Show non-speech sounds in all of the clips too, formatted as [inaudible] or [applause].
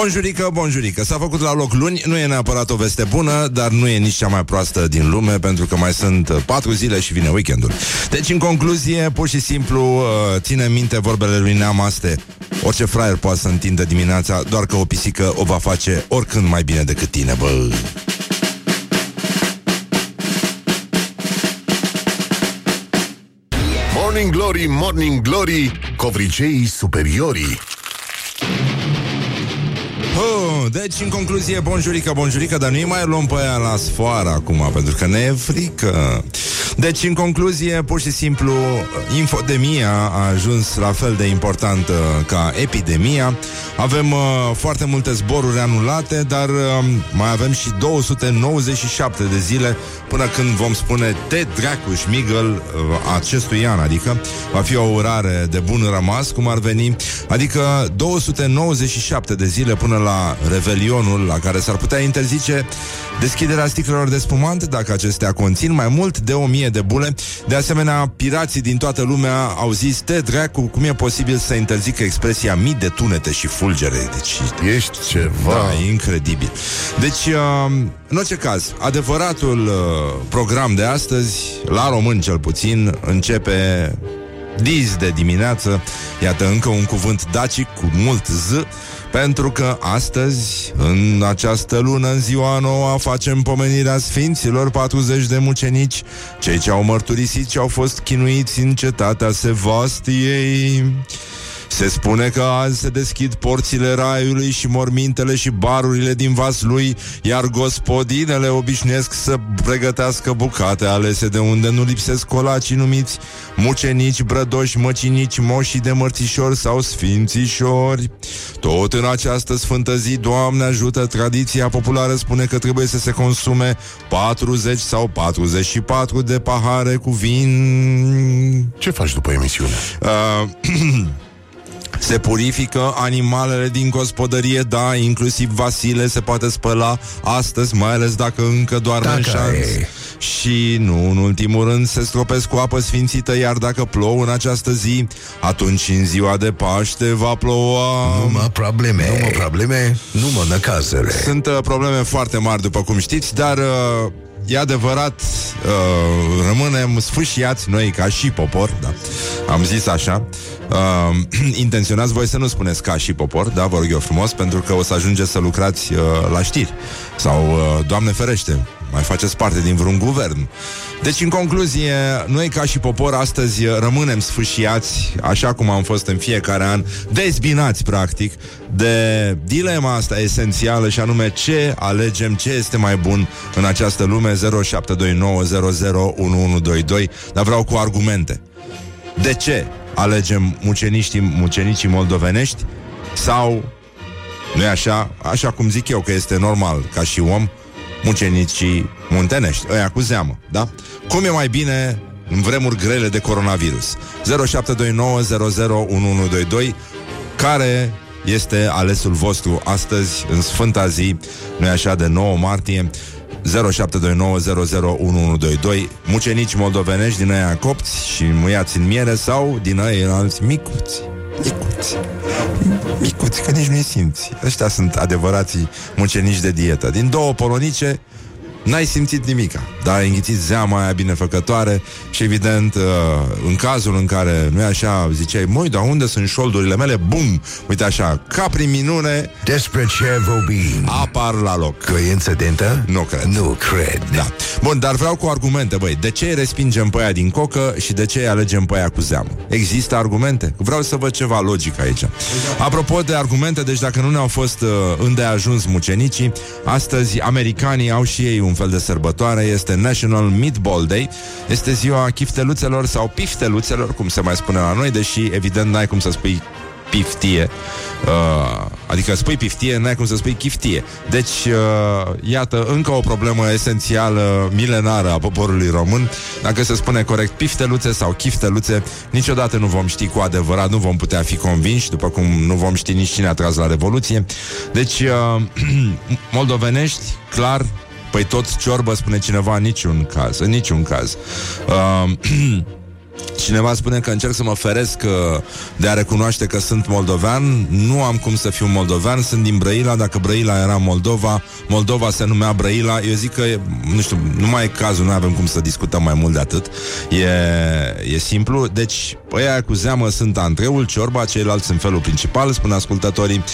Bonjurică, bonjurică. S-a făcut la loc luni, nu e neapărat o veste bună, dar nu e nici cea mai proastă din lume, pentru că mai sunt uh, patru zile și vine weekendul. Deci, în concluzie, pur și simplu, uh, ține minte vorbele lui Neamaste. Orice fraier poate să întindă dimineața, doar că o pisică o va face oricând mai bine decât tine, bă. Morning Glory, Morning Glory, covriceii superiorii. Oh, deci, în concluzie, bonjurică, bonjurică, dar nu-i mai luăm pe aia la sfoară acum, pentru că ne e frică. Deci, în concluzie, pur și simplu, infodemia a ajuns la fel de importantă ca epidemia. Avem uh, foarte multe zboruri anulate, dar uh, mai avem și 297 de zile până când vom spune te dracuș șmigăl uh, acestui an, adică va fi o urare de bun rămas, cum ar veni, adică 297 de zile până la Revelionul, la care s-ar putea interzice deschiderea sticlelor de spumant, dacă acestea conțin mai mult de o mie de bule. De asemenea, pirații din toată lumea au zis, te dracu, cum e posibil să interzică expresia mii de tunete și fulgere? Deci, Ești ceva. da, e incredibil. Deci, uh, în orice caz, adevăratul uh, program de astăzi, la român cel puțin, începe diz de dimineață. Iată încă un cuvânt dacic cu mult z, pentru că astăzi, în această lună, în ziua nouă, facem pomenirea Sfinților 40 de mucenici, cei ce au mărturisit și au fost chinuiți în cetatea Sevastiei. Se spune că azi se deschid porțile raiului și mormintele și barurile din Vaslui, iar gospodinele obișnuiesc să pregătească bucate alese de unde nu lipsesc colacii numiți mucenici, brădoși, măcinici, moșii de mărțișori sau sfințișori. Tot în această sfântă zi, Doamne ajută, tradiția populară spune că trebuie să se consume 40 sau 44 de pahare cu vin. Ce faci după emisiune? Uh, [clears throat] Se purifică animalele din gospodărie, da, inclusiv Vasile se poate spăla astăzi, mai ales dacă încă doarme în Dacă șanț. e. Și nu, în ultimul rând, se stropesc cu apă sfințită, iar dacă plouă în această zi, atunci în ziua de Paște va ploua. Numai probleme. Numai probleme, numai năcazele. Sunt uh, probleme foarte mari, după cum știți, dar uh, e adevărat, uh, rămânem sfâșiați noi ca și popor, da. Am zis așa. Uh, [clears throat] intenționați voi să nu spuneți ca și popor, da, vă rog eu frumos, pentru că o să ajungeți să lucrați uh, la știri. Sau, uh, Doamne ferește, mai faceți parte din vreun guvern. Deci, în concluzie, noi ca și popor astăzi uh, rămânem sfâșiați, așa cum am fost în fiecare an, dezbinați, practic, de dilema asta esențială și anume ce alegem, ce este mai bun în această lume 0729001122, dar vreau cu argumente. De ce alegem muceniștii, mucenicii moldovenești sau, nu așa, așa cum zic eu că este normal ca și om, mucenicii muntenești, ăia cu zeamă, da? Cum e mai bine în vremuri grele de coronavirus? 0729001122 care este alesul vostru astăzi, în sfânta zi, nu așa, de 9 martie, 0729001122 Mucenici moldovenești din aia copți și muiați în miere sau din aia alți micuți. Micuți. Micuți, că nici nu-i simți. Ăștia sunt adevărații mucenici de dietă. Din două polonice, N-ai simțit nimica, dar ai înghițit zeama aia binefăcătoare și evident, uh, în cazul în care, nu așa, ziceai, măi, dar unde sunt șoldurile mele? Bum! Uite așa, ca prin minune, Despre ce vorbim? apar la loc. Coincidentă? Nu cred. Nu cred. Da. Bun, dar vreau cu argumente, băi. De ce îi respingem pe aia din cocă și de ce îi alegem pe aia cu zeamă? Există argumente? Vreau să văd ceva logic aici. Apropo de argumente, deci dacă nu ne-au fost uh, îndeajuns mucenicii, astăzi americanii au și ei un fel de sărbătoare, este National Meatball Day, este ziua chifteluțelor sau pifteluțelor, cum se mai spune la noi, deși evident n-ai cum să spui piftie. Uh, adică spui piftie, n-ai cum să spui chiftie. Deci, uh, iată, încă o problemă esențială, milenară a poporului român. Dacă se spune corect pifteluțe sau chifteluțe, niciodată nu vom ști cu adevărat, nu vom putea fi convinși, după cum nu vom ști nici cine a tras la Revoluție. Deci, uh, [clears throat] moldovenești, clar, Păi tot ciorbă, spune cineva, în niciun caz, în niciun caz. Uh, [clears throat] Cineva spune că încerc să mă feresc uh, de a recunoaște că sunt moldovean. Nu am cum să fiu moldovean, sunt din Brăila. Dacă Brăila era Moldova, Moldova se numea Brăila. Eu zic că, nu știu, nu mai e cazul, nu avem cum să discutăm mai mult de atât. E, e simplu. Deci, ăia cu zeamă sunt Andreul Ciorba, ceilalți sunt felul principal, spun ascultătorii.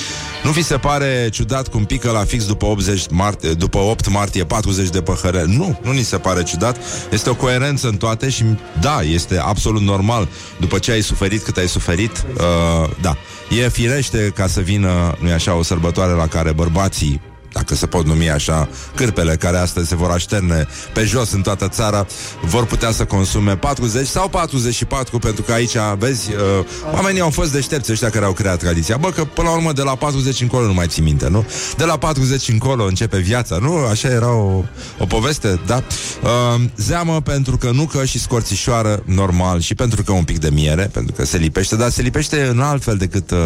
Nu vi se pare ciudat cum pică la fix după 80 martie, după 8 martie 40 de păhăre? Nu, nu ni se pare ciudat. Este o coerență în toate și da, este absolut normal după ce ai suferit cât ai suferit. Uh, da, e firește ca să vină, nu așa, o sărbătoare la care bărbații dacă se pot numi așa, cârpele care astăzi se vor așterne pe jos în toată țara, vor putea să consume 40 sau 44, pentru că aici, vezi, uh, oamenii au fost deștepți ăștia care au creat tradiția. Bă, că până la urmă de la 40 încolo nu mai ții minte, nu? De la 40 încolo începe viața, nu? Așa era o, o poveste, da? Uh, zeamă pentru că nucă și scorțișoară normal și pentru că un pic de miere, pentru că se lipește, dar se lipește în alt fel decât uh,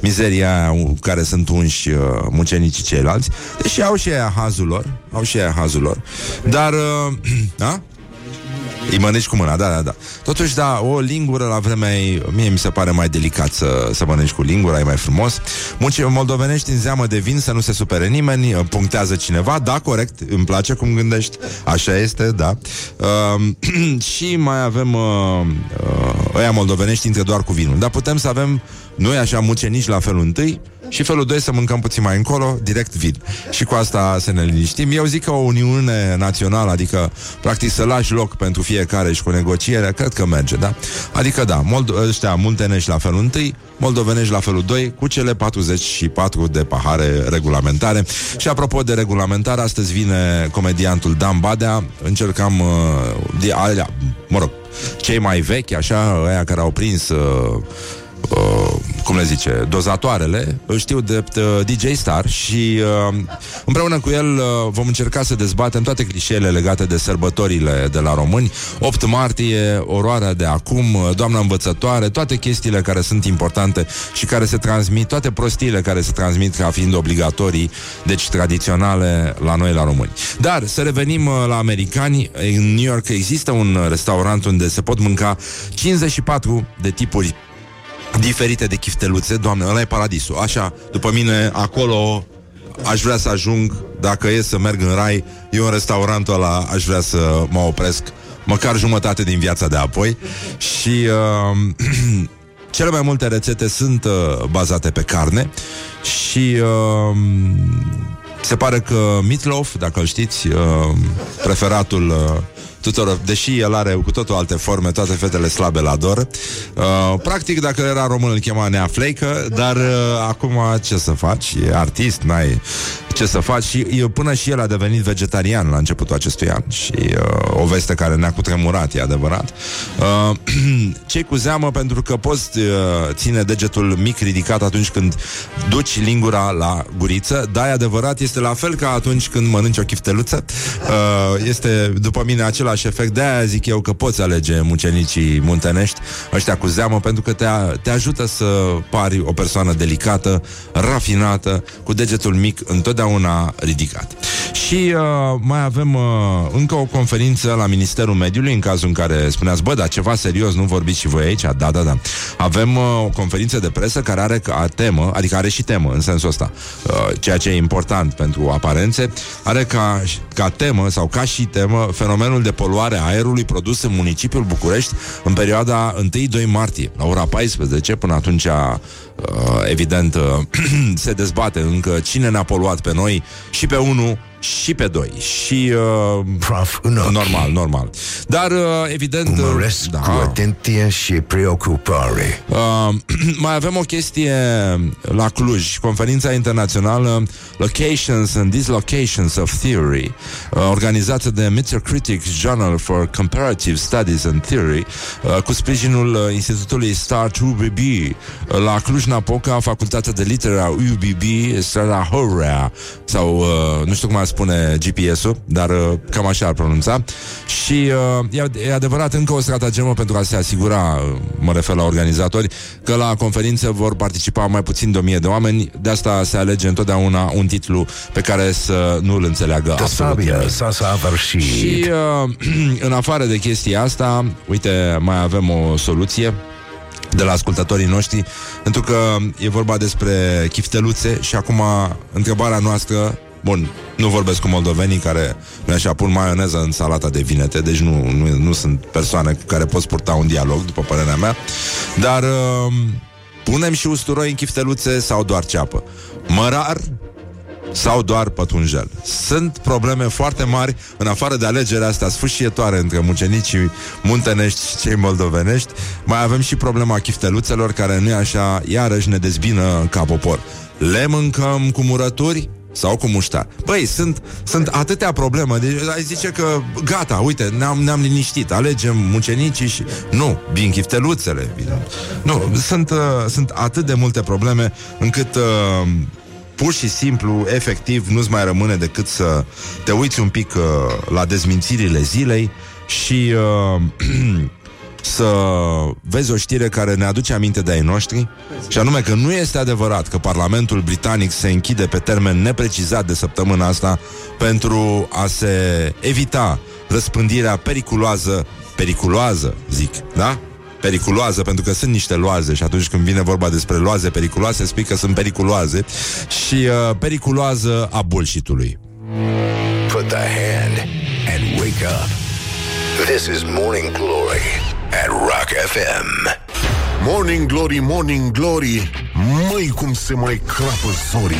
mizeria aia care sunt unși uh, mucenicii ceilalți. Deși au și aia hazul lor, au și aia hazul lor. Dar, uh, [clears throat] da? Îi mănânci cu mâna, da, da, da. Totuși, da, o lingură la vremea ei, mie mi se pare mai delicat să, să mănânci cu lingura, e mai frumos. Munci moldovenești în zeamă de vin, să nu se supere nimeni, uh, punctează cineva, da, corect, îmi place cum gândești, așa este, da. Uh, [clears throat] și mai avem uh, uh, ăia moldovenești intră doar cu vinul, dar putem să avem noi așa mucenici la felul întâi, și felul 2 să mâncăm puțin mai încolo, direct vin. Și cu asta să ne liniștim. Eu zic că o uniune națională, adică practic să lași loc pentru fiecare și cu negociere, cred că merge, da? Adică da, Mold- ăștia muntenești la felul 1, moldovenești la felul 2, cu cele 44 de pahare regulamentare. Și apropo de regulamentare, astăzi vine comediantul Dan Badea, încercam uh, de, alea, mă rog, cei mai vechi, așa, aia care au prins uh, uh, cum le zice, dozatoarele, îl știu de uh, DJ Star și uh, împreună cu el uh, vom încerca să dezbatem toate clișeele legate de sărbătorile de la români. 8 martie, oroarea de acum, uh, doamna învățătoare, toate chestiile care sunt importante și care se transmit, toate prostiile care se transmit ca fiind obligatorii, deci tradiționale la noi la români. Dar să revenim uh, la americani, în New York există un restaurant unde se pot mânca 54 de tipuri diferite de chifteluțe. Doamne, ăla e paradisul. Așa, după mine, acolo aș vrea să ajung, dacă e să merg în rai, eu în restaurantul ăla aș vrea să mă opresc măcar jumătate din viața de apoi și uh, [clears throat] cele mai multe rețete sunt uh, bazate pe carne și uh, se pare că Meatloaf, dacă îl știți, uh, preferatul uh, tuturor, deși el are cu totul alte forme, toate fetele slabe la dor. Uh, practic, dacă era român, îl chema Nea Fleică, dar uh, acum ce să faci? E artist, n-ai ce să faci și eu, până și el a devenit vegetarian la începutul acestui an și uh, o veste care ne-a cutremurat, e adevărat. Uh, [clears throat] cei cu zeamă pentru că poți uh, ține degetul mic ridicat atunci când duci lingura la guriță, da, e adevărat, este la fel ca atunci când mănânci o chifteluță. Uh, este, după mine, același efect. De-aia zic eu că poți alege mucenicii muntenești, ăștia cu zeamă, pentru că te, a, te ajută să pari o persoană delicată, rafinată, cu degetul mic întotdeauna întotdeauna ridicat. Și uh, mai avem uh, încă o conferință la Ministerul Mediului, în cazul în care spuneați, bă, dar ceva serios, nu vorbiți și voi aici? Da, da, da. Avem uh, o conferință de presă care are ca temă, adică are și temă în sensul ăsta, uh, ceea ce e important pentru aparențe, are ca, ca temă sau ca și temă fenomenul de poluare a aerului produs în municipiul București în perioada 1-2 martie, la ora 14, până atunci Uh, evident, uh, [clears throat] se dezbate încă cine ne-a poluat pe noi și pe unul și pe doi. Și uh, Praf în ochi. normal, normal. Dar uh, evident uh, Urmăresc da. cu atenție și preocupare. Uh, [clears throat] mai avem o chestie la Cluj, conferința internațională Locations and Dislocations of Theory, uh, organizată de Metacritic Journal for Comparative Studies and Theory, uh, cu sprijinul uh, Institutului Start UBB uh, la Cluj-Napoca, Facultatea de Litera UBB, strada Horea, sau uh, nu știu cum ar spune GPS-ul, dar uh, cam așa ar pronunța. Și uh, e, e adevărat încă o stratagemă pentru a se asigura, uh, mă refer la organizatori, că la conferință vor participa mai puțin de o mie de oameni, de asta se alege întotdeauna un titlu pe care să nu-l înțeleagă De absolut sabia nimeni. s-a săvârșit. Și uh, [clears throat] în afară de chestia asta, uite, mai avem o soluție de la ascultătorii noștri, pentru că e vorba despre chifteluțe și acum întrebarea noastră Bun, nu vorbesc cu moldovenii care nu așa pun maioneză în salata de vinete, deci nu, nu, nu sunt persoane cu care poți purta un dialog, după părerea mea, dar uh, punem și usturoi în chifteluțe sau doar ceapă. Mărar sau doar pătunjel. Sunt probleme foarte mari în afară de alegerea asta sfâșietoare între mucenicii muntenești și cei moldovenești. Mai avem și problema chifteluțelor care nu e așa, iarăși ne dezbină ca popor. Le mâncăm cu murături sau cu muștar. Băi, sunt, sunt atâtea probleme. Deci ai zice că gata, uite, ne-am, ne-am liniștit, alegem mucenicii și... Nu, vin chifteluțele. Vin. Nu, sunt, uh, sunt atât de multe probleme încât... Uh, pur și simplu, efectiv, nu-ți mai rămâne decât să te uiți un pic uh, la dezmințirile zilei și uh, [clears throat] să vezi o știre care ne aduce aminte de ai noștri și anume că nu este adevărat că Parlamentul Britanic se închide pe termen neprecizat de săptămâna asta pentru a se evita răspândirea periculoasă, periculoasă, zic, da? periculoasă, pentru că sunt niște loaze și atunci când vine vorba despre loaze periculoase, spui că sunt periculoase și uh, periculoasă a bullshit-ului. Put the hand and wake up. This is Morning Glory at Rock FM. Morning Glory, Morning Glory Măi cum se mai crapă zorii.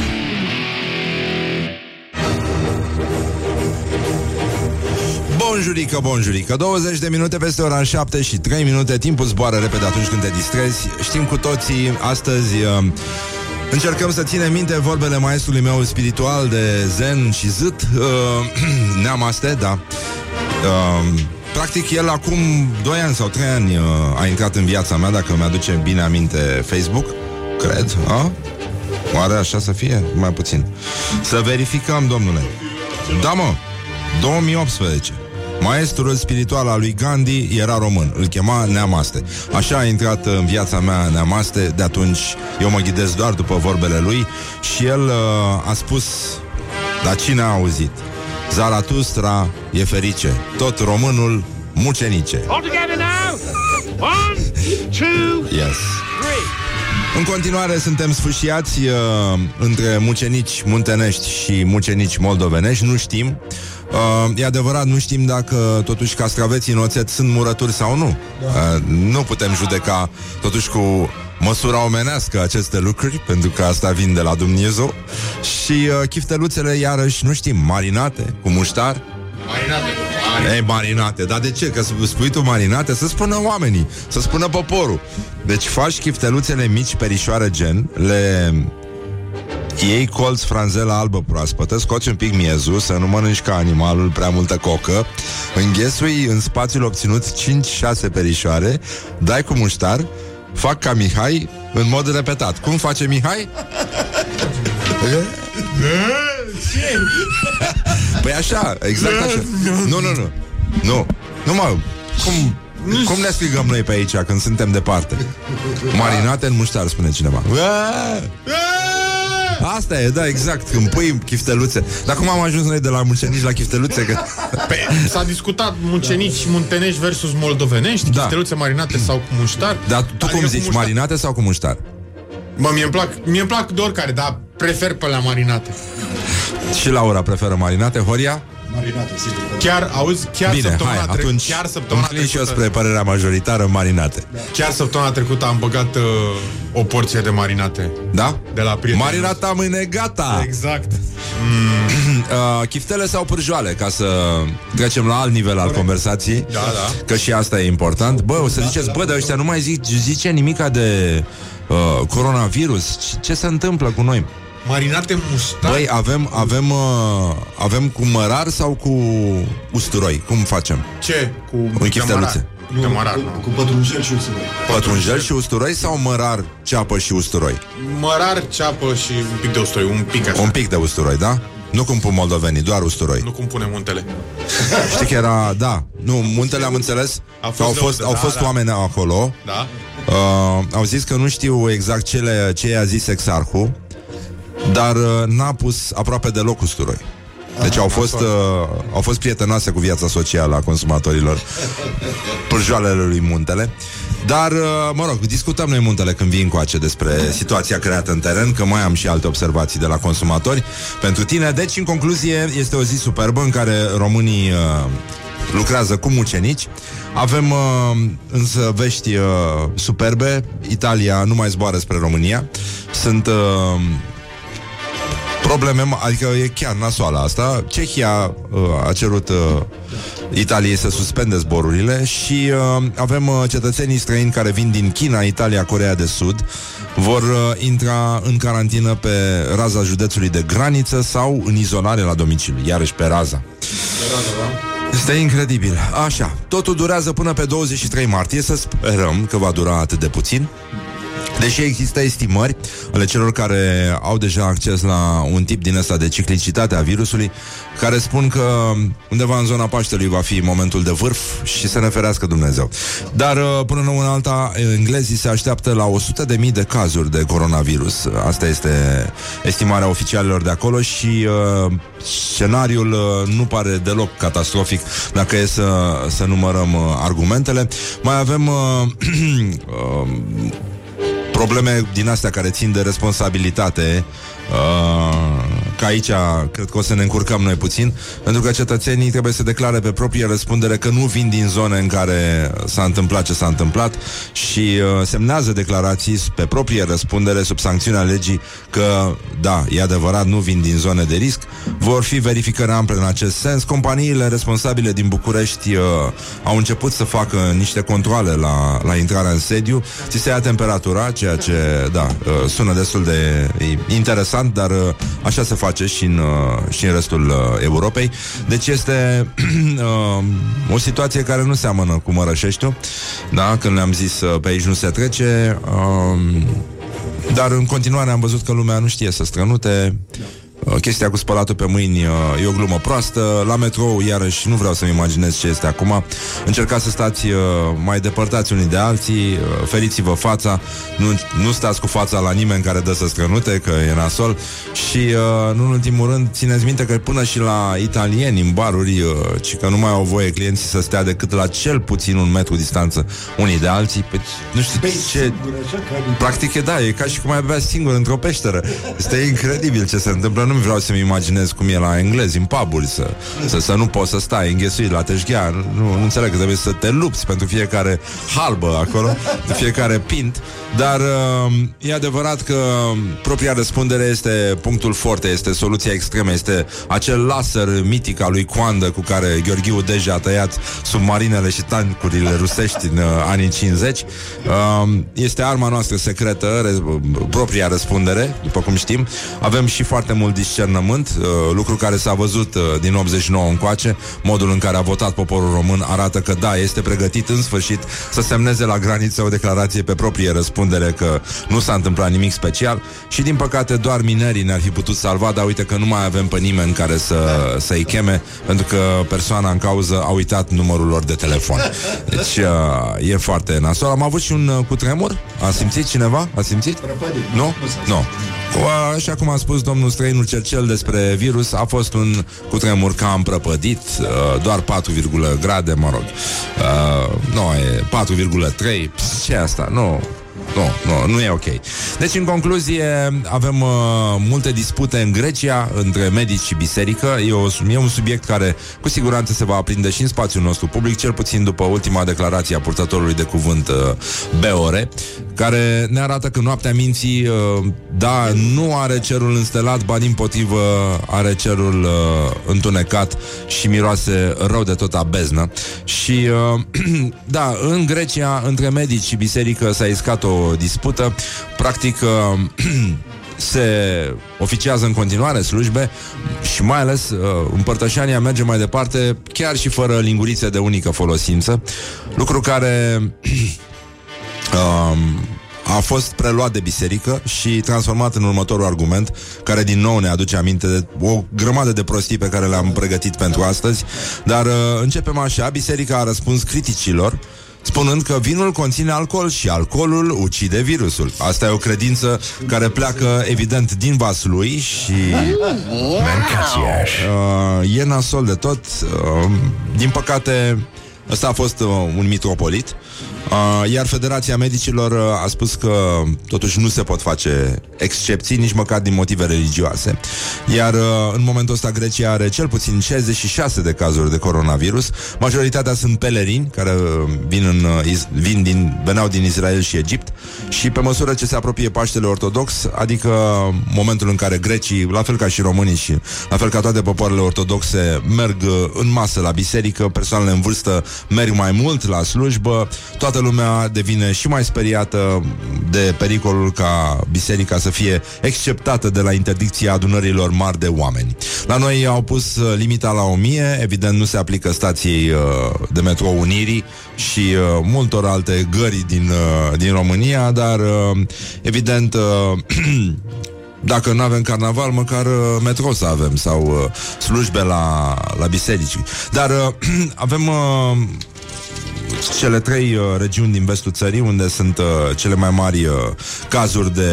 Bonjurică, bonjurică. 20 de minute peste ora 7 și 3 minute. Timpul zboară repede atunci când te distrezi. Știm cu toții, astăzi uh, Încercăm să ținem minte vorbele maestrului meu spiritual de zen și zât. Uh, [clears throat] Neamaste, da. Uh, Practic, el acum 2 ani sau 3 ani uh, a intrat în viața mea, dacă mi-aduce bine aminte Facebook, cred, a? Oare așa să fie? Mai puțin. Să verificăm, domnule. Da, mă, 2018. Maestrul spiritual al lui Gandhi era român, îl chema Neamaste. Așa a intrat în viața mea Neamaste, de atunci eu mă ghidez doar după vorbele lui și el uh, a spus, dar cine a auzit? Zaratustra e ferice, tot românul mucenice. All together now. One, two, Yes. three. În continuare suntem sfâșiați uh, între mucenici muntenești și mucenici moldovenești, nu știm. Uh, e adevărat, nu știm dacă totuși castraveții în oțet sunt murături sau nu. Uh, nu putem judeca totuși cu măsura omenească aceste lucruri, pentru că asta vin de la Dumnezeu. Și uh, chifteluțele, iarăși, nu știm, marinate, cu muștar. Marinate. Ei, marinate. Dar de ce? Că spui tu marinate? Să spună oamenii, să spună poporul. Deci faci chifteluțele mici, perișoare gen, le iei colț franzela albă proaspătă, scoți un pic miezul, să nu mănânci ca animalul prea multă cocă, înghesui în spațiul obținut 5-6 perișoare, dai cu muștar, fac ca Mihai în mod repetat. Cum face Mihai? Păi așa, exact așa. Nu, nu, nu. Nu. Nu mă, cum, cum ne strigăm noi pe aici când suntem departe? Marinate în muștar, spune cineva. Asta e, da, exact, când pui chifteluțe. Dar cum am ajuns noi de la mucenici la chifteluțe? Că... Pe, s-a discutat mucenici muntenești versus moldovenești, Da. da. chifteluțe marinate sau cu muștar. Dar tu cum eu cu zici, muștar. marinate sau cu muștar? Mă, mie îmi plac, mie îmi plac de oricare, dar prefer pe la marinate. Și Laura preferă marinate, Horia? Chiar, auzi, chiar Bine, săptămâna hai, trecută, atunci chiar săptămâna înclin și eu trecută, spre părerea majoritară marinate. chiar săptămâna trecută am băgat uh, o porție de marinate. Da? De la prietenii Marinata mâine, gata! Exact. [clears throat] uh, chiftele sau pârjoale, ca să trecem la alt nivel al conversației. Da, da. Că și asta e important. Bă, o să ziceți, bă, dar ăștia nu mai zic, zice nimica de uh, coronavirus. Ce, ce se întâmplă cu noi? Marinate muștar. Băi, avem, avem, uh, avem cu mărar sau cu usturoi? Cum facem? Ce? Cu Cu chifteluțe. Cămarar, cu, nu. cu pătrunjel și usturoi. Pătrunjel și usturoi sau mărar, ceapă și usturoi? Mărar, ceapă și un pic de usturoi, un pic așa. Un pic de usturoi, da? Nu cum pun moldovenii, doar usturoi. Nu cum punem muntele. [laughs] Știi că era, da, nu, muntele am înțeles A fost că au de fost, unde, au da, fost da. oameni acolo Da? uh, Au zis că nu știu exact cele, ce i-a zis exarhul Dar uh, n-a pus aproape deloc usturoi. Deci au fost, uh, au fost prietenoase cu viața socială a consumatorilor [laughs] Pârjoalele lui Muntele. Dar, uh, mă rog, discutăm noi Muntele când vin coace despre situația creată în teren Că mai am și alte observații de la consumatori. Pentru tine Deci, în concluzie, este o zi superbă în care românii uh, lucrează cu mucenici. Avem uh, însă vești uh, superbe. Italia nu mai zboară spre România. Sunt... Uh, probleme, adică e chiar nasoală asta. Cehia uh, a cerut uh, Italiei să suspende zborurile și uh, avem uh, cetățenii străini care vin din China, Italia, Corea de Sud vor uh, intra în carantină pe raza județului de graniță sau în izolare la domiciliu, iarăși pe raza. Este incredibil. Așa, totul durează până pe 23 martie, să sperăm că va dura atât de puțin. Deși există estimări ale celor care au deja acces la un tip din ăsta de ciclicitate a virusului, care spun că undeva în zona Paștelui va fi momentul de vârf și să ne ferească Dumnezeu. Dar uh, până în alta, englezii se așteaptă la 100.000 de cazuri de coronavirus. Asta este estimarea oficialilor de acolo și uh, scenariul uh, nu pare deloc catastrofic dacă e să, să numărăm uh, argumentele. Mai avem uh, [clears throat] uh, probleme din astea care țin de responsabilitate uh, că aici cred că o să ne încurcăm noi puțin pentru că cetățenii trebuie să declare pe proprie răspundere că nu vin din zone în care s-a întâmplat ce s-a întâmplat și uh, semnează declarații pe proprie răspundere sub sancțiunea legii că, da, e adevărat, nu vin din zone de risc. Vor fi verificări ample în acest sens. Companiile responsabile din București uh, au început să facă niște controle la, la intrarea în sediu. Ți se ia temperatura, ceea ce, da, uh, sună destul de interesant, dar uh, așa se face și în, uh, și în restul uh, Europei. Deci este [clears throat] uh, o situație care nu seamănă cu Mărășeștiul, da, când le-am zis uh, pe aici nu se trece, uh, dar în continuare am văzut că lumea nu știe să strănute. Uh, Chestia cu spălatul pe mâini uh, e o glumă proastă. La metrou, iarăși, nu vreau să-mi imaginez ce este acum. Încercați să stați uh, mai depărtați unii de alții uh, Feriți-vă fața. Nu, nu stați cu fața la nimeni care dă să strănute Că e nasol. Și, uh, nu în ultimul rând, țineți minte că până și la italieni în baruri uh, Ci că nu mai au voie clienții să stea decât la cel puțin un metru distanță Unii de alții. Pe, Nu știu ce... Așa ca în Practic e da, e ca și cum ai bea singur într-o peșteră. Este incredibil ce se întâmplă Nu vreau să-mi imaginez cum e la englezi În puburi să, să, să nu poți să stai înghesuit la teșghea nu, nu înțeleg că trebuie să te lupți Pentru fiecare halbă acolo De [laughs] fiecare pint. Dar uh, e adevărat că Propria răspundere este punctul forte Este soluția extremă Este acel laser mitic al lui Coandă Cu care Gheorghiu deja a tăiat Submarinele și tancurile rusești În uh, anii 50 uh, Este arma noastră secretă re- Propria răspundere După cum știm. Avem și foarte mult discernământ uh, Lucru care s-a văzut uh, din 89 încoace Modul în care a votat poporul român Arată că da, este pregătit în sfârșit Să semneze la graniță o declarație Pe proprie răspundere că nu s-a întâmplat nimic special Și din păcate doar minerii ne-ar fi putut salva Dar uite că nu mai avem pe nimeni care să, să-i cheme Pentru că persoana în cauză a uitat numărul lor de telefon Deci uh, e foarte nasol Am avut și un uh, cutremur A simțit cineva? A simțit? Prăpădit. Nu? Nu s-a Nu. Cu, așa cum a spus domnul străinul Cercel despre virus, a fost un cutremur cam prăpădit, uh, doar 4, grade, mă rog. Uh, nu, e 4,3. Ce e asta? Nu. Nu, nu, nu e ok. Deci, în concluzie, avem uh, multe dispute în Grecia între medici și biserică. E, o, e un subiect care cu siguranță se va aprinde și în spațiul nostru public, cel puțin după ultima declarație a purtătorului de cuvânt uh, Beore, care ne arată că noaptea minții, uh, da, nu are cerul înstelat, ba din potrivă are cerul uh, întunecat și miroase rău de tot a beznă. Și, uh, [clears throat] da, în Grecia, între medici și biserică s-a iscat o dispută. Practic, uh, [clears throat] se oficiază în continuare slujbe și mai ales uh, împărtășania merge mai departe chiar și fără lingurițe de unică folosință, lucru care [clears throat] um, a fost preluat de biserică și transformat în următorul argument, care din nou ne aduce aminte de o grămadă de prostii pe care le-am pregătit pentru astăzi. Dar uh, începem așa, biserica a răspuns criticilor spunând că vinul conține alcool și alcoolul ucide virusul. Asta e o credință care pleacă, evident, din vasul lui și... Uh, e nasol de tot. Uh, din păcate, ăsta a fost uh, un mitropolit. Uh, iar Federația Medicilor uh, a spus că totuși nu se pot face excepții, nici măcar din motive religioase. Iar uh, în momentul ăsta Grecia are cel puțin 66 de cazuri de coronavirus. Majoritatea sunt pelerini care uh, vin, în, uh, vin din, veneau din Israel și Egipt și pe măsură ce se apropie Paștele Ortodox, adică momentul în care grecii, la fel ca și românii și la fel ca toate popoarele ortodoxe, merg uh, în masă la biserică, persoanele în vârstă merg mai mult la slujbă, toată lumea devine și mai speriată de pericolul ca biserica să fie exceptată de la interdicția adunărilor mari de oameni. La noi au pus uh, limita la 1000, evident nu se aplică stației uh, de metrou Unirii și uh, multor alte gări din, uh, din România, dar uh, evident uh, [clears throat] dacă nu avem carnaval, măcar uh, metro să avem sau uh, slujbe la, la biserici. Dar uh, [clears throat] avem uh, cele trei uh, regiuni din vestul țării unde sunt uh, cele mai mari uh, cazuri de,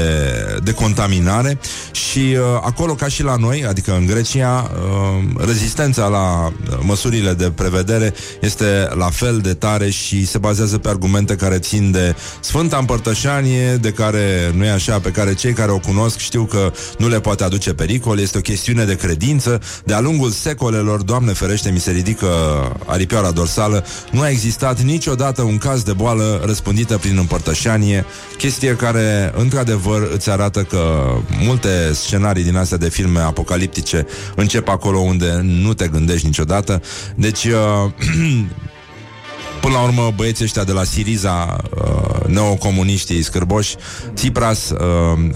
de contaminare. Și uh, acolo, ca și la noi, adică în Grecia, uh, rezistența la uh, măsurile de prevedere este la fel de tare și se bazează pe argumente care țin de Sfânta Împărtășanie, de care nu e așa, pe care cei care o cunosc știu că nu le poate aduce pericol, este o chestiune de credință. De-a lungul secolelor, Doamne ferește, mi se ridică aripioara dorsală, nu a existat niciodată un caz de boală răspândită prin împărtășanie, chestie care, într-adevăr, îți arată că multe scenarii din astea de filme apocaliptice încep acolo unde nu te gândești niciodată. Deci, uh, [clears throat] Până la urmă, băieții ăștia de la Siriza, uh, neocomuniștii scârboși, Tsipras, uh,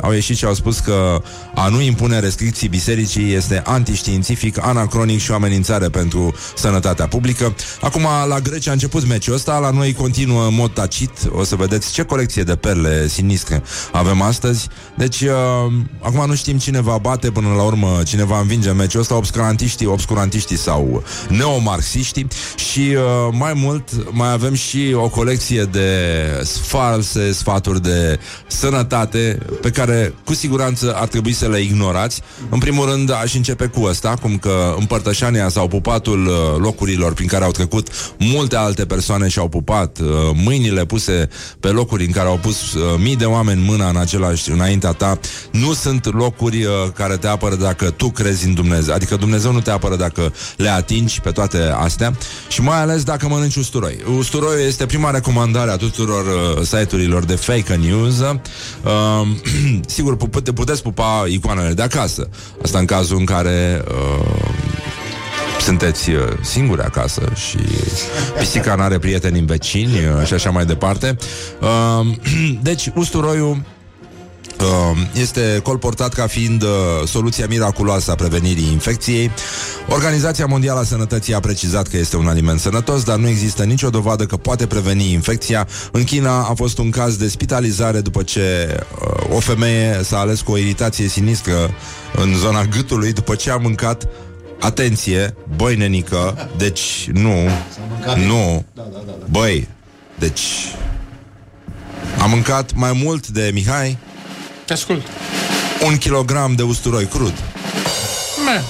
au ieșit și au spus că a nu impune restricții bisericii este antiștiințific, anacronic și o amenințare pentru sănătatea publică. Acum, la Grecia a început meciul ăsta, la noi continuă în mod tacit. O să vedeți ce colecție de perle sinistre avem astăzi. Deci, uh, acum nu știm cine va bate până la urmă, cine va învinge meciul ăsta, obscurantiștii, obscurantiștii sau neomarxiștii și uh, mai mult mai avem și o colecție de false sfaturi de sănătate pe care cu siguranță ar trebui să le ignorați. În primul rând aș începe cu ăsta, cum că împărtășania sau pupatul uh, locurilor prin care au trecut multe alte persoane și au pupat, uh, mâinile puse pe locuri în care au pus uh, mii de oameni mâna în același înaintea ta, nu sunt locuri care te apără dacă tu crezi în Dumnezeu. Adică Dumnezeu nu te apără dacă le atingi pe toate astea și mai ales dacă mănânci usturoi. Usturoiul este prima recomandare a tuturor uh, site-urilor de fake news. Uh, [clears throat] sigur, pute, puteți pupa icoanele de acasă. Asta în cazul în care uh, sunteți uh, singuri acasă și pisica nu are prieteni în vecini uh, și așa mai departe. Uh, [clears throat] deci, usturoiul uh, este colportat ca fiind uh, soluția miraculoasă a prevenirii infecției. Organizația Mondială a Sănătății a precizat că este un aliment sănătos, dar nu există nicio dovadă că poate preveni infecția. În China a fost un caz de spitalizare după ce uh, o femeie s-a ales cu o iritație sinistră în zona gâtului după ce a mâncat Atenție, băi nenică, deci nu, nu, băi, deci am mâncat mai mult de Mihai Te ascult. un kilogram de usturoi crud. Me,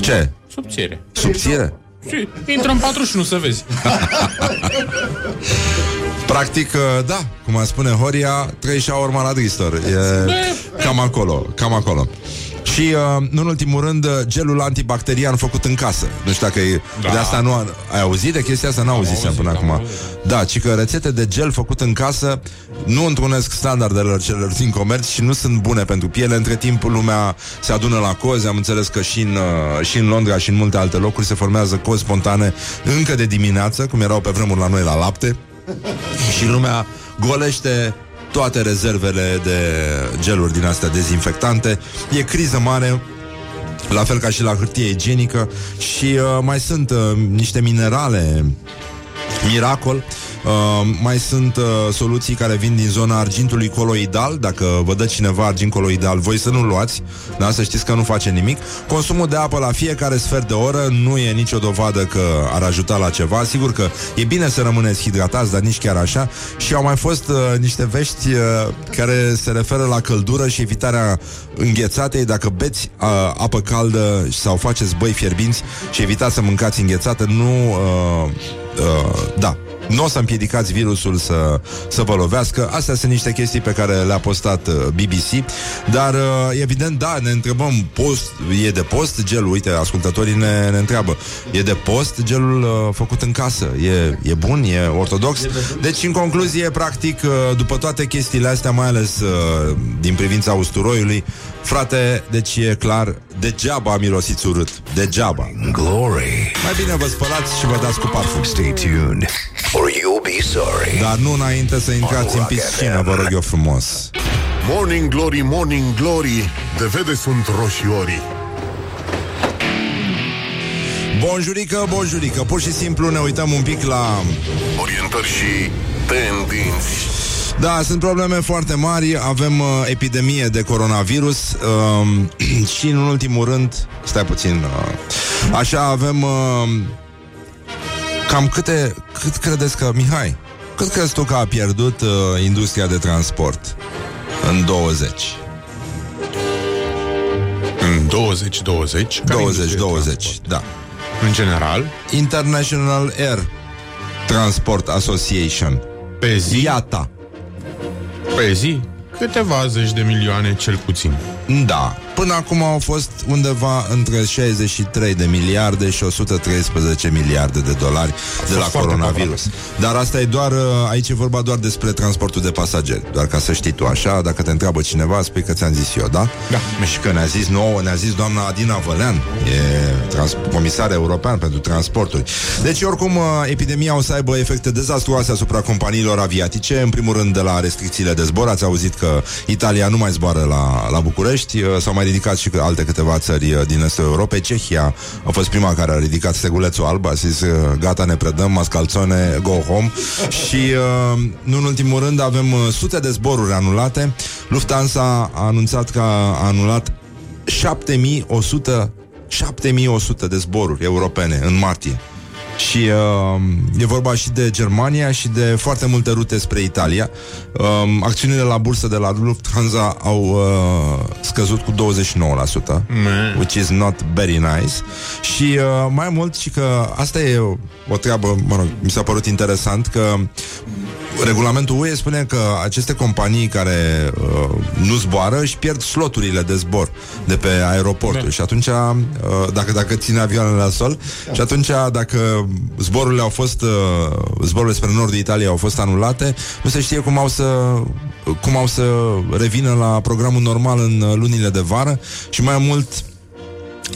Ce? subțire. Subțire? Și intră în 41 să vezi. Practic, uh, da, cum a spune Horia, trei urma la Dristor. E cam acolo, cam acolo. Și, uh, nu în ultimul rând, uh, gelul antibacterian făcut în casă. Nu știu dacă e... Da. De asta nu... Ai auzit de chestia asta? N-au auzit auzit, până am acum. auzit. Da, ci că rețete de gel făcut în casă nu întrunesc standardele celor din comerț și nu sunt bune pentru piele. Între timp, lumea se adună la cozi. Am înțeles că și în, uh, și în Londra și în multe alte locuri se formează cozi spontane încă de dimineață, cum erau pe vremuri la noi la lapte. [laughs] și lumea golește toate rezervele de geluri din astea dezinfectante. E criză mare, la fel ca și la hârtie igienică și uh, mai sunt uh, niște minerale miracol. Uh, mai sunt uh, soluții care vin din zona argintului coloidal. Dacă vă dă cineva argint coloidal, voi să nu luați, da? să știți că nu face nimic. Consumul de apă la fiecare sfert de oră nu e nicio dovadă că ar ajuta la ceva. Sigur că e bine să rămâneți hidratați, dar nici chiar așa. Și au mai fost uh, niște vești uh, care se referă la căldură și evitarea înghețatei. Dacă beți uh, apă caldă sau faceți băi fierbinți și evitați să mâncați înghețată, nu... Uh, uh, da, nu o să împiedicați virusul să, să vă lovească. Astea sunt niște chestii pe care le-a postat uh, BBC. Dar, uh, evident, da, ne întrebăm, post, e de post gelul? Uite, ascultătorii ne, ne întreabă. E de post gelul uh, făcut în casă? E, e bun? E ortodox? Deci, în concluzie, practic, uh, după toate chestiile astea, mai ales uh, din privința usturoiului, frate, deci e clar, degeaba mirosiți urât. Degeaba. Glory. Mai bine vă spălați și vă dați cu parfum. Stay tuned, or you'll be sorry. Dar nu înainte să intrați în piscină, vă rog eu frumos. Morning Glory, Morning Glory De vede sunt roșiorii Bonjurică, bonjurică Pur și simplu ne uităm un pic la... Orientări și tendinți Da, sunt probleme foarte mari Avem uh, epidemie de coronavirus uh, [clears throat] Și în ultimul rând Stai puțin uh, Așa avem uh, Cam câte Cât credeți că, Mihai Cât crezi tu că a pierdut uh, industria de transport În 20 În 2020 care 20, industrie 20, transport? da. În general? International Air Transport Association. Pe zi? IATA Pe zi? Câteva zeci de milioane cel puțin. Da, până acum au fost undeva între 63 de miliarde și 113 miliarde de dolari de la foarte coronavirus. Dar asta e doar, uh, aici e vorba doar despre transportul de pasageri, doar ca să știi tu așa, dacă te întreabă cineva, spui că ți-am zis eu, da? Da. Și că ne-a zis nouă, ne-a zis doamna Adina Vălean, e trans- comisar european pentru transporturi. Deci, oricum, uh, epidemia o să aibă efecte dezastruoase asupra companiilor aviatice, în primul rând de la restricțiile de zbor, ați auzit că Italia nu mai zboară la, la București, uh, s-au mai ridicat și că alte câteva țări uh, din estul Europei. Cehia a fost prima care a ridicat stegulețul alb, a zis uh, gata, ne predăm, mascalțone, go home. [laughs] și uh, nu în ultimul rând avem uh, sute de zboruri anulate. Lufthansa a anunțat că a anulat 7100 7100 de zboruri europene în martie. Și uh, e vorba și de Germania și de foarte multe rute spre Italia. Uh, acțiunile la bursă de la Lufthansa au uh, scăzut cu 29%, which is not very nice. Și uh, mai mult și că asta e o, o treabă, mă rog, mi s-a părut interesant că regulamentul UE spune că aceste companii care uh, nu zboară își pierd sloturile de zbor de pe aeroporturi da. și atunci uh, dacă, dacă ține avioanele la sol da. și atunci dacă zborurile au fost uh, zborurile spre nordul Italiei au fost anulate, nu se știe cum au să cum au să revină la programul normal în uh, lunile de vară și mai mult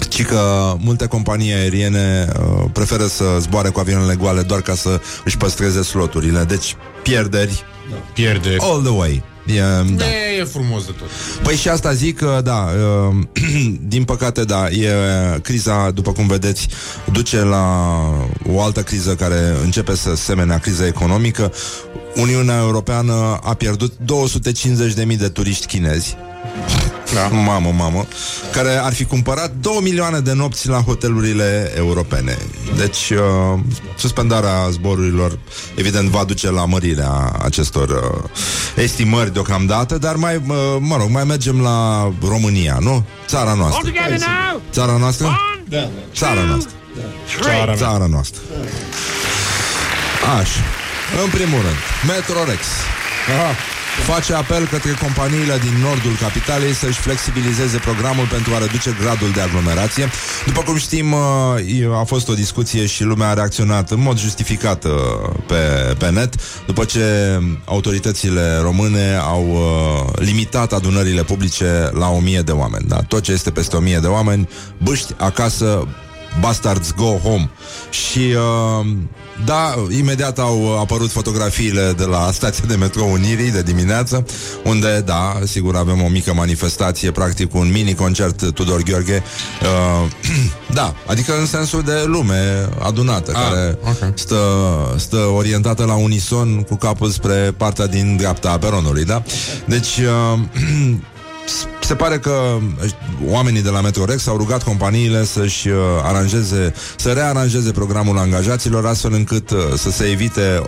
ci că multe companii aeriene uh, preferă să zboare cu avioanele goale doar ca să își păstreze sloturile. Deci pierderi Pierde all the way. E, da. E, e frumos de tot Păi și asta zic că, da, uh, [clears throat] din păcate, da, e criza, după cum vedeți, duce la o altă criză care începe să semene criza economică. Uniunea Europeană a pierdut 250.000 de turiști chinezi Da. Mamă, mamă Care ar fi cumpărat 2 milioane de nopți La hotelurile europene Deci uh, suspendarea zborurilor Evident va duce la mărirea Acestor uh, estimări Deocamdată, dar mai, uh, mă rog Mai mergem la România, nu? Țara All noastră together now. Țara noastră? One, Da, da. Țara noastră three. Țara noastră Așa În primul rând, Metrorex face apel către companiile din nordul capitalei să-și flexibilizeze programul pentru a reduce gradul de aglomerație. După cum știm, uh, a fost o discuție și lumea a reacționat în mod justificat uh, pe, pe net, după ce autoritățile române au uh, limitat adunările publice la 1000 de oameni. Da? Tot ce este peste 1000 de oameni, băști acasă, bastards go home. Și uh, da, imediat au apărut fotografiile de la stația de metrou Unirii de dimineață, unde, da, sigur avem o mică manifestație, practic un mini-concert Tudor Gheorghe. Uh, [clears throat] da, adică în sensul de lume adunată, Ah, care ok. stă, stă orientată la unison cu capul spre partea din dreapta a peronului, da? Deci, uh, [clears throat] se pare că oamenii de la Metrorex au rugat companiile să-și uh, aranjeze, să rearanjeze programul angajaților astfel încât uh, să se evite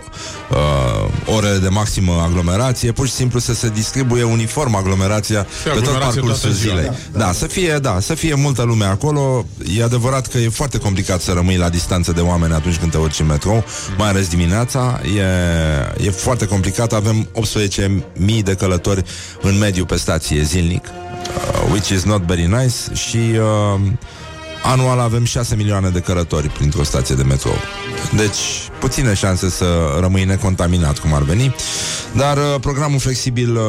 uh, orele de maximă aglomerație, pur și simplu să se distribuie uniform aglomerația pe tot aglomerație parcursul toată ziua. zilei. Da, să fie, da, să fie multă lume acolo. E adevărat că e foarte complicat să rămâi la distanță de oameni atunci când te urci în metrou, mai ales dimineața. E, e foarte complicat. Avem 18.000 de călători în mediu pe stație zilnic, uh, which is not very nice. Și uh, anual avem 6 milioane de călători printr-o stație de metrou. Deci, puține șanse să rămâi necontaminat, cum ar veni. Dar uh, programul flexibil uh,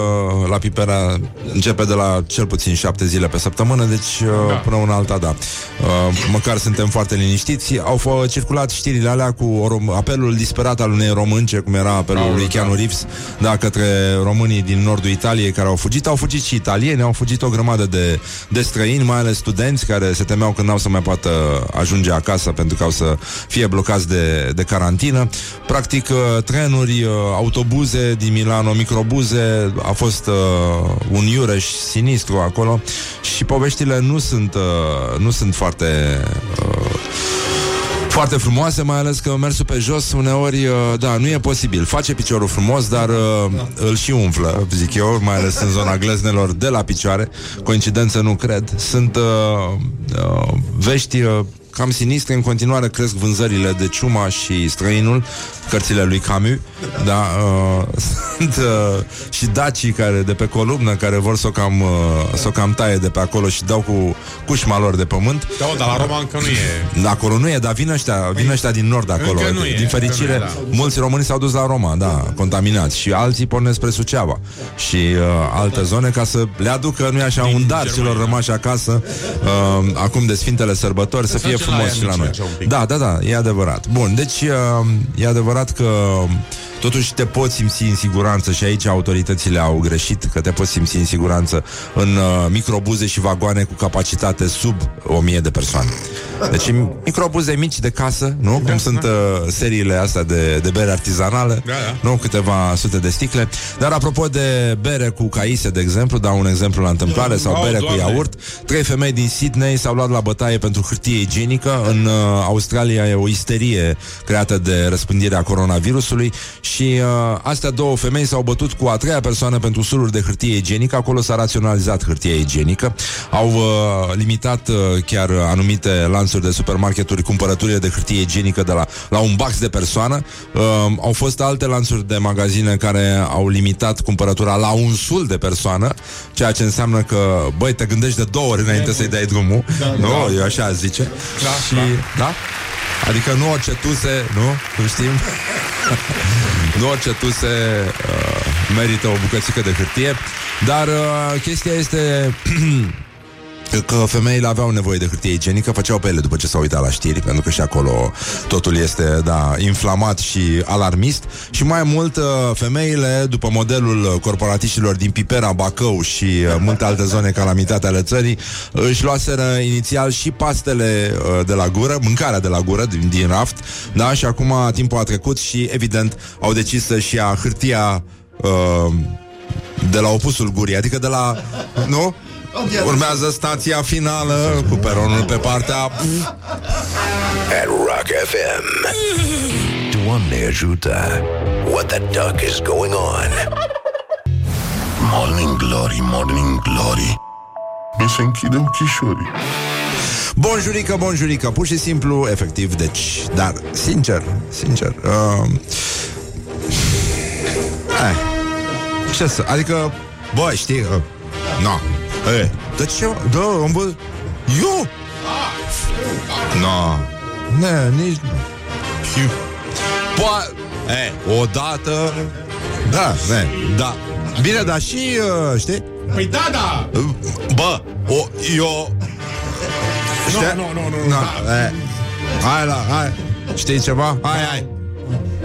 la Pipera începe de la cel puțin șapte zile pe săptămână, deci uh, da. până una alta, da. Uh, măcar suntem foarte liniștiți. Au f- circulat știrile alea cu o rom- apelul disperat al unei românce, cum era apelul Aoleu, lui Keanu da. Reeves, da, către românii din nordul Italiei care au fugit. Au fugit și italieni, au fugit o grămadă de, de străini, mai ales studenți care se temeau că n-au să mai poată ajunge acasă pentru că au să fie blocați de, de carantină. Practic, uh, trenuri, uh, autobuze din Milano, microbuze, a fost uh, un iureș sinistru acolo și poveștile nu sunt, uh, nu sunt foarte... Uh, foarte frumoase, mai ales că mersul pe jos uneori, uh, da, nu e posibil. Face piciorul frumos, dar uh, îl și umflă, zic eu, mai ales în zona gleznelor de la picioare. Coincidență nu cred. Sunt uh, uh, vești uh, cam sinistre. În continuare cresc vânzările de Ciuma și Străinul, cărțile lui Camus. Da, uh, [laughs] sunt uh, și dacii care de pe columnă care vor să o cam, uh, să o cam taie de pe acolo și dau cu cușma lor de pământ. Da, dar la Roma încă nu e. Da, acolo nu e, dar vin ăștia, vin ăștia din nord acolo. Încă nu e, din fericire, încă nu e, da. mulți români s-au dus la Roma, da, contaminați. Și alții pornesc spre Suceava și uh, alte zone ca să le aducă, nu e așa, Din un dar Germania. celor rămași acasă uh, acum de Sfintele Sărbători, să fie face la frumos ea și la mici, noi. așa un pic. Da, da, da, e adevărat. Bun, deci uh, e adevărat că totuși te poți simți în siguranță și aici autoritățile au greșit, că te poți simți în siguranță în uh, microbuze și vagoane cu capacitate sub 1000 de persoane. Deci [laughs] microbuze mici de casă, nu? Cum sunt uh, seriile astea de, de bere artizanală, Da, da. nu? Câteva sute de sticle. Dar apropo de bere cu caise, de exemplu, dau un exemplu la întâmplare, sau Au, bere Doamne. cu iaurt, Trei femei din Sydney s-au luat la bătaie pentru hârtie igienică. În uh, Australia e o isterie creată de răspândirea coronavirusului și uh, astea două femei s-au bătut cu a treia persoană pentru suluri de hârtie igienică. Acolo s-a raționalizat hârtia igienică. Au uh, limitat uh, chiar anumite lanțuri de supermarketuri cumpărăturile de hârtie igienică de la, la un bax de persoană. Uh, au fost alte lanțuri de magazine care au limitat cumpărătura la un sul de persoană, ceea ce înseamnă că, băi, te gândești de două ori înainte să-i dai drumul. Nu, eu așa aș zice. Da, și, da? Adică nu orice tuse, nu? Cum știm? [laughs] nu orice tuse uh, merită o bucățică de hârtie, dar uh, chestia este [clears throat] că femeile aveau nevoie de hârtie igienică, făceau pe ele după ce s-au uitat la știri, pentru că și acolo totul este, da, inflamat și alarmist. Și mai mult, uh, femeile, după modelul corporatiștilor din Pipera, Bacău și uh, multe alte zone calamitate ale țării, își luaseră inițial și pastele uh, de la gură, mâncarea de la gură, din, din raft, da, și acum timpul a trecut și, evident, au decis să-și ia hârtia uh, de la opusul gurii, adică de la, nu? Urmează stația finală cu peronul pe partea At Rock FM. Doamne ajută. What the duck is going on? Morning Glory, Morning Glory Mi se închide ochișorii Bonjurică, bonjurică Pur și simplu, efectiv, deci Dar, sincer, sincer uh, Ce să, adică, bă, știi, uh, na, e, de ce, da, am văzut, eu, na, ne, nici, Poate, e, odată, da, ne, da, bine, dar și, uh, știi, Păi da, da! bă, o, eu, știi, Nu, nu, nu, nu, na, e, hai la, hai, știi ceva, hai, hai,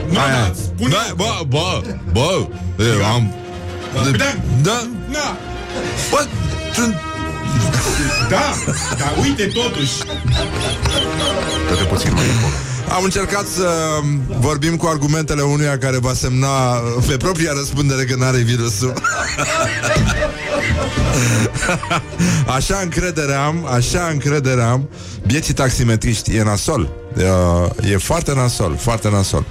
Nu, hai, da, hai, spune... da, bă, bă, bă, e, am, Da, da, da, bă, sunt da, dar uite totuși Dă-te puțin mai încolo. Am încercat să vorbim cu argumentele unuia care va semna pe propria răspundere că n-are virusul. [laughs] Așa încredere am, așa încredere am. Bieții taximetriști, e nasol. E, e foarte nasol, foarte nasol.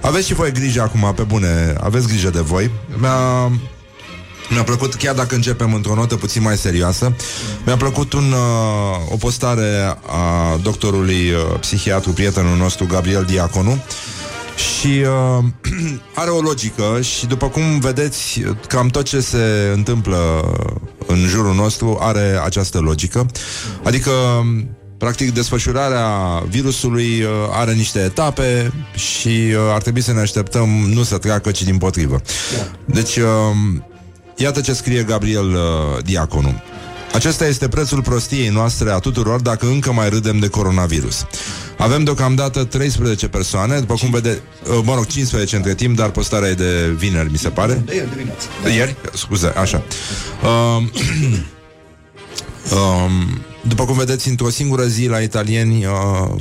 Aveți și voi grijă acum, pe bune, aveți grijă de voi. Mi-a, mi-a plăcut, chiar dacă începem într-o notă puțin mai serioasă, mi-a plăcut un, uh, o postare a doctorului uh, psihiatru, prietenul nostru, Gabriel Diaconu, și uh, [clears throat] are o logică și după cum vedeți, cam tot ce se întâmplă în jurul nostru are această logică. Adică Practic, desfășurarea virusului uh, are niște etape și uh, ar trebui să ne așteptăm nu să treacă, ci din potrivă. Deci, uh, Iată ce scrie Gabriel uh, Diaconu. Acesta este prețul prostiei noastre a tuturor dacă încă mai râdem de coronavirus. Avem deocamdată 13 persoane, după cum vede, uh, mă rog, 15 între timp, dar postarea e de vineri, mi se pare. De ieri dimineață. De ieri? Scuze, așa. Um, [clears throat] um, după cum vedeți, într-o singură zi la italieni uh,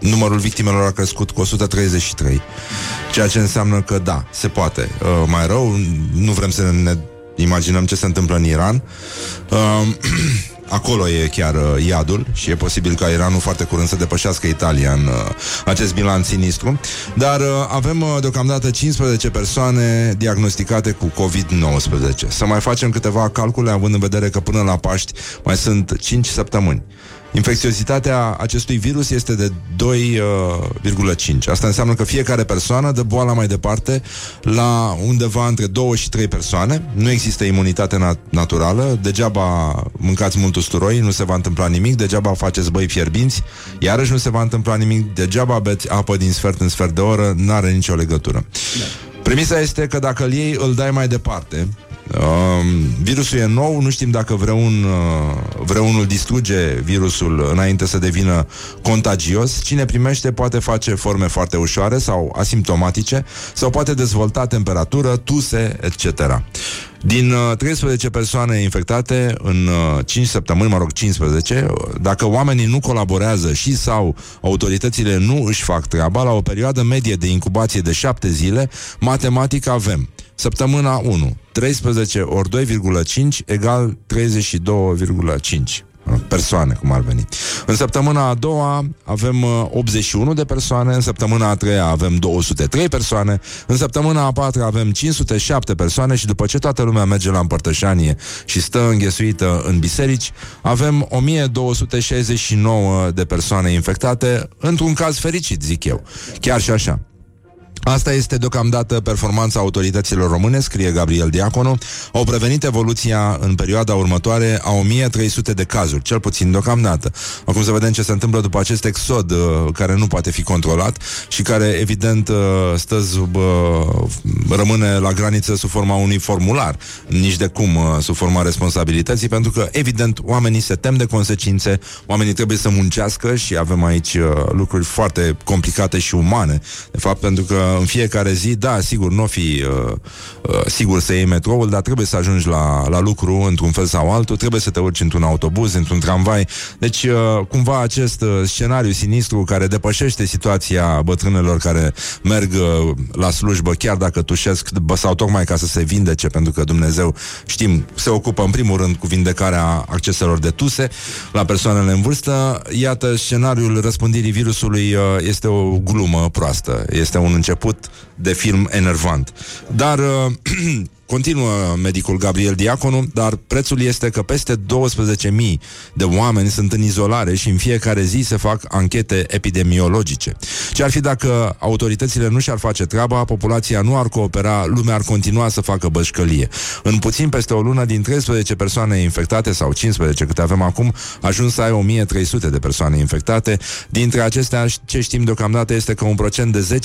numărul victimelor a crescut cu 133. Ceea ce înseamnă că da, se poate. Uh, mai rău, nu vrem să ne imaginăm ce se întâmplă în Iran. Uh, [clears throat] Acolo e chiar uh, iadul și e posibil ca Iranul foarte curând să depășească Italia în uh, acest bilanț sinistru. Dar uh, avem uh, deocamdată 15 persoane diagnosticate cu COVID-19. Să mai facem câteva calcule având în vedere că până la Paști mai sunt 5 săptămâni. Infecțiozitatea acestui virus este de 2,5. Asta înseamnă că fiecare persoană dă boala mai departe la undeva între 2 și 3 persoane. Nu există imunitate nat- naturală. Degeaba mâncați mult usturoi, nu se va întâmpla nimic. Degeaba faceți băi fierbinți, iarăși nu se va întâmpla nimic. Degeaba beți apă din sfert în sfert de oră, n-are nicio legătură. Premisa este că dacă îl iei, îl dai mai departe. Um, virusul e nou, nu știm dacă vreun, uh, vreunul distruge virusul înainte să devină contagios. Cine primește poate face forme foarte ușoare sau asimptomatice sau poate dezvolta temperatură, tuse, etc. Din uh, 13 persoane infectate în uh, 5 săptămâni, mă rog 15, uh, dacă oamenii nu colaborează și sau autoritățile nu își fac treaba, la o perioadă medie de incubație de 7 zile, matematic avem Săptămâna 1 13 ori 2,5 egal 32,5 persoane, cum ar veni. În săptămâna a doua avem uh, 81 de persoane, în săptămâna a treia avem 203 persoane, în săptămâna a patra avem 507 persoane și după ce toată lumea merge la împărtășanie și stă înghesuită în biserici, avem 1269 de persoane infectate, într-un caz fericit, zic eu. Chiar și așa. Asta este deocamdată performanța autorităților române, scrie Gabriel Diaconu. Au prevenit evoluția în perioada următoare a 1300 de cazuri, cel puțin deocamdată. Acum să vedem ce se întâmplă după acest exod uh, care nu poate fi controlat și care evident uh, stă sub, uh, rămâne la graniță sub forma unui formular, nici de cum uh, sub forma responsabilității, pentru că evident oamenii se tem de consecințe, oamenii trebuie să muncească și avem aici uh, lucruri foarte complicate și umane, de fapt, pentru că în fiecare zi, da, sigur, nu o fi uh, uh, sigur să iei metroul, dar trebuie să ajungi la, la lucru într-un fel sau altul, trebuie să te urci într-un autobuz, într-un tramvai. Deci, uh, cumva, acest uh, scenariu sinistru care depășește situația bătrânelor care merg uh, la slujbă, chiar dacă tușesc, bă, sau tocmai ca să se vindece, pentru că Dumnezeu, știm, se ocupă în primul rând cu vindecarea acceselor de tuse la persoanele în vârstă. Iată, scenariul răspândirii virusului uh, este o glumă proastă. Este un început de film enervant. Dar [clears throat] uh, continuă medicul Gabriel Diaconu, dar prețul este că peste 12.000 de oameni sunt în izolare și în fiecare zi se fac anchete epidemiologice. Ce ar fi dacă autoritățile nu și-ar face treaba, populația nu ar coopera, lumea ar continua să facă bășcălie. În puțin peste o lună, din 13 persoane infectate sau 15 câte avem acum, ajuns să ai 1300 de persoane infectate. Dintre acestea, ce știm deocamdată este că un procent de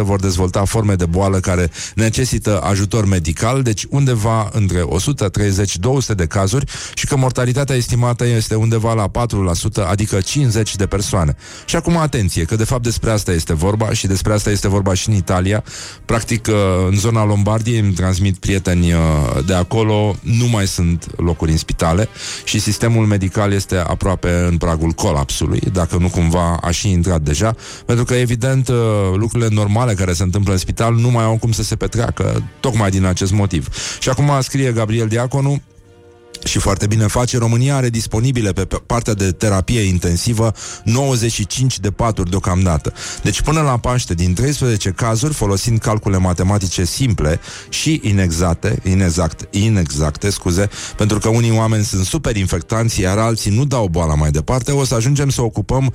10-15% vor dezvolta forme de boală care necesită ajutor medical, deci undeva între 130-200 de cazuri și că mortalitatea estimată este undeva la 4%, adică 50 de persoane. Și acum atenție, că de fapt despre asta este vorba și despre asta este vorba și în Italia. Practic, uh, în zona Lombardiei îmi transmit prieteni uh, de acolo, nu mai sunt locuri în spitale și sistemul medical este aproape în pragul colapsului, dacă nu cumva a și intrat deja, pentru că evident uh, lucrurile normale care se întâmplă în spital nu mai au cum să se petreacă, tocmai din acest motiv. Și acum scrie Gabriel Diaconu, și foarte bine face, România are disponibile pe partea de terapie intensivă 95 de paturi deocamdată. Deci până la Paște, din 13 cazuri, folosind calcule matematice simple și inexacte, inexact, inexacte, scuze, pentru că unii oameni sunt super infectanți, iar alții nu dau boala mai departe, o să ajungem să ocupăm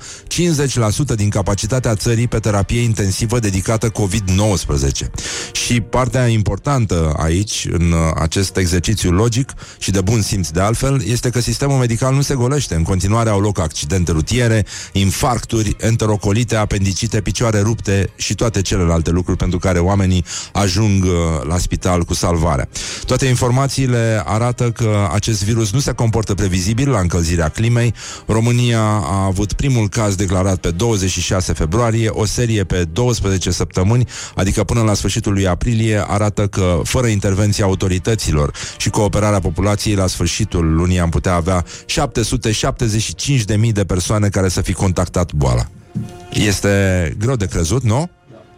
50% din capacitatea țării pe terapie intensivă dedicată COVID-19. Și partea importantă aici, în acest exercițiu logic și de bun simț simți de altfel, este că sistemul medical nu se golește. În continuare au loc accidente rutiere, infarcturi, enterocolite, apendicite, picioare rupte și toate celelalte lucruri pentru care oamenii ajung uh, la spital cu salvarea. Toate informațiile arată că acest virus nu se comportă previzibil la încălzirea climei. România a avut primul caz declarat pe 26 februarie, o serie pe 12 săptămăni, adică până la sfârșitul lui aprilie, arată că fără intervenția autorităților și cooperarea populației la sfârșit sfârșitul lunii am putea avea 775.000 de persoane care să fi contactat boala. Este greu de crezut, nu?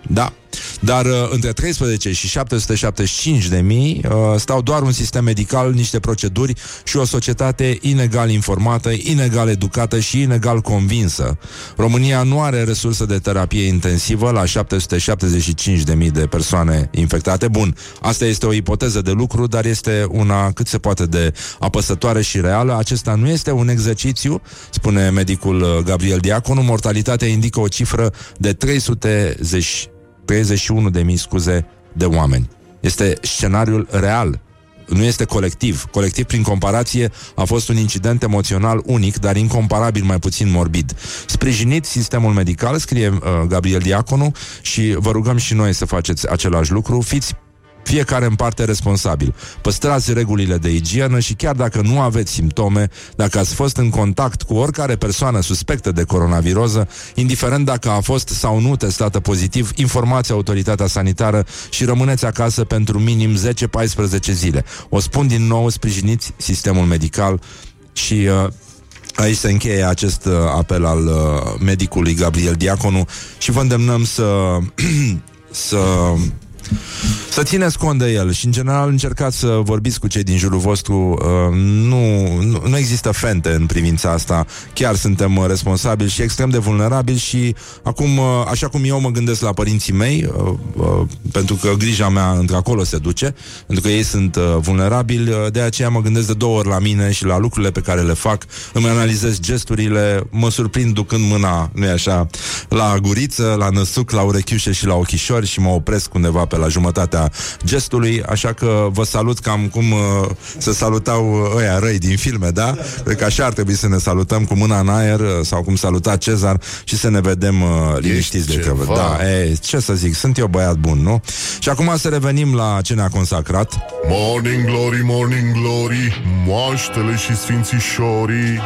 Da. Dar uh, între 13 și 775 de mii uh, stau doar un sistem medical, niște proceduri și o societate inegal informată, inegal educată și inegal convinsă. România nu are resursă de terapie intensivă la 775 de mii de persoane infectate. Bun, asta este o ipoteză de lucru, dar este una cât se poate de apăsătoare și reală. Acesta nu este un exercițiu, spune medicul uh, Gabriel Diaconu. Mortalitatea indică o cifră de 310 31 de mii, scuze, de oameni. Este scenariul real. Nu este colectiv. Colectiv, prin comparație, a fost un incident emoțional unic, dar incomparabil mai puțin morbid. Sprijinit sistemul medical, scrie uh, Gabriel Diaconu, și vă rugăm și noi să faceți același lucru. Fiți fiecare în parte responsabil. Păstrați regulile de igienă și chiar dacă nu aveți simptome, dacă ați fost în contact cu oricare persoană suspectă de coronaviroză, indiferent dacă a fost sau nu testată pozitiv, informați autoritatea sanitară și rămâneți acasă pentru minim 10-14 zile. O spun din nou, sprijiniți sistemul medical și uh, Aici se încheie acest uh, apel al uh, medicului Gabriel Diaconu și vă îndemnăm să [clears throat] să să țineți cont de el și, în general, încercați să vorbiți cu cei din jurul vostru. Uh, nu, nu, nu există fente în privința asta. Chiar suntem uh, responsabili și extrem de vulnerabili și acum, uh, așa cum eu mă gândesc la părinții mei, uh, uh, pentru că grija mea între acolo se duce, pentru că ei sunt uh, vulnerabili, uh, de aceea mă gândesc de două ori la mine și la lucrurile pe care le fac, îmi analizez gesturile, mă surprind ducând mâna, nu așa, la guriță, la năsuc, la urechiușe și la ochișori și mă opresc undeva pe la jumătatea gestului, așa că vă salut cam cum uh, se salutau ăia răi din filme, da? Cred că așa ar trebui să ne salutăm cu mâna în aer uh, sau cum saluta Cezar și să ne vedem uh, liniștiți de că. Da, e, ce să zic, sunt eu băiat bun, nu? Și acum să revenim la ce ne-a consacrat. Morning Glory, Morning Glory Moaștele și sfințișorii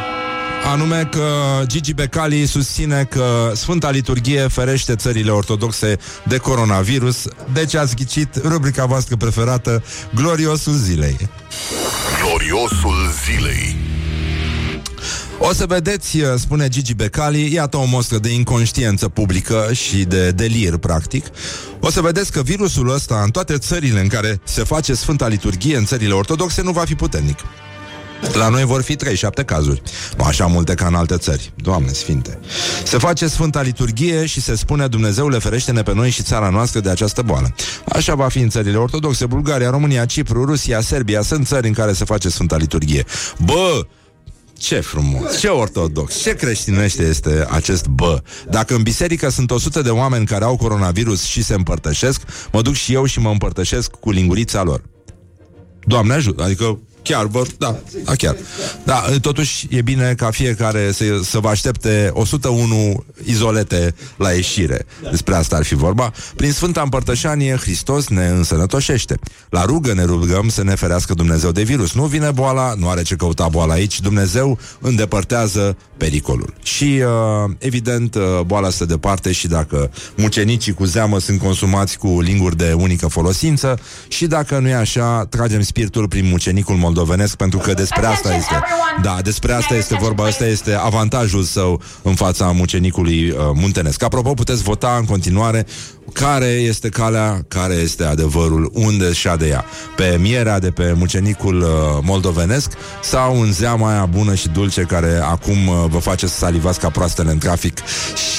anume că Gigi Becali susține că Sfânta Liturghie ferește țările ortodoxe de coronavirus, deci ați ghicit rubrica voastră preferată, Gloriosul Zilei. Gloriosul zilei O să vedeți, spune Gigi Becali, iată o mostră de inconștiență publică și de delir, practic. O să vedeți că virusul ăsta, în toate țările în care se face Sfânta Liturghie, în țările ortodoxe, nu va fi puternic. La noi vor fi 37 cazuri, nu așa multe ca în alte țări. Doamne sfinte! Se face Sfânta Liturghie și se spune Dumnezeule ferește-ne pe noi și țara noastră de această boală. Așa va fi în țările ortodoxe, Bulgaria, România, Cipru, Rusia, Serbia. Sunt țări în care se face Sfânta Liturghie. Bă! Ce frumos, ce ortodox, ce creștinește este acest bă. Dacă în biserică sunt 100 de oameni care au coronavirus și se împărtășesc, mă duc și eu și mă împărtășesc cu lingurița lor. Doamne ajută, adică chiar vă, da, da, chiar. Da, totuși e bine ca fiecare să, să vă aștepte 101 izolete la ieșire. Despre asta ar fi vorba. Prin Sfânta Împărtășanie, Hristos ne însănătoșește. La rugă ne rugăm să ne ferească Dumnezeu de virus. Nu vine boala, nu are ce căuta boala aici. Dumnezeu îndepărtează pericolul. Și, uh, evident, uh, boala stă departe și dacă mucenicii cu zeamă sunt consumați cu linguri de unică folosință și dacă nu e așa, tragem spiritul prin mucenicul moldovenesc pentru că despre asta este. Da, despre asta este vorba, asta este avantajul său în fața mucenicului uh, muntenesc. Apropo, puteți vota în continuare care este calea, care este adevărul, unde și de ea. Pe mierea de pe mucenicul uh, moldovenesc sau în zeama aia bună și dulce care acum uh, vă face să salivați ca proastele în trafic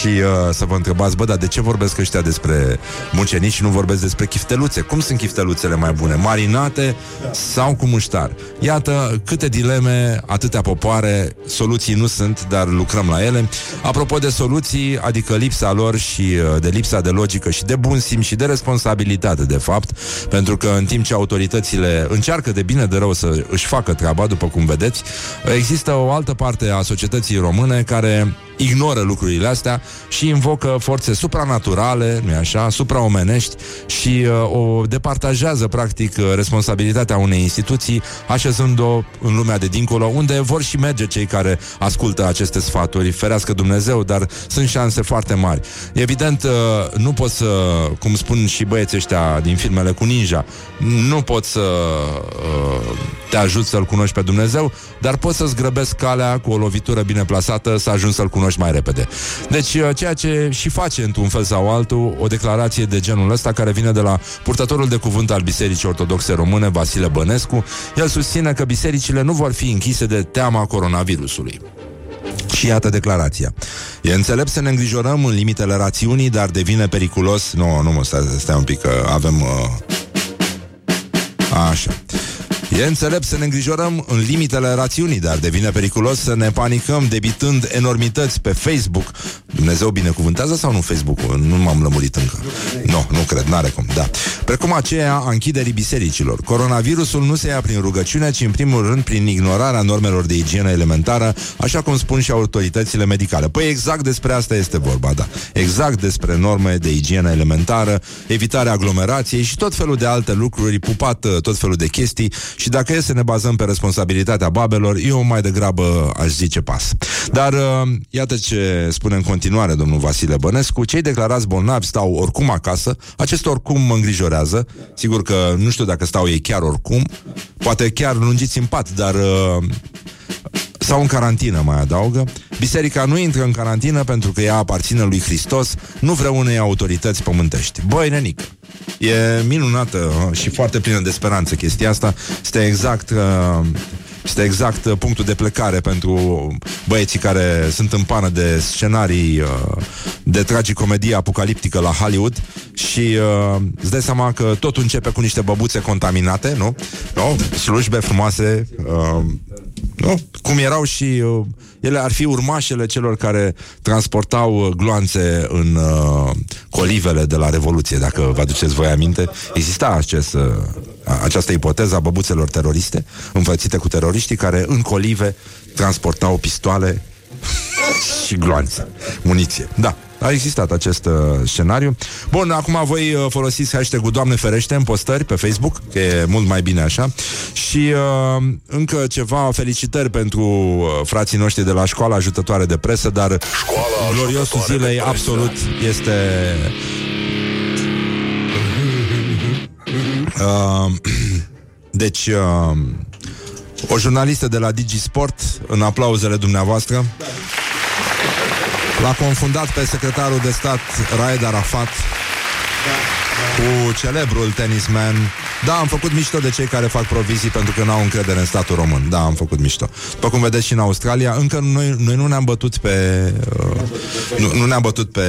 și uh, să vă întrebați, bă, dar de ce vorbesc ăștia despre mucenici și nu vorbesc despre chifteluțe? Cum sunt chifteluțele mai bune? Marinate sau cu muștar? Iată câte dileme, atâtea popoare, soluții nu sunt, dar lucrăm la ele. Apropo de soluții, adică lipsa lor și uh, de lipsa de logică și de bun simț și de responsabilitate, de fapt, pentru că în timp ce autoritățile încearcă de bine de rău să își facă treaba, după cum vedeți, există o altă parte a societății române care ignoră lucrurile astea și invocă forțe supranaturale, nu-i așa, supraomenești și uh, o departajează practic uh, responsabilitatea unei instituții, așezând-o în lumea de dincolo, unde vor și merge cei care ascultă aceste sfaturi, ferească Dumnezeu, dar sunt șanse foarte mari. Evident, uh, nu poți să, cum spun și băieții ăștia din filmele cu ninja, nu poți să uh, te ajut să-L cunoști pe Dumnezeu, dar poți să-ți grăbesc calea cu o lovitură bine plasată să ajungi să-L cunoști mai repede. Deci, uh, ceea ce și face într-un fel sau altul o declarație de genul ăsta care vine de la purtătorul de cuvânt al Bisericii Ortodoxe Române, Vasile Bănescu, el susține că bisericile nu vor fi închise de teama coronavirusului. Și iată declarația. E înțelept să ne îngrijorăm în limitele rațiunii, dar devine periculos... Nu, nu mă, stai, stai un pic, că avem... Uh... Așa. E înțelept să ne îngrijorăm în limitele rațiunii, dar devine periculos să ne panicăm debitând enormități pe Facebook. Dumnezeu binecuvântează sau nu Facebook-ul? Nu m-am lămurit încă. Nu, nu cred, n-are cum, da. Precum aceea a închiderii bisericilor. Coronavirusul nu se ia prin rugăciune, ci în primul rând prin ignorarea normelor de igienă elementară, așa cum spun și autoritățile medicale. Păi exact despre asta este vorba, da. Exact despre norme de igienă elementară, evitarea aglomerației și tot felul de alte lucruri, pupat tot felul de chestii și dacă e să ne bazăm pe responsabilitatea babelor, eu mai degrabă aș zice pas. Dar uh, iată ce spune în continuare domnul Vasile Bănescu, cei declarați bolnavi stau oricum acasă, acest oricum mă îngrijorează, sigur că nu știu dacă stau ei chiar oricum, poate chiar lungiți în pat, dar uh, sau în carantină, mai adaugă. Biserica nu intră în carantină pentru că ea aparține lui Hristos, nu vreunei autorități pământești. Băi, nenică, e minunată uh, și foarte plină de speranță chestia asta. Este exact... Uh, este exact uh, punctul de plecare pentru băieții care sunt în pană de scenarii uh, de tragicomedie apocaliptică la Hollywood și uh, îți dai seama că totul începe cu niște băbuțe contaminate, nu? No? Slujbe frumoase, uh, nu? Cum erau și uh, ele ar fi urmașele celor care transportau uh, gloanțe în uh, colivele de la Revoluție, dacă vă aduceți voi aminte. Exista acest, uh, această ipoteză a băbuțelor teroriste, învățite cu teroriștii, care în colive transportau pistoale și gloanțe, muniție. Da, a existat acest uh, scenariu. Bun, acum voi uh, folosiți hashtag-ul Doamne ferește în postări pe Facebook, că e mult mai bine așa. Și uh, încă ceva felicitări pentru uh, frații noștri de la școala ajutătoare de presă, dar Școala gloriosul ajutătoare de zilei presă. absolut este Uh, deci, uh, o jurnalistă de la Digisport, în aplauzele dumneavoastră, l-a confundat pe secretarul de stat Raed Arafat cu celebrul tenisman. Da, am făcut mișto de cei care fac provizii pentru că n-au încredere în statul român. Da, am făcut mișto. După cum vedeți și în Australia, încă noi, noi nu ne-am bătut pe... Uh, nu, nu ne-am bătut pe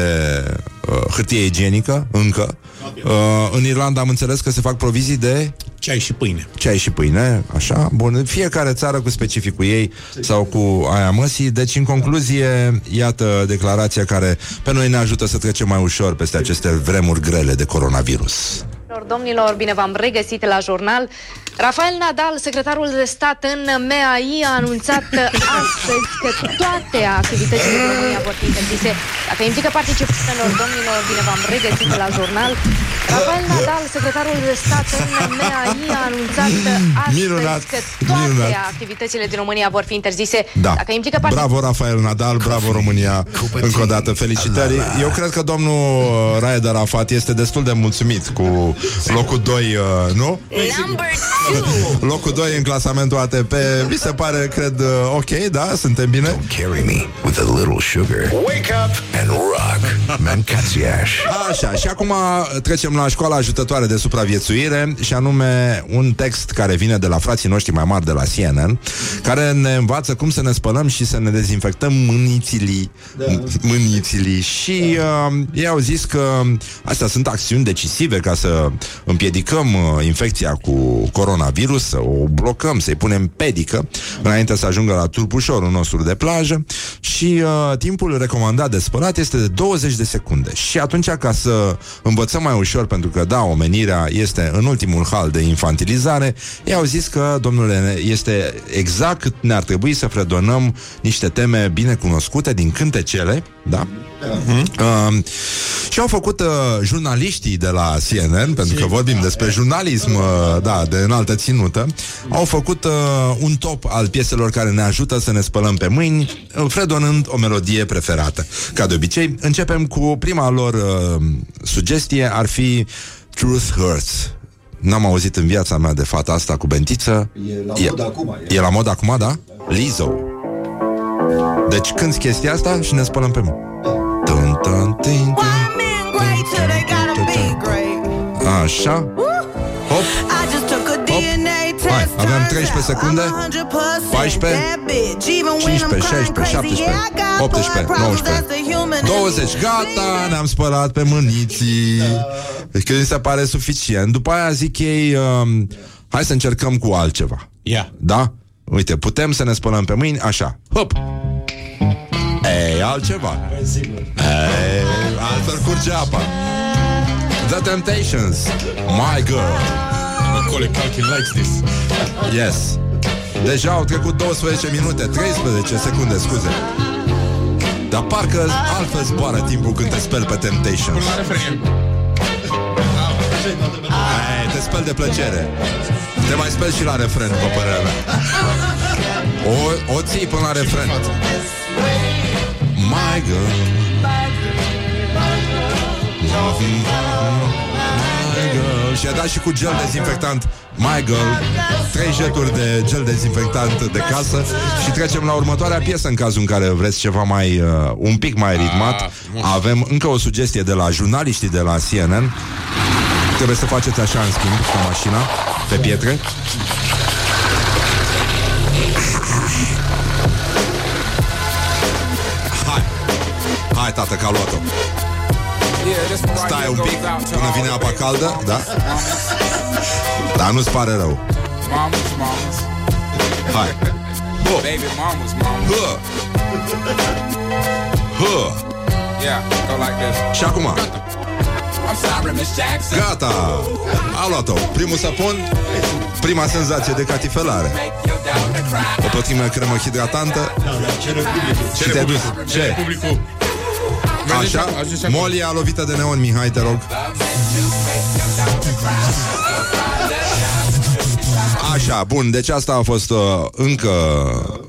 uh, hârtie igienică, încă. Uh, în Irlanda am înțeles că se fac provizii de Ceai și pâine. ceai și pâine, așa, bun, fiecare țară cu specificul ei sau cu aia măsii, deci în concluzie, iată declarația care pe noi ne ajută să trecem mai ușor peste aceste vremuri grele de coronavirus. Domnilor, bine v-am regăsit la jurnal. Rafael Nadal, secretarul de stat în MAI, a anunțat [laughs] astăzi că toate activitățile din România vor fi interzise. Dacă implică participanților, domnilor, bine v-am regăsit la jurnal. Rafael Nadal, secretarul de stat în MAI, a anunțat [laughs] astăzi Minunat, că toate minunat. activitățile din România vor fi interzise. Da. Dacă implică participanții Bravo Rafael Nadal, bravo România. Încă o dată felicitări. Eu cred că domnul uh, Raed Arafat este destul de mulțumit cu locul 2, uh, nu? [laughs] Locul 2 în clasamentul ATP. Mi se pare, cred, uh, ok, da? Suntem bine? Carry me with a little sugar. Wake up and rock. Mancațiaș. Așa, și acum trecem la școala ajutătoare de supraviețuire și anume un text care vine de la frații noștri mai mari de la CNN, care ne învață cum să ne spălăm și să ne dezinfectăm mânițilii, da. mânițilii și uh, ei au zis că astea sunt acțiuni decisive ca să împiedicăm uh, infecția cu coronavirus, să o blocăm, să-i punem pedică înainte să ajungă la turpușorul nostru de plajă și uh, timpul recomandat de spălat este de 20 de secunde. Și atunci ca să învățăm mai ușor, pentru că da, omenirea este în ultimul hal de infantilizare, ei au zis că, domnule, este exact cât ne-ar trebui să fredonăm niște teme bine cunoscute din cântecele, da? Uh, și au făcut uh, jurnaliștii de la CNN, pentru că vorbim despre jurnalism, uh, da, de înaltă ținută, au făcut uh, un top al pieselor care ne ajută să ne spălăm pe mâini, uh, fredonând o melodie preferată. Ca de obicei, începem cu prima lor uh, sugestie, ar fi Truth Hurts. N-am auzit în viața mea de fata asta cu bentiță. E la E- mod acum. E la mod acum, da? Lizzo. Deci cânti chestia asta și ne spălăm pe mâini. Dun, dun, tin, tin. men great till they gotta be great. Așa. Hop. I just took a DNA test. Hai, avem turns 13 out secunde. I'm 100% 14, that bitch. Even when 15, I'm crying 16, crazy, 17, yeah, I got 18, blood problems, 19, that's the human in 20, me. gata, ne-am spălat pe mâniții. Deci că mi se pare suficient. După aia zic ei, um, hai să încercăm cu altceva. Ia. Da? Uite, putem să ne spălăm pe mâini așa. Hop! Ei, altceva. Ei, altfel curge apa. The Temptations. My Girl. Macaulay Culkin likes this. Yes. Deja au trecut 12 minute, 13 secunde, scuze. Dar parcă altfel zboară timpul când te speli pe Temptations. La refren. Ai, te speli de plăcere. Te mai speli și la refren, după părerea mea. O, o ții până la refren. My girl. My girl. Și a dat și cu gel dezinfectant. My Girl. Trei jeturi de gel dezinfectant de casă. Și trecem la următoarea piesă În cazul în care vreți ceva mai uh, Un pic mai ritmat. Avem încă o sugestie de la jurnaliștii de la CNN Trebuie să faceți așa în schimb Cu mașina Pe pietre tată că a luat-o Stai un pic până vine apa caldă Da? Dar nu-ți pare rău Mamas, mamas, Hai Hă, baby mamas, mamas. hă Hă Yeah, go like this. Și acum I'm sorry, Miss Jackson. Gata A luat-o Primul sapun Prima senzație de catifelare Make your daughter cry. O pătrime cremă hidratantă Și te duci Ce? Publicul. Așa? Molia lovită de neon, Mihai, te rog. Așa, bun, deci asta a fost uh, încă,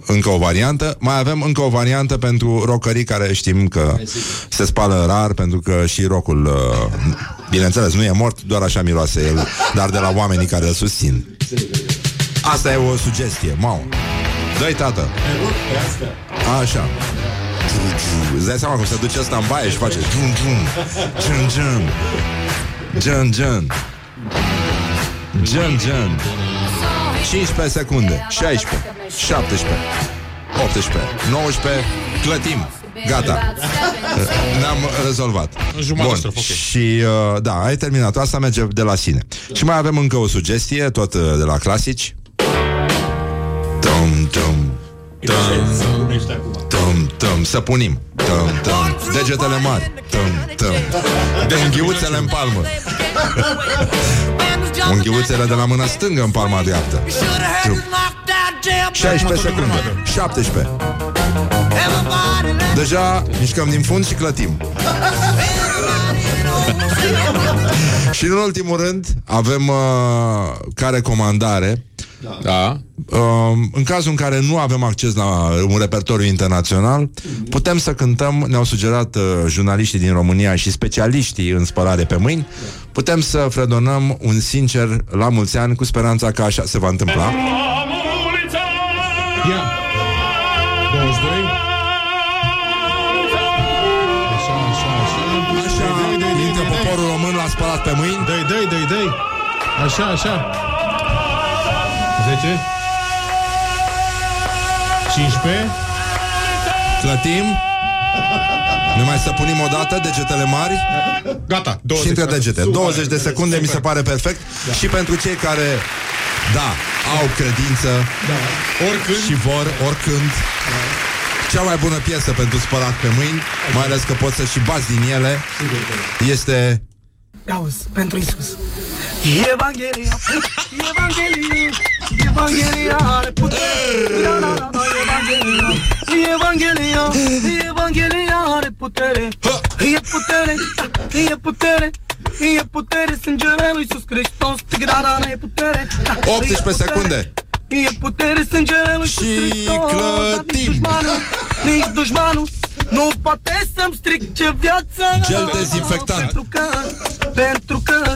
încă o variantă. Mai avem încă o variantă pentru rocării care știm că se spală rar Pentru că și rocul, uh, bineînțeles, nu e mort, doar așa miroase el Dar de la oamenii care îl susțin. Asta e o sugestie, mau Dă-i, tată. Așa Îți dai seama cum se duce ăsta în baie și face Dum, dum, dum, dum. Gen, gen. Gen, gen. 15 secunde. 16, 17, 18, 19, clătim. Gata. Ne-am rezolvat. În jumătate Bun. strofă, ok. Și uh, da, ai terminat. Asta merge de la sine. Și mai avem încă o sugestie, tot uh, de la clasici. Tum, tum, tum, tum, tum, să punim. Tum, tum, degetele mari. Tum, tum. Unghiuțele în palmă. [laughs] Unghiuțele de la mâna stângă în palma dreaptă. Tum. 16 secunde. 17. Deja mișcăm din fund și clătim. [laughs] și în ultimul rând avem uh, ca recomandare Da. uh, în cazul în care nu avem acces la un repertoriu internațional, putem să cântăm, ne-au sugerat uh, jurnaliștii din România și specialiștii în spălare pe mâini, putem să fredonăm un sincer la mulți ani cu speranța că așa se va întâmpla. Ia. 22. Așa, așa, așa. Așa, Dai, dai, dai, minte dai, dai. poporul român l-a spălat pe mâini. Dai, dai, dai, dai. Așa, așa. 10. 15. Clătim. Ne mai săpunim o dată degetele mari Gata. 20. și între degete. Super. 20 de secunde mi se pare perfect. Și pentru cei care, da, au credință Oricând. și vor, oricând, cea mai bună piesă pentru spălat pe mâini, mai ales că poți să și bați din ele, este Auzi, pentru Isus. Evanghelia, Evanghelia, Evanghelia are putere. Da, da, da, da, Evanghelia, Evanghelia, Evanghelia are putere. E putere, da, e putere. E putere, sângele lui Iisus Hristos Da, da, da, e putere da, 18 e putere. secunde. E putere, sângele lui Și Iisus Hristos Da, nici clătim. dușmanul, nici dușmanul Nu poate să-mi strice viața Gel dezinfectant. Pentru că, pentru că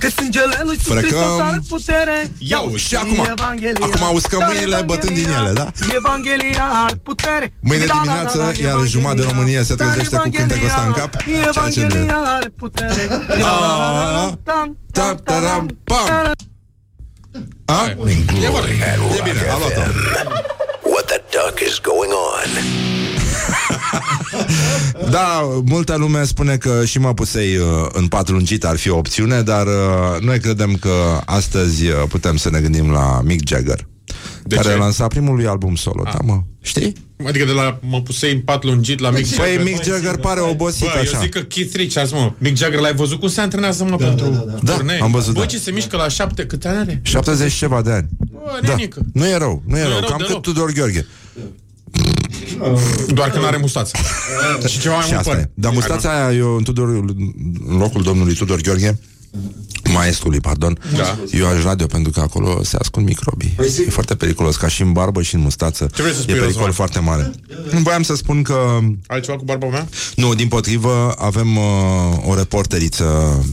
Că sângele lui Iisus Frecăm. Hristos are putere Iau, și acum. Evanghelia. Acum uscăm Da, mâinile bătând din ele, da? Evanghelia are putere Mâine Da, da, dimineață, da, da, iar Evanghelia. jumătate de România se Da, trezește cu cântecul ăsta în cap, Evanghelia. ceea ce ne- Evanghelia are putere Ah, ta- taram, pam. A? E bine, a luat-o. What the duck is going on? [laughs] [laughs] Da, multă lume spune că și mă pusei uh, în pat lungit ar fi o opțiune, dar uh, noi credem că astăzi uh, putem să ne gândim la Mick Jagger, De care ce? a lansat primul lui album solo, da, mă, știi? Adică de la mă pusei în pat lungit la Mick Păi Jagger. Mick Jagger pare obosit Bă, eu așa. zic că Keith Richards, mă, Mick Jagger l-ai văzut cum se antrenează, mă, pentru Da, turnee? am văzut, Bă, da. ce se mișcă la șapte, câte ani are? 70 și ceva de ani. Bă, Da, nenică. nu e rău, nu e Nu e rău, rău cam deloc. cât Tudor Gheorghe. Doar că nu are mustață. și ceva mai Și mult asta păr. e. Dar mustața aia, eu în, Tudor, în locul domnului Tudor Gheorghe, maestrului, pardon, Da. eu aș radio pentru că acolo se ascund microbii. E foarte periculos, ca și în barbă și în mustață. Ce vrei să spui, e pericol Răzvan? foarte mare. Voiam să spun că Altceva cu barba mea? nu, din potrivă, avem uh, o reporteriță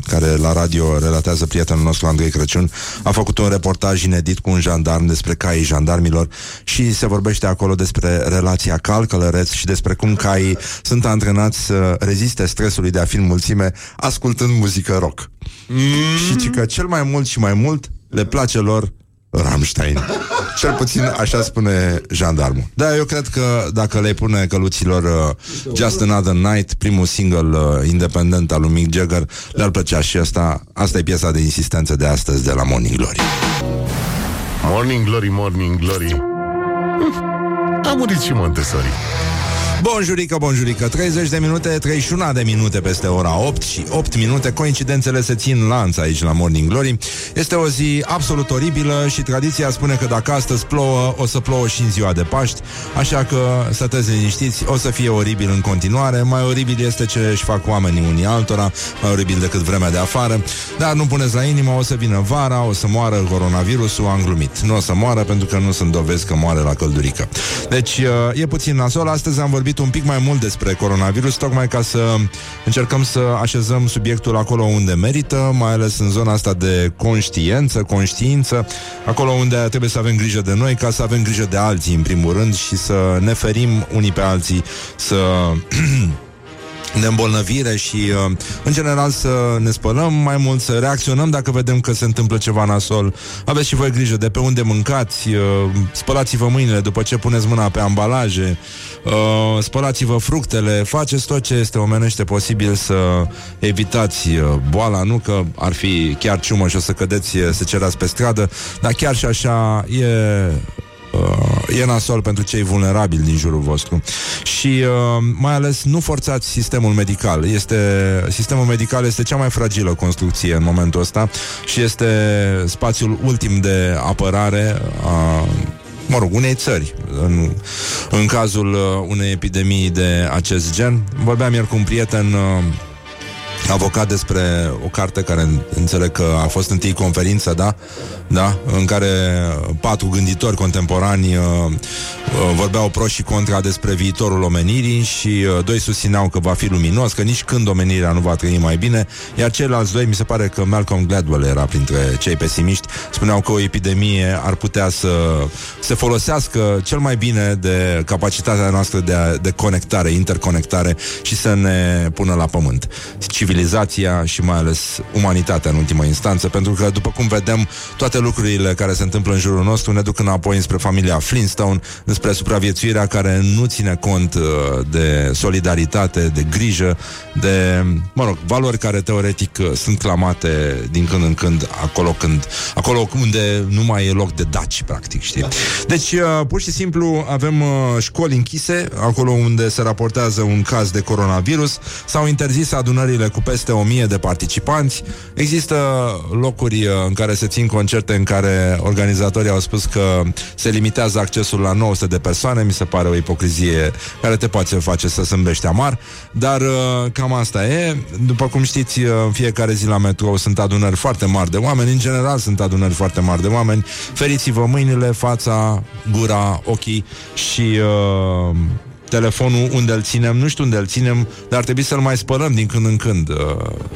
care la radio relatează prietenul nostru Andrei Crăciun. A făcut un reportaj inedit cu un jandarm despre caii jandarmilor și se vorbește acolo despre relația cal-călăreț și despre cum caii sunt antrenați să reziste stresului de a fi în mulțime ascultând muzică rock. Mm. Și ci că cel mai mult și mai mult le place lor Rammstein. Cel puțin așa spune jandarmul. Da, eu cred că dacă le pune căluților uh, Just Another Night, primul single uh, independent al lui Mick Jagger, le-ar plăcea și asta. Asta e piesa de insistență de astăzi de la Morning Glory. Morning Glory, Morning Glory Hm, A murit și Montessori Bonjurică, bonjurică. 30 de minute, 31 de minute peste ora 8 și 8 minute. Coincidențele se țin lanț aici la Morning Glory. Este o zi absolut oribilă Și tradiția spune că dacă astăzi plouă O să plouă și în ziua de Paști. Așa că stăteți liniștiți O să fie oribil în continuare. Mai oribil este ce își fac oamenii unii altora Mai oribil decât vremea de afară. Dar nu puneți la inimă, o să vină vara O să moară coronavirusul, am glumit. Nu o să moară pentru că nu sunt dovezi că moare la căldurică. Deci e puțin nasol. Astăzi am vorbit un pic mai mult despre coronavirus Tocmai ca să încercăm să așezăm subiectul acolo unde merită Mai ales în zona asta de conștiență, conștiință Acolo unde trebuie să avem grijă de noi Ca să avem grijă de alții în primul rând Și să ne ferim unii pe alții Să [clears throat] de îmbolnăvire și, uh, în general, să ne spălăm mai mult, să reacționăm dacă vedem că se întâmplă ceva nasol. Aveți și voi grijă de pe unde mâncați, uh, spălați-vă mâinile după ce puneți mâna pe ambalaje, uh, spălați-vă fructele, faceți tot ce este omenește posibil să evitați uh, boala, nu că ar fi chiar ciumă și o să cădeți, uh, să cerați pe stradă, dar chiar și așa e uh, e nasol pentru cei vulnerabili din jurul vostru. Și uh, mai ales nu forțați sistemul medical. Este, sistemul medical este cea mai fragilă construcție în momentul ăsta și este spațiul ultim de apărare a mă rog, unei țări în, în cazul uh, unei epidemii de acest gen. Vorbeam ieri cu un prieten uh, avocat despre o carte care înțeleg că a fost întâi conferință, da? Da? În care patru gânditori contemporani uh, uh, vorbeau pro și contra despre viitorul omenirii și uh, doi susțineau că va fi luminos, că nici când omenirea nu va trăi mai bine, iar ceilalți doi, mi se pare că Malcolm Gladwell era printre cei pesimiști, spuneau că o epidemie ar putea să se folosească cel mai bine de capacitatea noastră de, a, de conectare, interconectare și să ne pună la pământ. Civilizația și mai ales umanitatea în ultima instanță, pentru că, după cum vedem, toate lucrurile care se întâmplă în jurul nostru ne duc înapoi spre familia Flintstone, spre supraviețuirea care nu ține cont uh, de solidaritate, de grijă, de, mă rog, valori care teoretic uh, sunt clamate din când în când acolo, când, acolo unde nu mai e loc de daci, practic, știi? Deci, uh, pur și simplu, avem uh, școli închise, acolo unde se raportează un caz de coronavirus, s-au interzis adunările cu peste o mie de participanți, există locuri uh, în care se țin concerte în care organizatorii au spus că se limitează accesul la 900 de persoane, mi se pare o ipocrizie care te poate face să sâmbești amar, dar uh, cam asta e. După cum știți, uh, în fiecare zi la metrou sunt adunări foarte mari de oameni, în general sunt adunări foarte mari de oameni. Feriți-vă mâinile, fața, gura, ochii și uh, telefonul unde îl ținem, nu știu unde îl ținem, dar ar trebui să-l mai spălăm din când în când. Uh,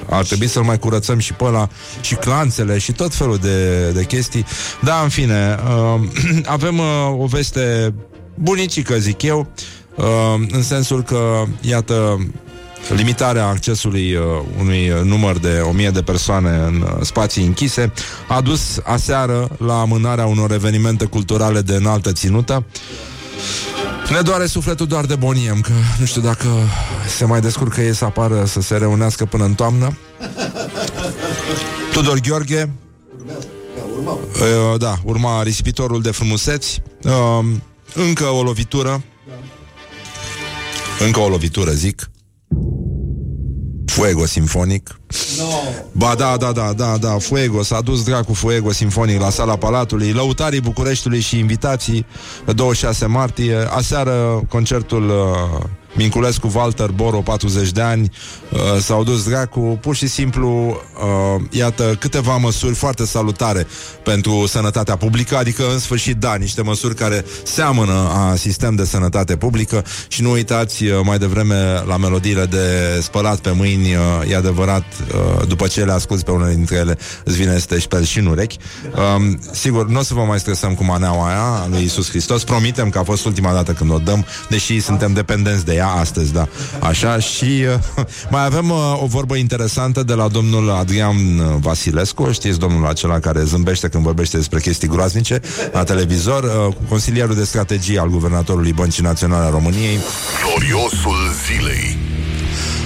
ar trebui să-l mai curățăm și pe ăla, și clanțele, și tot felul de, de chestii. Da, în fine, uh, [clears throat] avem uh, o veste bunicică, zic eu, uh, în sensul că, iată, limitarea accesului uh, unui număr de o mie de persoane în uh, spații închise a dus aseară la amânarea unor evenimente culturale de înaltă ținută. Ne doare sufletul doar de boniem Că nu știu dacă se mai descurcă ei să apară Să se reunească până în toamnă. Tudor Gheorghe. Uh, Da, urma. Risipitorul de frumuseți. Uh, Încă o lovitură. Încă o lovitură, zic Fuego Simfonic No. Ba da, da, da, da, da, Fuego, s-a dus dracu Fuego Simfonic la sala Palatului, lăutarii Bucureștiului și invitații, pe 26 martie, aseară concertul uh, Minculescu Walter Boro, 40 de ani, uh, s-au dus dracu, pur și simplu, uh, iată, câteva măsuri foarte salutare pentru sănătatea publică, adică, în sfârșit, da, niște măsuri care seamănă a sistem de sănătate publică. Și nu uitați uh, mai devreme la melodiile de spălat pe mâini, uh, e adevărat, uh, după ce le asculti pe unele dintre ele, îți vine să te șpeli și în urechi. Um, sigur, nu o să vă mai stresăm cu maneaua aia a lui Isus Hristos, promitem că a fost ultima dată când o dăm, deși suntem dependenți de ea astăzi, da. Așa, și uh, mai avem uh, o vorbă interesantă de la domnul Adrian Vasilescu, știți domnul acela care zâmbește când vorbește despre chestii groaznice la televizor, uh, consilierul de strategie al guvernatorului Băncii Naționale a României. Gloriosul zilei.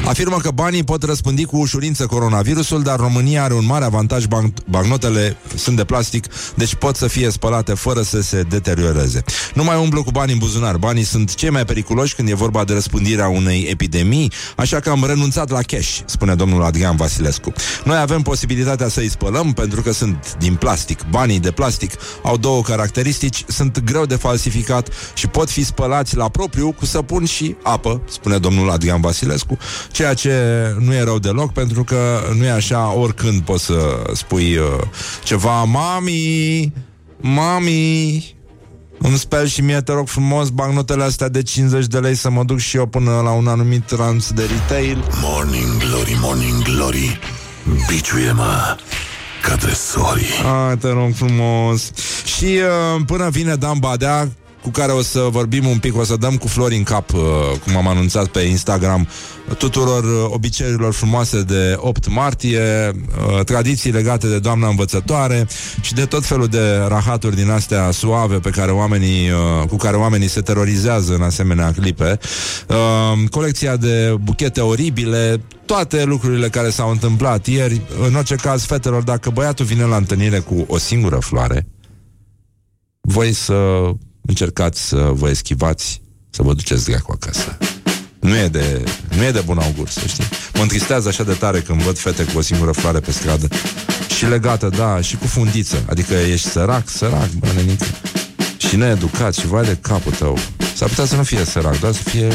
Afirmă că banii pot răspândi cu ușurință coronavirusul, dar România are un mare avantaj, ban- bancnotele sunt de plastic, deci pot să fie spălate fără să se deterioreze. Nu mai umblu cu bani în buzunar, banii sunt cei mai periculoși când e vorba de răspândirea unei epidemii, așa că am renunțat la cash, spune domnul Adrian Vasilescu. Noi avem posibilitatea să îi spălăm pentru că sunt din plastic. Banii de plastic au două caracteristici, sunt greu de falsificat și pot fi spălați la propriu cu săpun și apă, spune domnul Adrian Vasilescu, ceea ce nu e rău deloc, pentru că nu e așa, oricând poți să spui uh, ceva, mami, mami, îmi speli și mie, te rog frumos, bancnotele astea de 50 de lei să mă duc și eu până la un anumit ranț de retail. Morning Glory, Morning Glory. Biciuie-mă ca tresorii A, te rog frumos. Și uh, până vine Dan Badea cu care o să vorbim un pic, o să dăm cu flori în cap, uh, cum am anunțat pe Instagram, tuturor uh, obiceiurilor frumoase de 8 martie, uh, tradiții legate de doamna învățătoare și de tot felul de rahaturi din astea suave pe care oamenii, uh, cu care oamenii se terorizează în asemenea clipe. Uh, colecția de buchete oribile, toate lucrurile care s-au întâmplat ieri, în orice caz, fetelor, dacă băiatul vine la întâlnire cu o singură floare, voi să încercați să vă eschivați, să vă duceți dracu acasă. Nu e de, nu e de bun augur, să știi. Mă întristează așa de tare când văd fete cu o singură floare pe stradă. Și legată, da, și cu fundiță. Adică ești sărac, sărac, bă, nenică. Și needucat și vai de capul tău. S-ar putea să nu fie sărac, dar să fie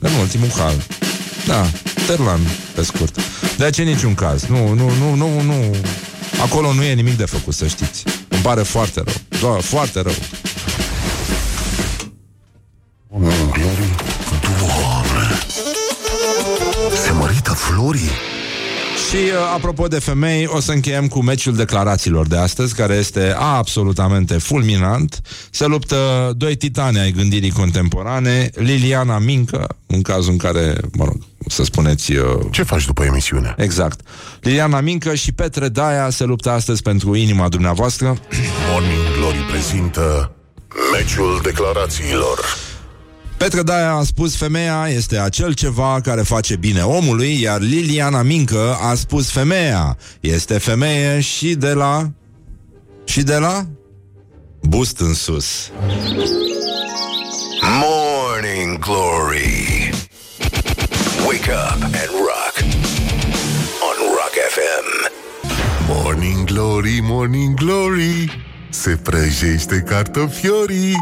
în ultimul hal. Da, terlan, pe scurt. De aceea niciun caz. Nu, nu, nu, nu, nu. Acolo nu e nimic de făcut, să știți. Îmi pare foarte rău. Da, foarte rău. Morning Glory, Doamne! Se mărită florii? Și uh, apropo de femei, o să încheiem cu meciul declarațiilor de astăzi, care este absolutamente fulminant. Se luptă doi titani ai gândirii contemporane, Liliana Mincă, în cazul în care, mă rog, să spuneți... Uh, Ce faci după emisiune? exact. Liliana Mincă și Petre Daia se luptă astăzi pentru inima dumneavoastră. Morning Glory prezintă Meciul declarațiilor Petre Daia a spus femeia este acel ceva care face bine omului, iar Liliana Mincă a spus femeia este femeie și de la... și de la... Bust în sus. Morning Glory. Wake up and rock. On Rock FM. Morning Glory, Morning Glory Se prăjește cartofiorii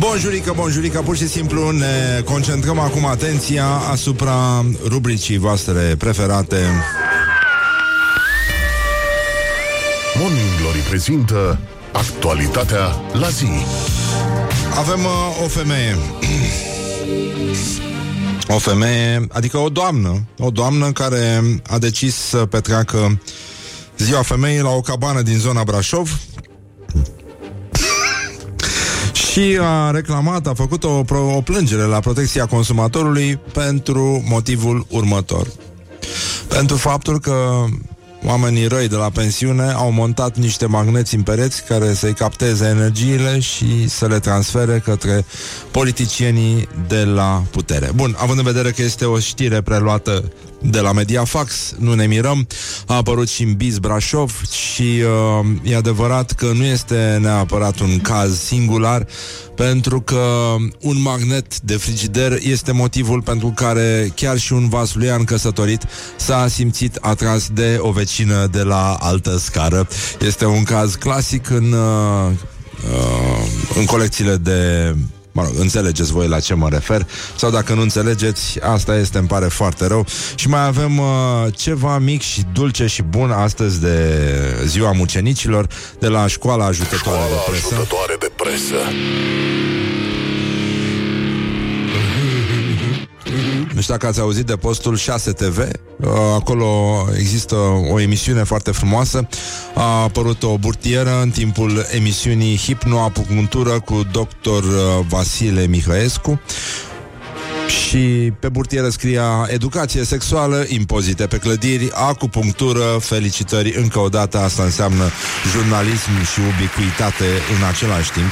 Bonjurică, bonjurică, pur și simplu ne concentrăm acum atenția asupra rubricii voastre preferate. Morning Glory prezintă Actualitatea la zi Avem uh, o femeie. O femeie, adică o doamnă, o doamnă care a decis să petreacă ziua femeii la o cabană din zona Brașov și a reclamat, a făcut o, pro- o plângere la protecția consumatorului pentru motivul următor. Pentru faptul că oamenii răi de la pensiune au montat niște magneți în pereți care să-i capteze energiile și să le transfere către politicienii de la putere. Bun, având în vedere că este o știre preluată de la Mediafax, nu ne mirăm, a apărut și în Biz Brașov și uh, e adevărat că nu este neapărat un caz singular, pentru că un magnet de frigider este motivul pentru care chiar și un vasluian căsătorit s-a simțit atras de o vecină de la altă scară. Este un caz clasic în, uh, uh, în colecțiile de Mă rog, înțelegeți voi la ce mă refer. Sau dacă nu înțelegeți, asta este, îmi pare foarte rău. Și mai avem uh, ceva mic și dulce și bun Astăzi de ziua mucenicilor De la școala ajutătoare Școala de presă. Ajutătoare de presă Nu știu dacă ați auzit de postul 6 TV Uh, Acolo există o emisiune foarte frumoasă. A apărut o burtieră în timpul emisiunii Hipnoapunctură cu doctor uh, Vasile Mihăescu și pe burtieră scria Educație sexuală, impozite pe clădiri, acupunctură, felicitări încă o dată, asta înseamnă jurnalism și ubicuitate în același timp.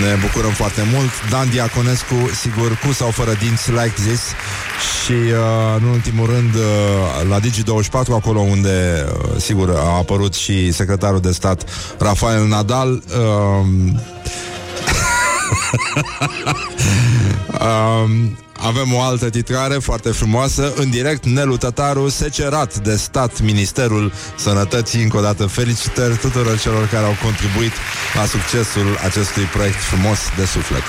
Ne bucurăm foarte mult. Dan Diaconescu, sigur, cu sau fără dinți, like this. Și, uh, în ultimul rând, uh, la Digi24, acolo unde, uh, sigur, a apărut și secretarul de stat Rafael Nadal, uh, Um, [laughs] avem o altă titrare foarte frumoasă. În direct, Nelu Tătaru Secerat de stat Ministerul Sănătății. Încă o dată felicitări tuturor celor care au contribuit La succesul acestui proiect frumos de suflet.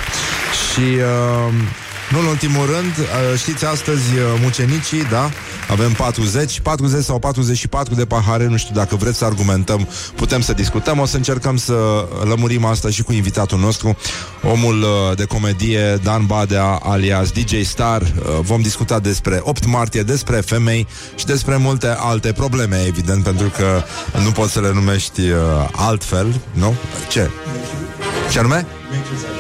Și uh, nu în ultimul rând uh, Știți astăzi uh, mucenicii, da? Avem 40, 40 sau 44 de pahare Nu știu dacă vreți să argumentăm Putem să discutăm, o să încercăm să lămurim asta Și cu invitatul nostru Omul uh, de comedie Dan Badea Alias DJ Star Uh, Vom discuta despre 8 martie Despre femei și despre multe alte probleme Evident, pentru că nu poți să le numești uh, altfel Nu? Ce? Ce anume?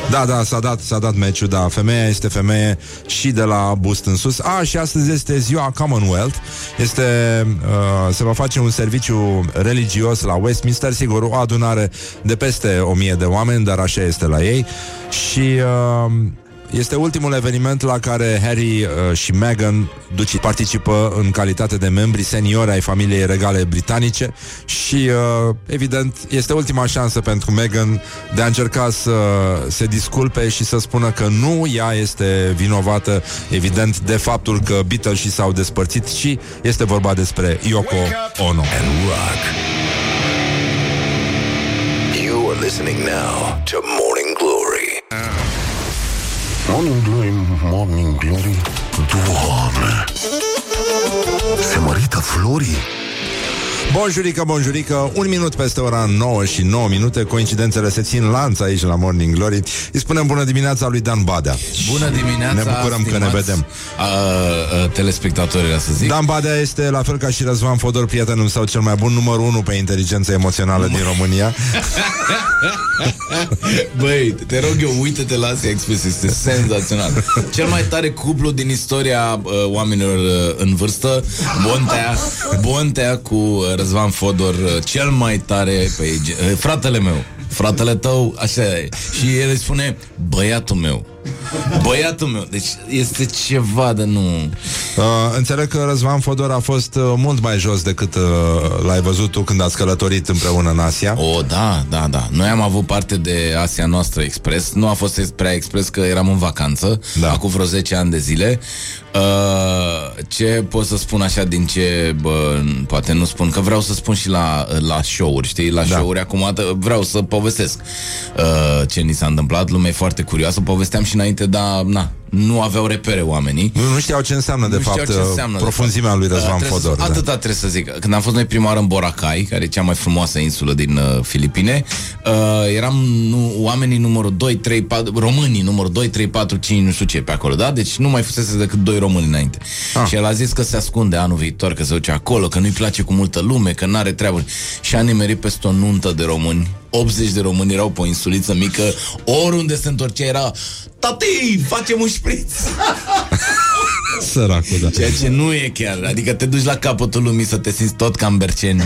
Da, da, s-a dat, s-a dat meciul, da, femeia este femeie și de la bust în sus. A, și astăzi este ziua Commonwealth. Este, uh, se va face un serviciu religios la Westminster, sigur, o adunare de peste o mie de oameni, dar așa este la ei. Și uh, este ultimul eveniment la care Harry uh, și Meghan duci participă în calitate de membri seniori ai familiei regale britanice și, uh, evident, este ultima șansă pentru Meghan de a încerca să se disculpe și să spună că nu ea este vinovată, evident, de faptul că Beatles și s-au despărțit și este vorba despre Yoko Ono. And rock. You are listening now to Morning Glory. Morning Glory, Morning Glory Doamne! Se mărită florii Bonjurică, bonjurică, un minut peste ora 9 și 9 minute. Coincidențele se țin lanț aici la Morning Glory. Îi spunem bună dimineața lui Dan Badea. Bună dimineața, Ne bucurăm că ne stimați, vedem. a, a, Telespectatorii, să zic. Dan Badea este, la fel ca și Răzvan Fodor, prietenul sau cel mai bun numărul 1 pe inteligență emoțională din România. [laughs] Băi, te rog eu, uite-te la Asia Express Este senzațional. Cel mai tare cuplu din istoria uh, oamenilor uh, în vârstă Bontea Bontea cu uh, Răzvan Fodor uh, Cel mai tare pe uh, Fratele meu Fratele tău, așa e. Și el îi spune, băiatul meu Băiatul meu, deci este ceva de nu uh, Înțeleg că Răzvan Fodor a fost uh, mult mai jos decât uh, l-ai văzut tu când ați călătorit împreună în Asia O, da, da, da. Noi am avut parte de Asia noastră Express. Nu a fost prea Express că eram în vacanță, Da. acum vreo 10 ani de zile. Uh, ce pot să spun așa din ce, bă, poate nu spun, că vreau să spun și la, la show-uri, știi? La Da. show-uri acum t- vreau să povestesc uh, ce ni s-a întâmplat. Lumea e foarte curioasă. Povesteam și înainte, dar na, nu aveau repere oamenii. Nu, nu știau ce înseamnă, de Nu fapt, știau ce înseamnă, de profunzimea fapt. lui Răzvan Uh, trebuie Fodor Să, atâta trebuie să zic. Când am fost noi prima oară în Boracay, care e cea mai frumoasă insulă din uh, Filipine, uh, eram nu, oamenii numărul 2, 3, 4, românii numărul 2, 3, 4, 5, nu știu ce pe acolo, da? Deci nu mai fusese decât doi români înainte. Ah. Și el a zis că se ascunde anul viitor, că se duce acolo, că nu-i place cu multă lume, că n-are treabă. Și a nimerit peste o nuntă de români. 80 de români erau pe o insuliță mică, oriunde se întorcea era Tati, facem un șpriț! [laughs] Săracul, da. Ceea ce nu e chiar. Adică te duci la capătul lumii să te simți tot ca în Berceni.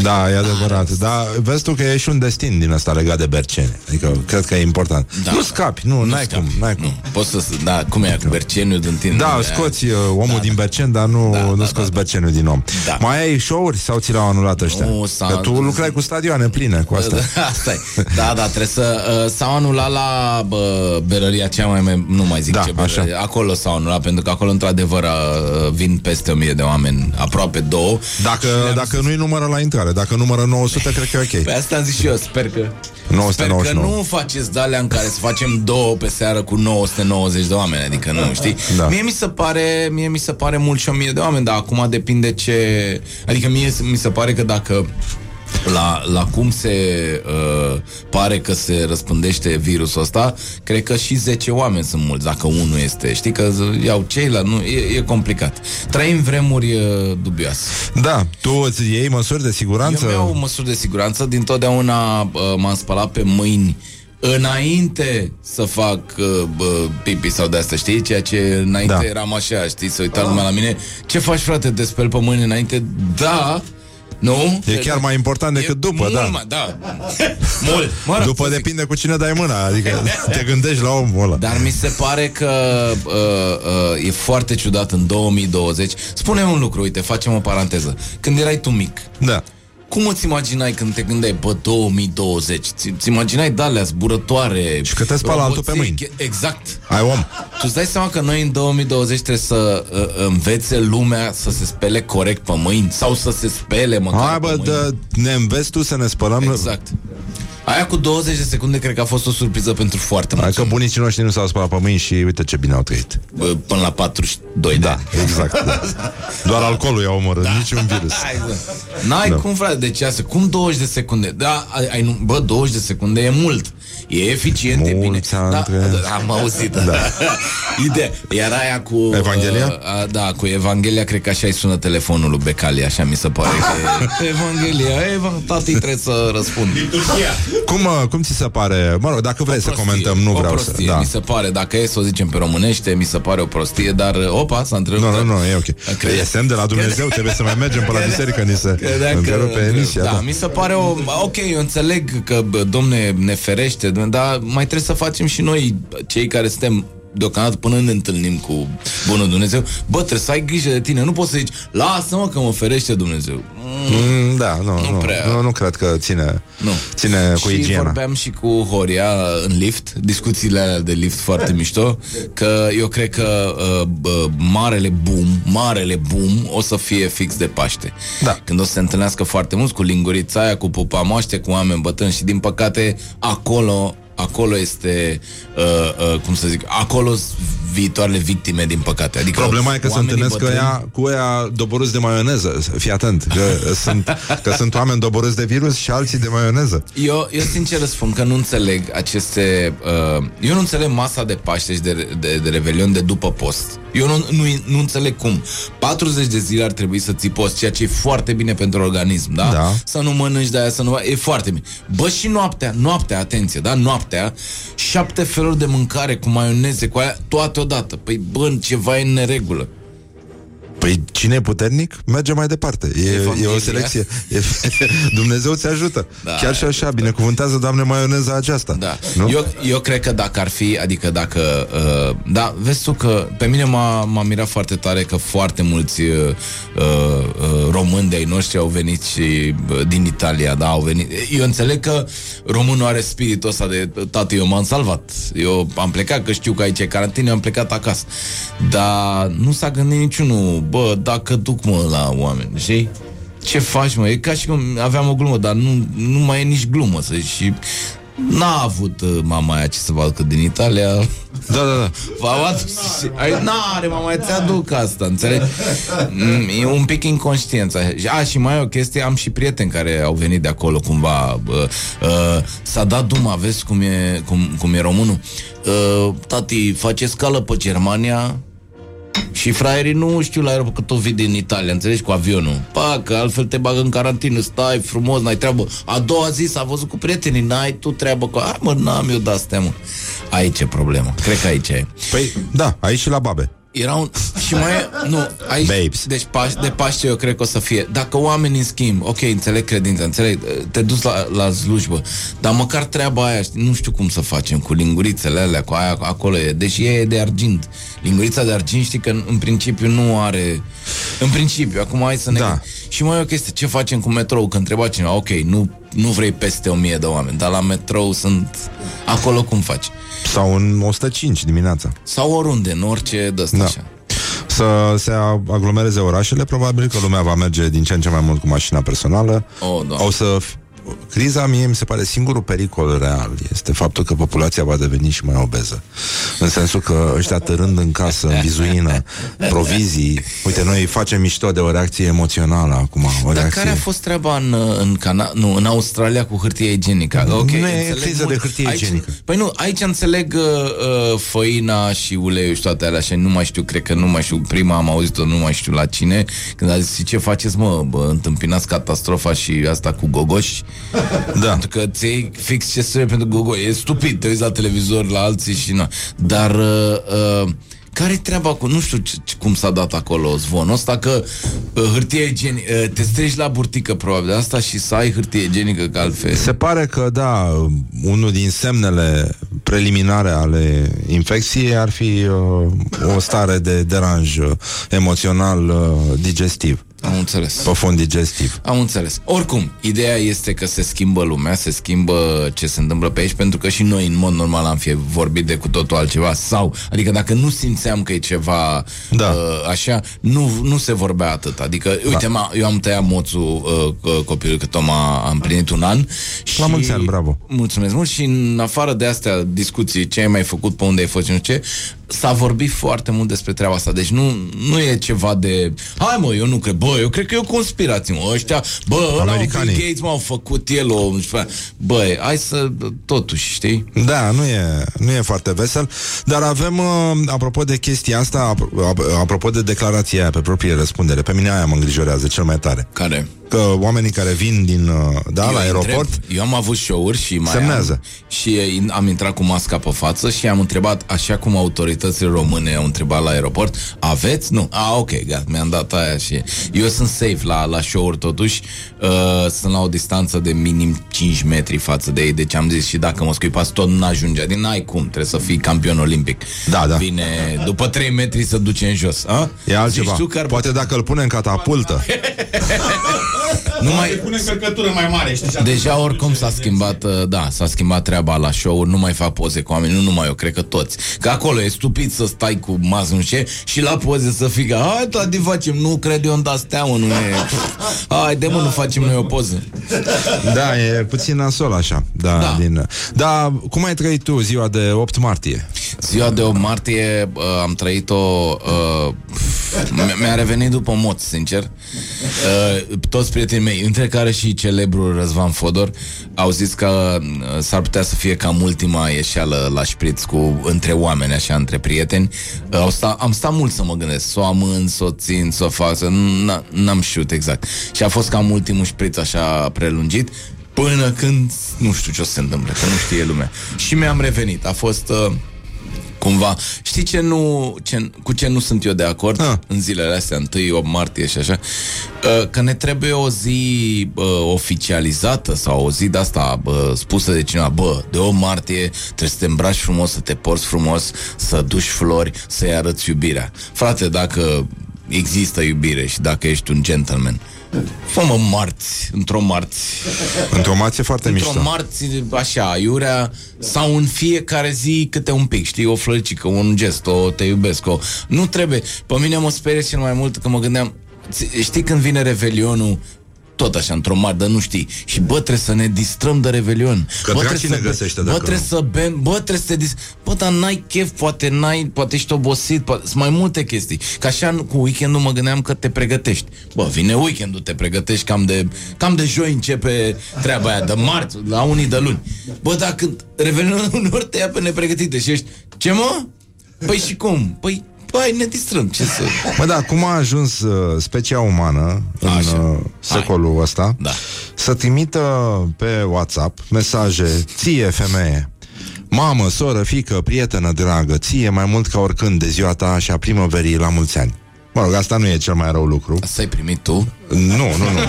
Da, e adevărat. Dar vezi tu că e și un destin din ăsta legat de Berceni. Adică cred că e important. Da. nu scapi, nu, n-ai cum, n-ai cum. Nu, poți să... Da, cum e cu Berceniul din tine? Da, scoți uh, omul din Bercen, dar nu, Da, nu da, scoți da. Bercenul din om. Da. Mai ai show-uri sau ți le-au anulat ăștia? Nu, s-a- Că tu lucrai cu stadioane pline cu asta. [laughs] Asta e. Da, da, trebuie să... Uh, s-au anulat la bă, berăria cea mai... mai nu mai zic Da, ce berărie. Acolo s-au anulat, pentru că acolo, într-adevăr, uh, vin peste o mie de oameni, aproape două. Dacă, dacă nu-i numără la intrare, dacă numără 900, cred că e ok. Pe asta am zis și eu, sper că... Sper 999. că nu faceți de-alea în care să facem două pe seară cu 990 de oameni, adică nu, știi? Da. Mie mi se pare, mie mi se pare mult și 1000 de oameni, dar acum depinde ce... Adică mie mi se pare că dacă la, la cum se uh, pare că se răspândește virusul ăsta, cred că și 10 oameni sunt mulți, dacă unul este. Știi că z- iau ceilalți, nu, e, e complicat. Trăim vremuri uh, dubioase. Da, tu îți iei măsuri de siguranță? Eu iau măsuri de siguranță, dintotdeauna uh, m-am spălat pe mâini înainte să fac uh, bă, pipi sau de asta, știi? Ceea ce înainte Da. da. eram așa, știi? Să uita lumea la mine. Ce faci, frate, te speli pe mâini înainte? Da, nu? E chiar mai important decât după, mult da. Mai, da. mult. Mă rog, După să zic. depinde cu cine dai mâna, adică [laughs] te gândești la omul ăla. Dar mi se pare că uh, uh, e foarte ciudat în 2020. Spune un lucru, uite, facem o paranteză. Când erai tu mic, Da. Cum îți imaginai când te gândeai, bă, 2020? Ți- Ți imaginai de-alea zburătoare? Și că te spală altul pe roboții, mâini. che- Exact. Ai om. Tu îți dai seama că noi în 2020 trebuie să uh, învețe lumea să se spele corect pe mâini? Sau să se spele măcar Hai pe bă, mâini? dă, ne înveți tu să ne spălăm Exact. Aia cu 20 de secunde cred că a fost o surpriză pentru foarte Hai mulți. că bunicii noștri nu s-au spălat pe mâini și uite ce bine au trăit. Bă, Până la 42 de Da, ani. exact. Da. [laughs] Doar alcoolul i-a omorât, da. niciun virus. Hai, bă. N-ai Da. cum, frate, deci asta, cum 20 de secunde? Da, ai, ai, nu- bă, 20 de secunde e mult. E eficient, e bine. Mulți ani Da, între- da, am auzit. Da. [laughs] Ideea. Iar aia cu... Evanghelia? Uh, da, cu Evanghelia, cred că așa îi sună telefonul lui Becali, așa mi se pare că... e- [laughs] Evanghelia, Evan... Tati trebuie să răspund. Cum, uh, cum ți se pare? Mă rog, dacă vrei să comentăm, nu o vreau prostie, să... Da. mi se pare, dacă e să o zicem pe românește, mi se pare o prostie, dar opa, s-a întrerupt. Nu, nu, nu, e ok. Cred- E semn de la Dumnezeu, trebuie să mai mergem pe la biserică, ni se Credeam întrerupe emisia. da, Da. mi se pare o... Ok, eu înțeleg că, bă, domne, ne ferește, domne, dar mai trebuie să facem și noi, cei care suntem deocamdată până ne întâlnim cu Bunul Dumnezeu, bă, trebuie să ai grijă de tine, nu poți să zici, lasă-mă că mă ferește Dumnezeu. Mm, da, nu, nu, prea. nu, nu cred că ține, Nu. ține cu și igiena. vorbeam și cu Horia în lift, discuțiile alea de lift foarte mișto, că eu cred că uh, bă, marele boom, marele boom o să fie fix de Paște. Da. Când o să se întâlnească foarte mulți cu lingurița aia, cu pupa moaște, cu oameni bătrâni și din păcate acolo acolo este, uh, uh, cum să zic, acolo sunt viitoarele victime, din păcate. Adică Problema e că se oamenii întâlnesc că bătrâni- ea, cu ea doborâți de maioneză. Fii atent, că [laughs] sunt, că sunt oameni doborâți de virus și alții de maioneză. Eu, eu sincer îți spun că nu înțeleg aceste... Uh, eu nu înțeleg masa de Paște și de, de, de Revelion de după post. Eu nu, nu, nu înțeleg cum. 40 de zile ar trebui să ții post, ceea ce e foarte bine pentru organism, da? Da. Să nu mănânci de aia, să nu... E foarte bine. Bă, și noaptea, noaptea, atenție, da? Noaptea, șapte feluri de mâncare cu maioneze, cu aia, toate odată. Păi, bă, ceva e în neregulă. Păi cine e puternic, merge mai departe. E, e Evanghelia. o selecție. E, [laughs] Dumnezeu ți ajută. Da. Chiar și așa, binecuvântează, Doamne, maioneza aceasta. Da. Nu? Eu, eu cred că dacă ar fi, adică dacă... Uh, da, vezi tu că pe mine m-a, m-a mirat foarte tare că foarte mulți uh, uh, români de ai noștri au venit și uh, din Italia, da, au venit. Eu înțeleg că românul are spiritul ăsta de tată, eu m-am salvat. Eu am plecat, că știu că aici e carantină, eu am plecat acasă. Dar nu s-a gândit niciunul, bă, dacă duc mă la oameni, știi? Ce faci, mă? E ca și cum aveam o glumă, dar nu, nu mai e nici glumă, să zici. Și N-a avut uh, mama aia ce să vadă din Italia Da, da, da. V-au adus și... Ai, N-are, mama, aia ți-aduc asta, înțelegi? Mm, E un pic inconștiență. A, și mai e o chestie, am și prieteni care au venit de acolo cumva. Uh, uh, s-a dat duma, vezi cum e, cum, cum e românul? Uh, tati, face scală pe Germania, și fraierii nu știu la aeroport că tot vii din Italia, înțelegi, cu avionul. Pa, că altfel te bagă în carantină, stai frumos, n-ai treabă. A doua zi s-a văzut cu prietenii, n-ai tu treabă cu... Hai mă, n-am eu dat mă. Aici e problema. Cred că aici e. Păi, da, aici și la babe. Era un... Și mai e... Nu, aici... Babes. Deci paș, de Paște eu cred că o să fie... Dacă oamenii în schimb... Ok, înțeleg credința, înțeleg... Te duci la, la slujbă. Dar măcar treaba aia, știi, nu știu cum să facem cu lingurițele alea, cu aia acolo e. Deși e de argint. Lingurița de argint știi că în, în principiu nu are... În principiu, acum hai să ne... Da. Și mai e o chestie, ce facem cu metrou? Că întreba cineva, ok, nu, nu vrei peste o mie de oameni, dar la metrou sunt... Acolo cum faci? Sau în 105 dimineața. Sau oriunde, în orice de Da. așa. Să se aglomereze orașele, probabil că lumea va merge din ce în ce mai mult cu mașina personală. Oh, da. O să... f- Criza mie mi se pare singurul pericol real este faptul că populația va deveni și mai obeză. În sensul că ăștia târând în casă, în vizuină, provizii, uite, noi facem mișto de o reacție emoțională acum. O Dar reacție... care a fost treaba în, în, Cana- nu, în Australia cu hârtie igienică? Ok, Nu e înțeleg criză de hârtie aici, igienică. Păi nu, aici înțeleg uh, uh, făina și uleiul și toate alea și nu mai știu, cred că nu mai știu, prima am auzit-o, nu mai știu la cine, când a zis, ce faceți mă, bă, întâmpinați catastrofa și asta cu gogoși? [laughs] Da. Pentru că ți iei fix ce trebuie pentru gogo. E stupid, te uiți la televizor la alții și nu. Dar uh, uh, care treaba cu, nu știu ce, ce, cum s-a dat acolo zvonul ăsta, că uh, hârtie igienică, uh, te strigi la burtică probabil de asta și să ai hârtie igienică, că altfel... Se pare că, da, unul din semnele preliminare ale infecției ar fi uh, o stare de deranj uh, emoțional uh, digestiv. Am înțeles. Pe fond digestiv. Am înțeles. Oricum, ideea este că se schimbă lumea, se schimbă ce se întâmplă pe aici, pentru că și noi, în mod normal, am fi vorbit de cu totul altceva. Sau, adică dacă nu simțeam că e ceva Da. uh, așa, nu, nu se vorbea atât. Adică, uite, da. eu am tăiat moțul uh, uh, copilul că Toma a împlinit un an. Și... La mulți ani, bravo. Mulțumesc mult și în afară de astea discuții, ce ai mai făcut, pe unde ai fost și nu știu ce, s-a vorbit foarte mult despre treaba asta. Deci nu, nu e ceva de... Hai mă, eu nu cred. Bă, eu cred că e o conspirație, mă. Ăștia, bă, ăla Americanii. Bill Gates m-au făcut el o... Bă, hai să... Totuși, știi? Da, nu e, nu e foarte vesel, dar avem, uh, apropo de chestia asta, apro- ap- apropo de declarația aia pe proprie răspundere, pe mine aia mă îngrijorează cel mai tare. Care? Că oamenii care vin din, uh, da, eu la îi aeroport, Întreb, eu am avut show-uri și mai Semnează. Am, și eh, am intrat cu masca pe față și am întrebat, așa cum autoritățile române au întrebat la aeroport, aveți? Nu. A, ok, gata, mi-am dat aia și... Eu sunt safe la, la show-uri totuși, uh, sunt la o distanță de minim 5 metri față de ei, deci am zis și dacă mă scuipați tot n-ajunge, adică n-ai cum, trebuie să fii campion olimpic. Da, da. Vine după 3 metri să duce în jos. A? e altceva. Zici tu că ar... Poate dacă îl pune în catapultă. [laughs] Nu mai... Pune încărcătură mai mare, știi? și atunci- Deja oricum s-a schimbat, uh, da, s-a schimbat treaba la show nu mai fac poze cu oameni, nu numai eu, cred că toți. Că acolo e stupid să stai cu masă, nu știu ce, și la poze să fii ca, hai, toate facem, nu cred eu în astea, mă, nu e... [laughs] Hai, de mă, nu facem noi o poză. Da, e puțin nasol așa. Da, Da. Din, da, cum ai trăit tu ziua de 8 martie? Ziua de 8 martie uh, am trăit-o uh, [laughs] mi- Mi-a revenit după mod, sincer uh, Toți prietenii mei Între care și celebrul Răzvan Fodor Au zis că uh, s-ar putea să fie cam ultima ieșeală la șpriț cu, Între oameni, așa, între prieteni uh, au sta, Am stat mult să mă gândesc Să o amân, să o țin, să o fac să... n- N-am știut exact Și a fost cam ultimul șpriț așa prelungit Până când nu știu ce o să se întâmple, că nu știe lumea. Și mi-am revenit. A fost uh, cumva... Știi ce nu, ce, cu ce nu sunt eu de acord Ah. în zilele astea, 1 8 martie și așa? Uh, că ne trebuie o zi uh, oficializată sau o zi de asta uh, spusă de cineva. Bă, de 8 martie trebuie să te îmbraci frumos, să te porți frumos, să duci flori, să-i arăți iubirea. Frate, dacă există iubire și dacă ești un gentleman, fă-mă marți, într-o marți. Într-o marție foarte Într-o mișto. marți, așa, iurea Sau în fiecare zi câte un pic Știi, o floricică, un gest O te iubesc, o... Nu trebuie Pe mine mă sperie cel mai mult că mă gândeam ți- Știi când vine Revelionul tot așa, într-o mar, dar nu știi. Și bă, trebuie să ne distrăm de Revelion. Că bă, dracii trebuie ne să, găsește bă, dacă trebuie nu. să bem, bă, trebuie să te dis... Bă, dar n-ai chef, poate n-ai, poate ești obosit, poate... sunt mai multe chestii. Ca așa nu- cu weekendul mă gândeam că te pregătești. Bă, vine weekendul, te pregătești cam de, cam de joi începe treaba aia, de marți, la unii de luni. Bă, dacă Revelionul uneori te ia pe nepregătite și ești, ce mă? Păi și cum? Păi, Păi, ne distrăm, ce să... Mă, da, cum a ajuns uh, specia umană în Așa. uh, secolul ăsta Da. să trimită pe WhatsApp mesaje ție, femeie, mamă, soră, fică, prietenă dragă, ție mai mult ca oricând de ziua ta și a primăverii la mulți ani. Mă rog, asta nu e cel mai rău lucru. Asta ai primit tu? Nu, nu, nu.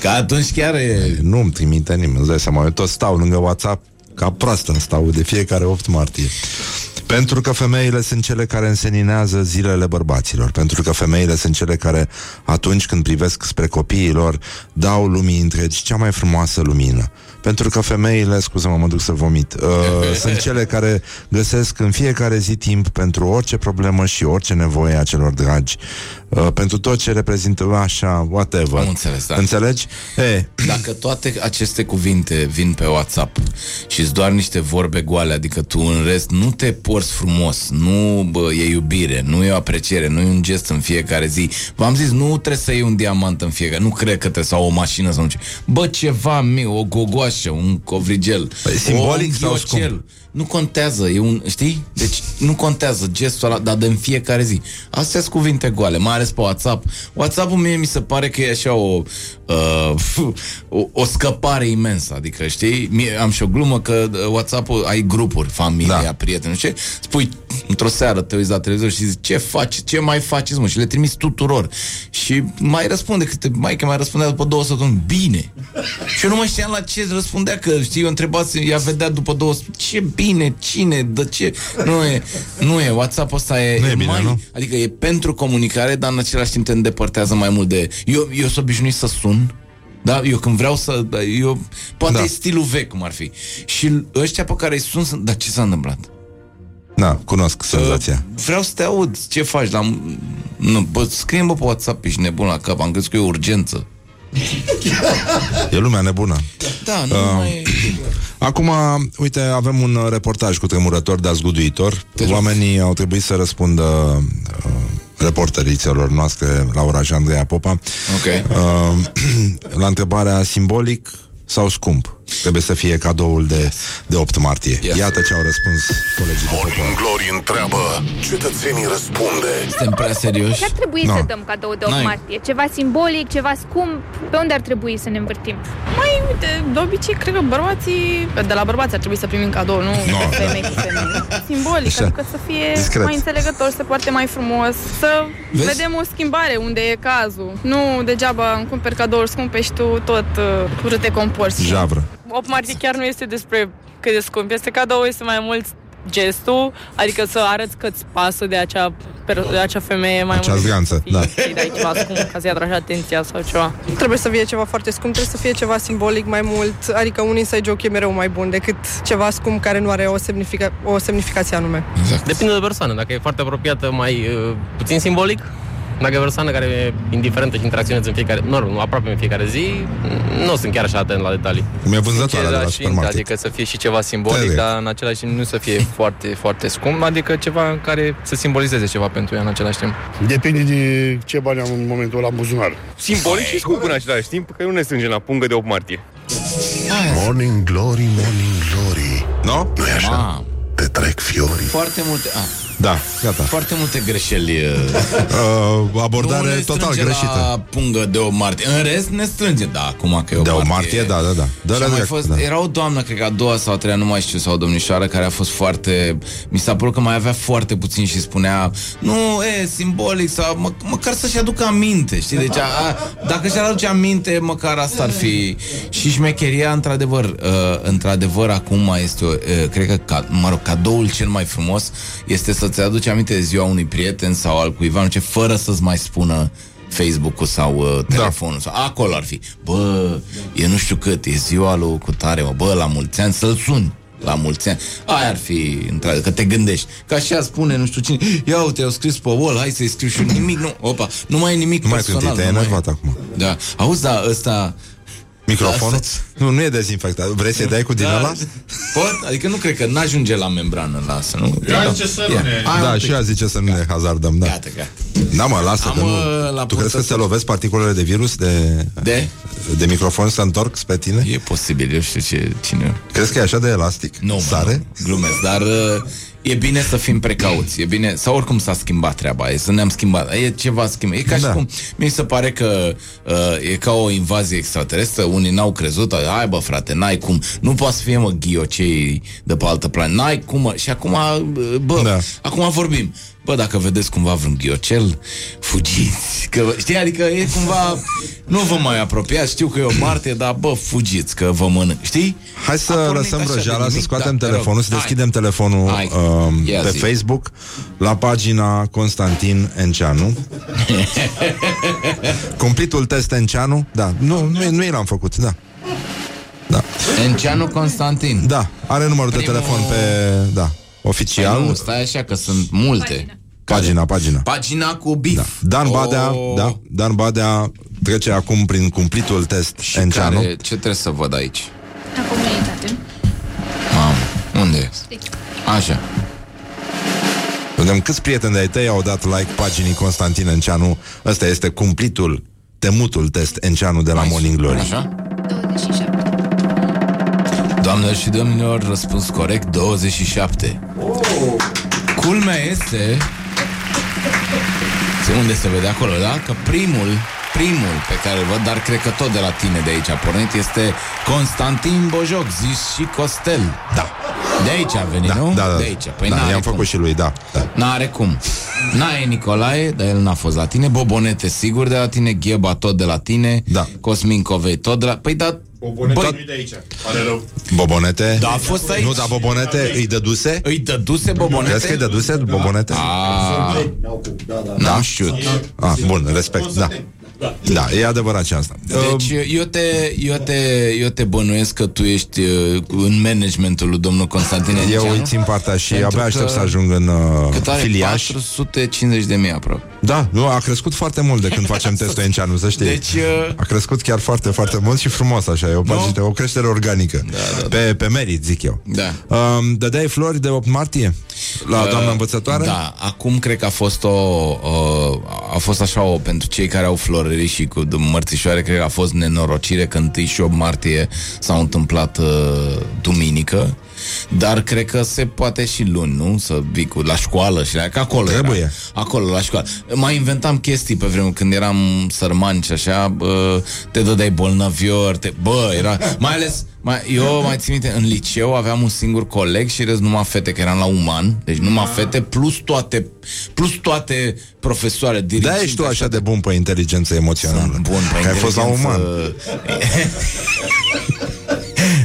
Că atunci chiar e... Nu îmi trimite nimeni, îți dai seama, eu tot stau lângă WhatsApp ca proastă stau de fiecare 8 martie. Pentru că femeile sunt cele care înseninează zilele bărbaților, pentru că femeile sunt cele care, atunci când privesc spre copiii lor, dau lumii întregi cea mai frumoasă lumină. Pentru că femeile, scuză-mă, mă duc să vomit, uh, [laughs] sunt cele care găsesc în fiecare zi timp pentru orice problemă și orice nevoie a celor dragi, uh, pentru tot ce reprezintă așa, whatever. Am înțeles, da. Înțelegi? E, Dacă toate aceste cuvinte vin pe WhatsApp și doar niște vorbe goale, adică tu în rest nu te porți frumos, nu bă, e iubire, nu e o apreciere, nu e un gest în fiecare zi. V-am zis, nu trebuie să iei un diamant în fiecare, nu cred că trebuie sau o mașină sau nu știu. Bă, ceva mic, o gogoașă, un covrigel, Păi, simbolic o, sau un scump? Ghiocel. Nu contează, e un, știi? Deci nu contează gestul ăla, dar de în fiecare zi. Astea sunt cuvinte goale, mai ales pe WhatsApp. WhatsApp-ul mie mi se pare că e așa o, uh, [laughs] o, o scăpare imensă. Adică, știi? Mie, am și o glumă că uh, WhatsApp-ul ai grupuri, familia, Da. da. prieteni, nu știu ce. Spui, într-o seară te uiți la televizor și zici, ce faci, ce mai faceți, mă? Și le trimiți tuturor. Și mai răspunde, câte, mai că mai răspundea după două săptămâni, bine. Și eu nu mai știam la ce răspundea, că știi, eu întrebați, ea vedea după două săptămâni, ce bine, cine, de ce? Nu e, nu e, WhatsApp ăsta e, Nu e bine, mai, nu? adică e pentru comunicare, dar în același timp te îndepărtează mai mult de... Eu, eu sunt obișnuit să sun, da? Eu când vreau să... da, Eu, poate Da. da. e stilul vechi, cum ar fi. Și ăștia pe care îi sun, sunt, dar ce s-a întâmplat? da, cunosc senzația. Uh, vreau să te aud. Ce faci? La... Nu, bă, scrie bă pe WhatsApp, ești nebun la cap. Am crezut că e o urgență. E lumea nebună. Da, nu Uh, mai... [clears throat] Acum, uite, avem un uh, reportaj cu tremurător, dar zguduitor. Oamenii au trebuit să răspundă uh, reporterițelor noastre, Laura și Andreea Popa, Ok. uh, [clears throat] la întrebarea simbolic sau scump. Trebuie să fie cadoul de, de 8 martie. Yes. Iată ce au răspuns colegii de Morning popor. Glory întreabă, cetățenii răspunde. Suntem prea serioși. Ce ar trebui No. să dăm cadou de 8 N-ai. martie? Ceva simbolic, ceva scump? Pe unde ar trebui să ne învârtim? Mai uite, de obicei, cred că bărbații, de la bărbați ar trebui să primim cadou, nu No, no, femei cu femei. Simbolic, Așa. adică să fie Discret. mai înțelegător, să se poarte mai frumos, să Vezi? vedem o schimbare unde e cazul. Nu degeaba îmi cumperi cadouri scumpe și tu tot uh, urât te comporți. Javră. 8 martie chiar nu este despre cât de scump este cadou, este mai mult gestul, adică să arăți că îți pasă de acea, per- de acea femeie mai Acea mult. zganță, da. Și dai ceva scump ca să-i atragi atenția sau ceva. Trebuie să fie ceva foarte scump, trebuie să fie ceva simbolic mai mult, adică un inside joke e mereu mai bun decât ceva scump care nu are o, semnifica- o semnificație anume. Exact. Depinde de persoană. Dacă e foarte apropiată, mai uh, puțin simbolic. Dacă e o persoană care e indiferentă și interacționează în fiecare, nu, nu, aproape în fiecare zi, nu sunt chiar așa atent la detalii. Cum e vânzătoarea de la supermarket. adică să fie și ceva simbolic, Trebuie. dar în același timp nu să fie [laughs] foarte, foarte scump, adică ceva care să simbolizeze ceva pentru ea în același timp. Depinde de ce bani am în momentul ăla în buzunar. Simbolic și scump în același timp, că nu ne strângem la pungă de 8 martie. Morning Glory, Morning Glory. Nu? nu e așa? Ma, Te trec fiorii. foarte multe... A, Da, gata. foarte multe greșeli. Uh, abordare nu ne total strânge greșită. la pungă de o martie. În rest ne strânge, da, acum că e o De o martie. martie, da, da, da. Dă Și a mai direct, fost, da. Era o doamnă, cred că a doua sau a treia, nu mai știu, sau o domnișoară, care a fost foarte... Mi s-a părut că mai avea foarte puțin și spunea nu, e, simbolic, sau mă, măcar să-și aducă aminte, știi? Deci, a, a, dacă și-ar aduce aminte, măcar asta ar fi... Și șmecheria, într-adevăr, uh, într-adevăr, acum este, o, uh, cred că, ca, mă rog, cadoul cel mai frumos este să-ți aduci aminte de ziua unui prieten sau al cuiva, nu ce, fără să-ți mai spună Facebook-ul sau uh, telefonul sau acolo ar fi. Bă, e nu știu cât, e ziua lui cu tare, mă, bă, la mulți ani să-l suni. La mulți ani. Aia ar fi, într că te gândești. Ca așa spune, nu știu cine, ia uite, au scris pe wall, hai să-i scriu și eu nimic, nu, opa, nu mai e nimic Nu mai personal. cânti, te-ai nu mai- enervat acum. Da, auzi, da, ăsta... Microfonul? Asta- Nu, nu e dezinfectat. Vrei să-i dai cu din Da, ăla? Pot? Adică nu cred că n-ajunge la membrană, lasă, nu? Ea zice să nu Ia. ne- Hai un Da, pic. și ea zice să nu ne hazardăm, da. Gata, gata. Da, mă, lasă Am, că nu. uh, la Tu crezi că punctător. se lovesc particulele de virus de, De? de microfon să întorc spre tine? E posibil, eu știu ce, cine... Crezi că e așa de elastic? Nu, mă, Sare? nu, glumesc, dar uh, e bine să fim precauți, e bine, sau oricum s-a schimbat treaba, e să ne-am schimbat, e ceva schimbat, e ca Da. și cum, mi se pare că uh, e ca o invazie extraterestră, unii n-au crezut, hai bă frate, n-ai cum, nu poate să fie mă ghiocei de pe altă planetă, n-ai cum, mă. și acum, uh, bă, Da. acum vorbim, Bă, dacă vedeți cumva vreun ghiocel, fugiți. Că, știi, adică e cumva... Nu vă mai apropiați, știu că e o martie, dar bă, fugiți, că vă mănânc. Știi? Hai să A pornit lăsăm așa de vrăjeala, să nimic, scoatem da, te rog. telefonul, să Hai. deschidem telefonul Hai. um, Ia pe zi. Facebook, la pagina Constantin Enceanu. [laughs] Cumplitul test Enceanu? Da, nu, nu, nu l-am făcut, da. Da. Enceanu Constantin. Da, are numărul de Primul- telefon pe, da, oficial. Păi nu, stai așa că sunt multe. Pagina, pagina. Pagina cu bif. Da. Dan Badea, Oh. da, Dan Badea trece acum prin cumplitul test Și Enceanu. care, ce trebuie să văd aici? La comunitate. Mamă, unde e? Așa. Vedem câți prieteni de-ai tăi au dat like paginii Constantin Enceanu. Ăsta este cumplitul, temutul test Enceanu de la Morning Glory. Așa? Doamnelor și domnilor, răspuns corect 27. Culmea este Se unde se vede acolo, da? Că primul Primul pe care îl văd, dar cred că tot de la tine de aici a pornit Este Constantin Bojoc, zis și Costel Da De aici a venit, Da, nu? da, da. De aici, păi Da, n-are i-am cum. făcut și lui, da, da. N-are cum N-ai Nicolae, dar el n-a fost la tine Bobonete sigur de la tine Gheba tot de la tine da. Cosmin Covei tot de la... Păi da Bobonete Bă, nu de aici. Pare rău. Bobonete? Da, a fost aici. Nu, dar Bobonete îi dăduse? Îi dăduse Bobonete? Crezi că îi dăduse Bobonete? Ah, Da? n-am știut Ah, bun, respect, da. Da, e adevărat și asta. Deci eu te, eu, te, eu te bănuiesc că tu ești uh, în managementul lui domnul Constantin Eu Enceanu. îi țin partea și Pentru abia aștept că- să ajung în uh, Cât are? filiaș. 450 de mii aproape. Da, nu, a crescut foarte mult de când facem [laughs] testul Enceanu, să știi. Deci, uh, A crescut chiar foarte, foarte mult și frumos așa, e o, pagiște, o creștere organică. Da, da, da. Pe, pe merit, zic eu. Da. Um, dădeai flori de 8 martie? La doamna învățătoare? Da, acum cred că a fost o, o a fost așa o pentru cei care au florării și cu mărțișoare, cred că a fost nenorocire că 1 și 8 martie s-au întâmplat uh, duminică. Dar cred că se poate și luni, nu? Să vii cu la școală și la... Că acolo Trebuie. Era. Acolo, la școală. Mai inventam chestii pe vremuri când eram sărmani și așa, bă, te dădeai bolnavior, te... Bă, era... Mai ales, mai, eu mai țin minte, în liceu aveam un singur coleg și rest numai fete, că eram la uman, deci numai fete, plus toate, plus toate profesoare, Da, diriginți, ești tu așa de bun pe inteligență emoțională. Sunt bun pe Că ai fost la uman. [laughs]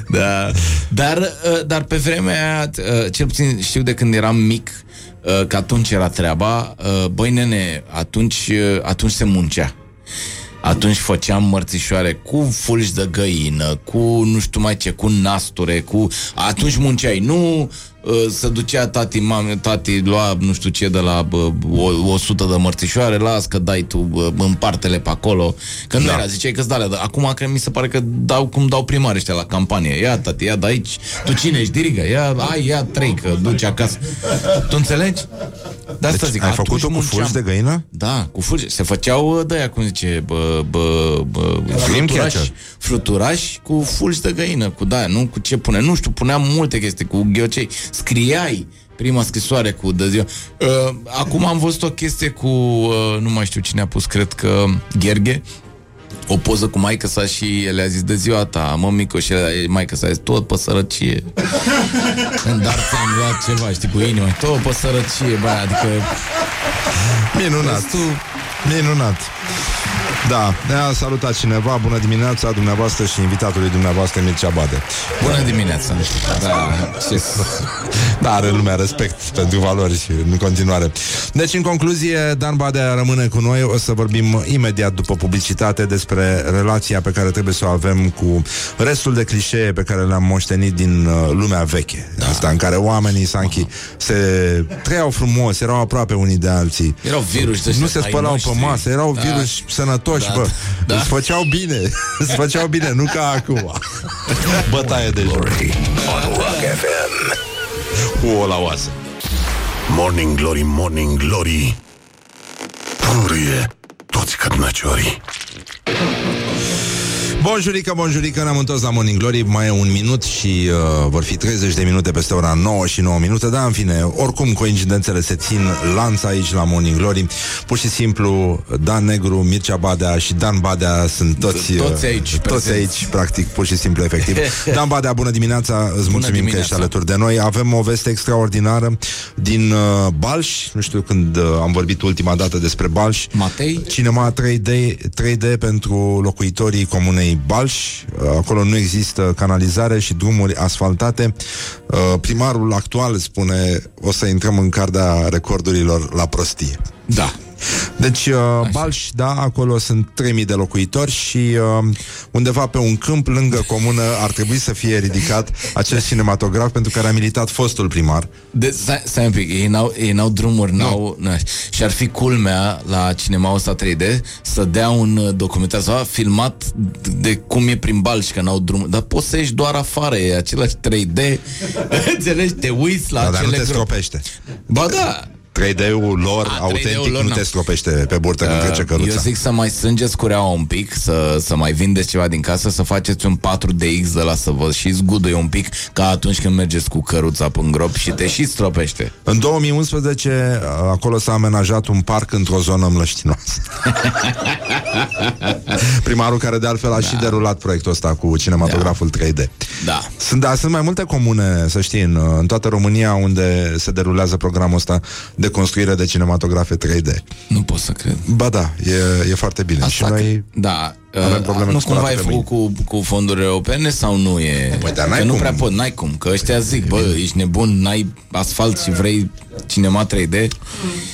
inteligență. da. Dar, uh, dar pe vremea aia, uh, cel puțin știu de când eram mic, uh, că atunci era treaba, uh, băi nene, atunci, uh, atunci se muncea. Atunci făceam mărțișoare cu fulgi de găină, cu nu știu mai ce, cu nasture, cu... Atunci munceai, nu uh, se ducea tati, mame, tati lua nu știu ce de la bă, o, 100 de mărțișoare, las că dai tu bă, împartele pe acolo. Că nu Da. era, ziceai că-ți dale, dar acum că mi se pare că dau cum dau primari ăștia la campanie. Ia tati, ia de aici, tu cine ești, diriga? Ia, ai, ia trei, că duci acasă. Tu înțelegi? De asta Deci zic, ai atunci făcut-o cu munceam. fulgi de găină? Da, cu fulgi. Se făceau de aia, cum zice, bă, bă, bă, fluturași, catcher. fluturași cu fulgi de găină, cu da, nu cu ce pune. Nu știu, puneam multe chestii cu ghiocei. Scriai prima scrisoare cu de ziua. Uh, acum am văzut o chestie cu, uh, nu mai știu cine a pus, cred că Gherghe, o poză cu maică sa și el a zis de ziua ta, mă mico și el, maică sa a zis tot pe sărăcie. [laughs] În dar ți-am luat ceva, știi, cu inima, tot pe sărăcie, bă, adică Minunat. Minunat. Da, ne-a salutat cineva, bună dimineața dumneavoastră și invitatului dumneavoastră Mircea Bade. Bună dimineața. Da, ce... da, are lumea respect pentru valori și în continuare. Deci, în concluzie, Dan Badea rămâne cu noi. O să vorbim imediat după publicitate despre relația pe care trebuie să o avem cu restul de clișee pe care le-am moștenit din uh, lumea veche. Da. Asta în care oamenii sanchi se trăiau frumos, erau aproape unii de alții. Erau virus de Nu ăștia se ai spălau noștri. pe masă, erau Da. virus sănătoși, Da. bă. Da. Îți făceau bine. [laughs] Îți făceau bine, nu ca acum. Bătaie de joc. On Rock FM. Cu o la oasă. Morning Glory, Morning Glory Purie toți cărnăciorii Bonjurică, bonjurică, ne-am întors la Morning Glory Mai e un minut și uh, vor fi 30 de minute peste ora 9 și 9 minute Dar în fine, oricum coincidențele se țin lanț aici la Morning Glory Pur și simplu, Dan Negru, Mircea Badea și Dan Badea sunt toți, uh, Toți aici, Toți prezenți. aici, practic, pur și simplu, efectiv [laughs] Dan Badea, bună dimineața, îți mulțumim că dimineața. ești alături de noi Avem o veste extraordinară din uh, Balș Nu știu când uh, am vorbit ultima dată despre Balș Matei? Cinema 3D, 3D pentru locuitorii comunei Balș. Uh, Acolo nu există canalizare și drumuri asfaltate. Uh, Primarul actual spune o să intrăm în carda recordurilor la prostie. Da. Deci, uh, Balș, da, acolo sunt 3000 de locuitori și uh, undeva pe un câmp lângă comună ar trebui să fie ridicat acest cinematograf pentru care a militat fostul primar. De, stai, stai un pic, ei n-au, ei n-au drumuri, n-au... n și ar fi culmea la cinema ăsta 3D să dea un uh, documentar sau filmat de cum e prin Balș, că n-au drumuri. Dar poți să ieși doar afară, e același 3D. [laughs] Înțelegi? Te uiți la Da, dar nu acele te gro- stropește. Ba da, 3D-ul lor, A, 3D-ul autentic, lor, nu na. te stropește pe burtă când trece Uh, căruța. Eu zic să mai strângeți cureaua un pic, să, să mai vindeți ceva din casă, să faceți un 4DX de la să vă și zguduie un pic, ca atunci când mergeți cu căruța pe grop și te și stropește. În 2011, acolo s-a amenajat un parc într-o zonă mlăștinoasă. [laughs] Primarul care de altfel a da. și derulat proiectul ăsta cu cinematograful 3D. Da. Sunt, da, sunt mai multe comune, să știi, în, în toată România unde se derulează programul ăsta de construire de cinematografe 3D. Nu pot să cred. Ba da, e, e foarte bine. Asta și noi Da, avem uh, probleme nu cu cumva ai spălatul pe făcut cu, cu fonduri europene sau nu e? Păi, dar n-ai că nu cum. prea pot, n-ai cum, că ăștia zic, bă, ești nebun, n-ai asfalt și vrei cinema 3D.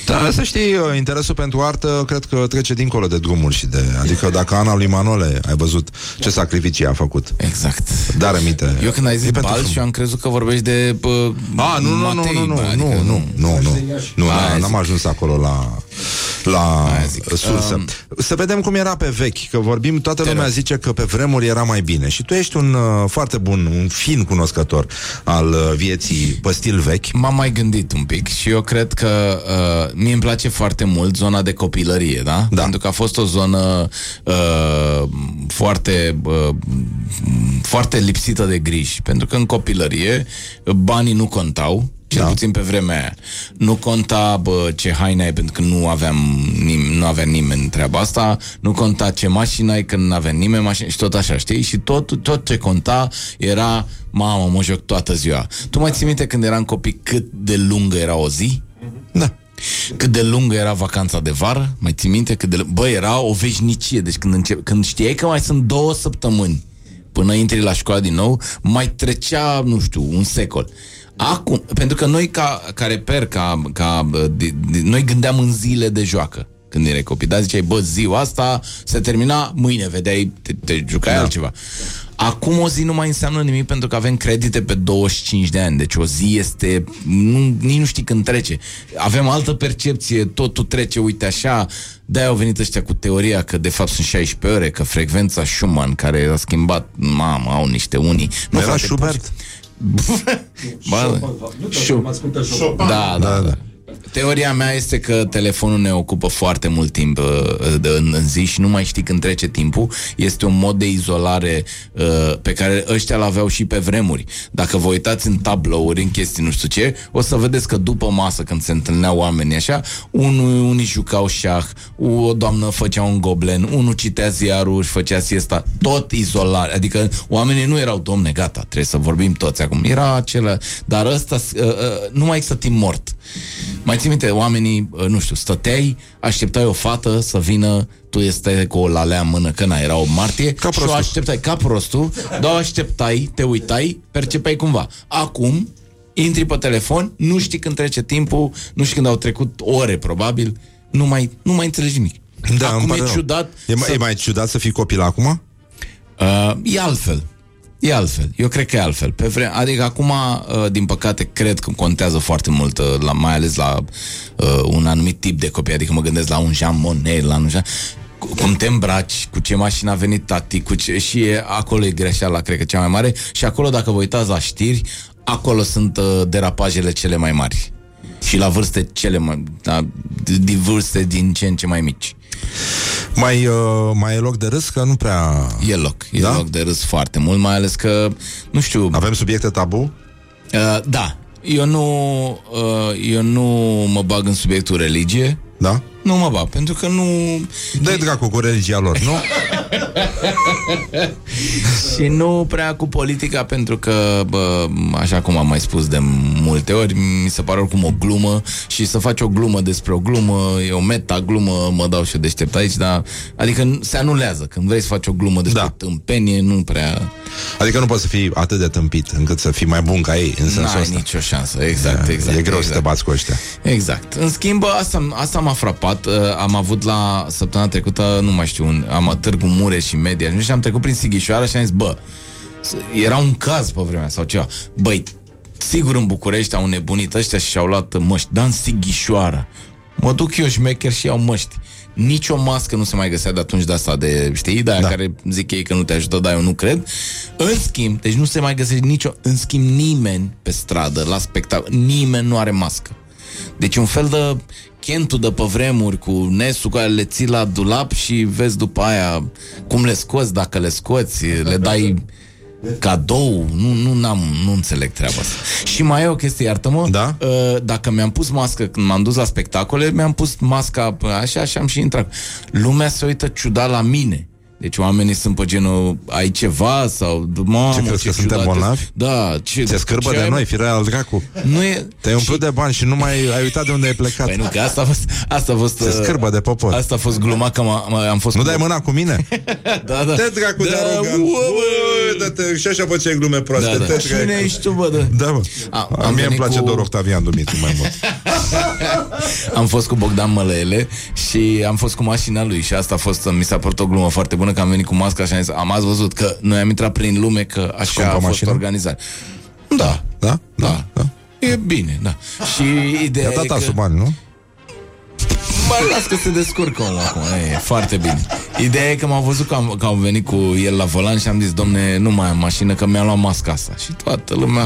Da, să știi, uh, interesul pentru artă cred că trece dincolo de drumuri și de... Adică dacă Ana lui Manole, ai văzut ce sacrificii a făcut. Exact. Dar aminte. Eu când ai zis E pentru balș film. și eu am crezut că vorbești de bă, A, nu, nu, nu, Matei, nu, nu, bă, nu, adică nu, nu, nu, nu, Aia n- zic. n-am ajuns acolo la, la sursă. Um, Să vedem cum era pe vechi, că vorbim, toată lumea zice că pe vremuri era mai bine. Și tu ești un uh, foarte bun, un fin cunoscător al uh, vieții pe stil vechi. M-am mai gândit un pic și eu cred că uh, mie îmi place foarte mult zona de copilărie, da? da. Pentru că a fost o zonă uh, foarte uh, foarte lipsită de griji. Pentru că în copilărie uh, banii nu contau, cel da. puțin pe vremea aia. Nu conta bă, ce haine ai, pentru că nu aveam nim- nu avea nimeni treaba asta, nu conta ce mașină ai, când nu avea nimeni mașină și tot așa, știi? Și tot, tot ce conta era, mamă, mă joc toată ziua. Tu mai ții minte când eram copii cât de lungă era o zi? Da. Cât de lungă era vacanța de vară? Mai ții minte? Cât de... l- Bă, era o veșnicie. Deci când, încep... când știai că mai sunt două săptămâni până intri la școală din nou, mai trecea, nu știu, un secol. Acum, pentru că noi ca, ca reper, ca, ca, bă, de, de, noi gândeam în zile de joacă când erai copii, dar ziceai, bă, ziua asta se termina, mâine vedeai, te, te jucai da. altceva. Acum o zi nu mai înseamnă nimic pentru că avem credite pe 25 de ani, deci o zi este, nu, nici nu știi când trece. Avem altă percepție, totul trece, uite așa, de-aia au venit ăștia cu teoria că de fapt sunt 16 ore, că frecvența Schumann, care a schimbat, mamă, au niște unii. Nu era frate, Schubert? Ba, da, da, da. Teoria mea este că telefonul ne ocupă foarte mult timp uh, de, în, în zi și nu mai știi când trece timpul. Este un mod de izolare uh, pe care ăștia l-aveau și pe vremuri. Dacă vă uitați în tablouri, în chestii nu știu ce, o să vedeți că după masă, când se întâlneau oamenii așa, unul, unii jucau șah, o doamnă făcea un goblen, unul citea ziarul și făcea siesta, tot izolare. Adică oamenii nu erau, domne, gata, trebuie să vorbim toți acum. Era acela, dar ăsta, uh, uh, nu mai există timp mort. Mai ții minte, oamenii, uh, nu știu, stăteai, așteptai o fată să vină, tu este cu o lalea în mână, că na, era o martie, ca și o așteptai ca prostul, dar o așteptai, te uitai, percepeai cumva. Acum, intri pe telefon, nu știi când trece timpul, nu știi când au trecut ore, probabil, nu mai, nu mai înțelegi nimic. Da, îmi Acum pare e rău. ciudat E, mai, să- e mai ciudat să fii copil acum? Uh, e altfel. E altfel. Eu cred că e altfel. Pe vre... Adică acum, uh, din păcate, cred că contează foarte mult, uh, la, mai ales la uh, un anumit tip de copii. Adică mă gândesc la un Jean Monnet, la un Jean... Cu- Cum te îmbraci, cu ce mașină a venit tati, cu ce... și e, acolo e greșeala, cred că cea mai mare. Și acolo, dacă vă uitați la știri, acolo sunt uh, derapajele cele mai mari. Și la vârste cele mai... Da, din vârste din ce în ce mai mici. Mai, uh, mai e loc de râs? Că nu prea... E loc. E da? loc de râs foarte mult, mai ales că, nu știu... Avem subiecte tabu? Uh, da. Eu nu, uh, eu nu mă bag în subiectul religie. Da? Nu mă bag, pentru că nu... Dă dracu cu religia lor, nu? [laughs] și nu prea cu politica, pentru că, bă, așa cum am mai spus de multe ori, mi se pare oricum o glumă și să faci o glumă despre o glumă, e o meta-glumă, mă dau și eu deștept aici, dar adică se anulează. Când vrei să faci o glumă despre da. o tâmpenie, nu prea... Adică nu poți să fii atât de tâmpit încât să fii mai bun ca ei, în sensul N-ai ăsta. nicio șansă, exact, E- exact. E greu exact. să te bați cu ăștia. Exact. În schimb, asta, asta m-a frapat. Uh, Am avut la săptămâna trecută, nu mai știu, un, am Târgu Mureș și Media și am trecut prin Sighișoara și am zis, bă, s- era un caz pe vremea sau ceva. Băi, sigur în București au nebunit ăștia și și-au luat măști, dar în Sighișoara. Mă duc eu șmecher și iau măști. Nici o mască nu se mai găsea de atunci de asta de, știi, de aia da. care zic ei că nu te ajută, dar eu nu cred. În schimb, deci nu se mai găsește nicio, în schimb nimeni pe stradă, la spectacol, nimeni nu are mască. Deci un fel de chentu de pe vremuri cu nesul care le ții la dulap și vezi după aia cum le scoți, dacă le scoți, le dai cadou, nu, nu, n-am, nu înțeleg treaba asta. Și mai e o chestie, iartă-mă, da? dacă mi-am pus mască când m-am dus la spectacole, mi-am pus masca așa și am și intrat. Lumea se uită ciudat la mine. Deci oamenii sunt pe genul, ai ceva sau... Mamă, Ce crezi că suntem ciudat bolnavi? ești." Da. Ce, Se scârbă ce de ai, noi, mă? firea al dracu. Nu e... Te-ai umplut de bani și nu mai ai uitat de unde ai plecat. Păi nu, că asta a fost... Asta a fost Se scârbă de popor. Asta a fost gluma că m- m- am fost... Nu dai mâna cu mine? [laughs] da, da. Te dracu de Da, arogant. bă, Bă, dă-te- Și așa făceai glume proaste. Da, da. te Cine ești tu, bă, da? Da, mă. A, A, am mie îmi venit place cu- doar Octavian Dumitru mai mult. [laughs] am fost cu Bogdan Mălăele și am fost cu mașina lui și asta a fost, mi s-a părut o glumă foarte bună că am venit cu masca și am zis, am ați văzut că noi am intrat prin lume că așa Scumpă a fost mașină? organizat. Da, Da? da, da. E bine, da. Și ideea I-a dat e că... asul bani, nu? Mă, las că se descurcă omul acum, e foarte bine. Ideea e că m-au văzut că am, că am venit cu el la volan și am zis, domne, nu mai am mașină, că mi-am luat masca asta. Și toată lumea...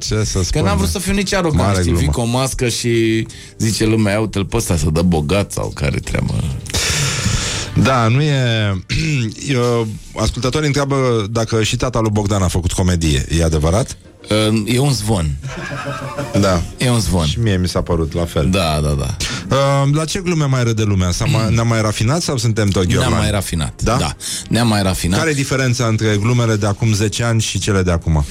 Ce să Că spun? n-am vrut să fiu nici arogant, Mare știi, vii glumă. cu o mască și zice lumea, ia uite-l pe ăsta să dă bogat sau care treabă. Da, nu e... Eu, [clears throat] ascultătorii întreabă dacă și tata lui Bogdan a făcut comedie. E adevărat? E un zvon. Da. E un zvon. Și mie mi s-a părut la fel. Da, da, da. Uh, la ce glume mai râde lumea? S-a mai, ne-am mai rafinat sau suntem tot Ne-am ghiorlani? mai rafinat. Da? da. Ne-am mai rafinat. Care e diferența între glumele de acum 10 ani și cele de acum?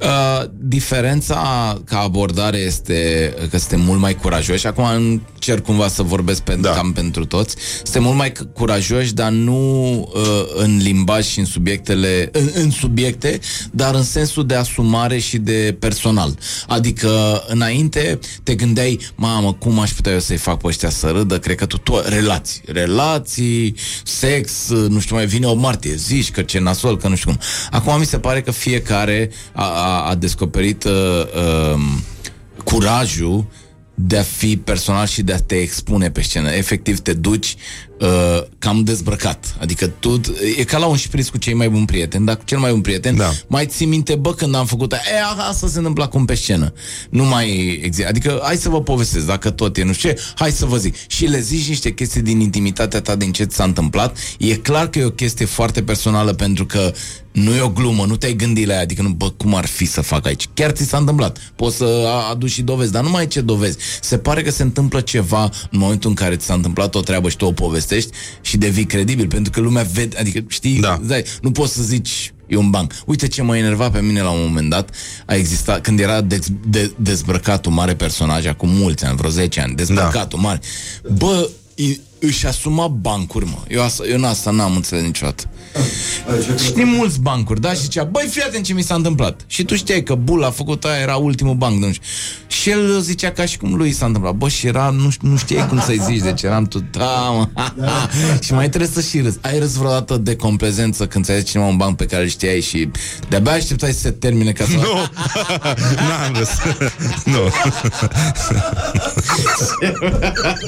Uh, diferența ca abordare este că suntem mult mai curajoși. Acum încerc cumva să vorbesc pe, da. cam pentru toți. Suntem mult mai c- curajoși, dar nu uh, în limbaj și în subiectele în, în subiecte, dar în sensul de asumare și de personal. Adică înainte te gândeai, mamă, cum aș putea eu să-i fac pe ăștia să râdă? Cred că tu, tu relații, relații, sex, nu știu, mai vine o martie, zici că ce nasol, că nu știu cum. Acum mi se pare că fiecare a, a, a descoperit uh, uh, curajul de a fi personal și de a te expune pe scenă. Efectiv te duci uh, cam dezbrăcat. Adică tu, e ca la un șpriț cu cei mai buni prieteni, dar cu cel mai bun prieten da. mai ții minte, bă, când am făcut aia, e, asta se întâmplă acum pe scenă. Nu mai există. Adică hai să vă povestesc, dacă tot e, nu știu ce, hai să vă zic. Și le zici niște chestii din intimitatea ta, din ce ți s-a întâmplat. E clar că e o chestie foarte personală pentru că nu e o glumă, nu te-ai gândit la ea, adică nu, bă, cum ar fi să fac aici? Chiar ți s-a întâmplat. Poți să a- aduci și dovezi, dar nu mai ai ce dovezi. Se pare că se întâmplă ceva în momentul în care ți s-a întâmplat o treabă și tu o povestești și devii credibil, pentru că lumea vede, adică știi, da. Zai, nu poți să zici E un banc. Uite ce mă enerva pe mine la un moment dat. A existat, când era de, de, dezbrăcat un mare personaj, acum mulți ani, vreo 10 ani, dezbrăcat un mare. Bă, i- își asuma bancuri, mă. Eu, asta, eu în asta n-am înțeles niciodată. Știi mulți bancuri, da? Și zicea, băi, fii atent ce mi s-a întâmplat. Și tu știai că Bul a făcut aia, era ultimul banc, nu știu. Și el zicea ca și cum lui s-a întâmplat. Bă, și era, nu, știu- nu știai cum să-i zici, deci eram tot, da, mă, ha, [laughs] ha. Și mai trebuie să și râzi. Ai râs vreodată de complezență când ți-ai zis cineva un banc pe care îl știai și de-abia așteptai să se termine ca să... Nu, [laughs] n-am râs. nu. [laughs] da,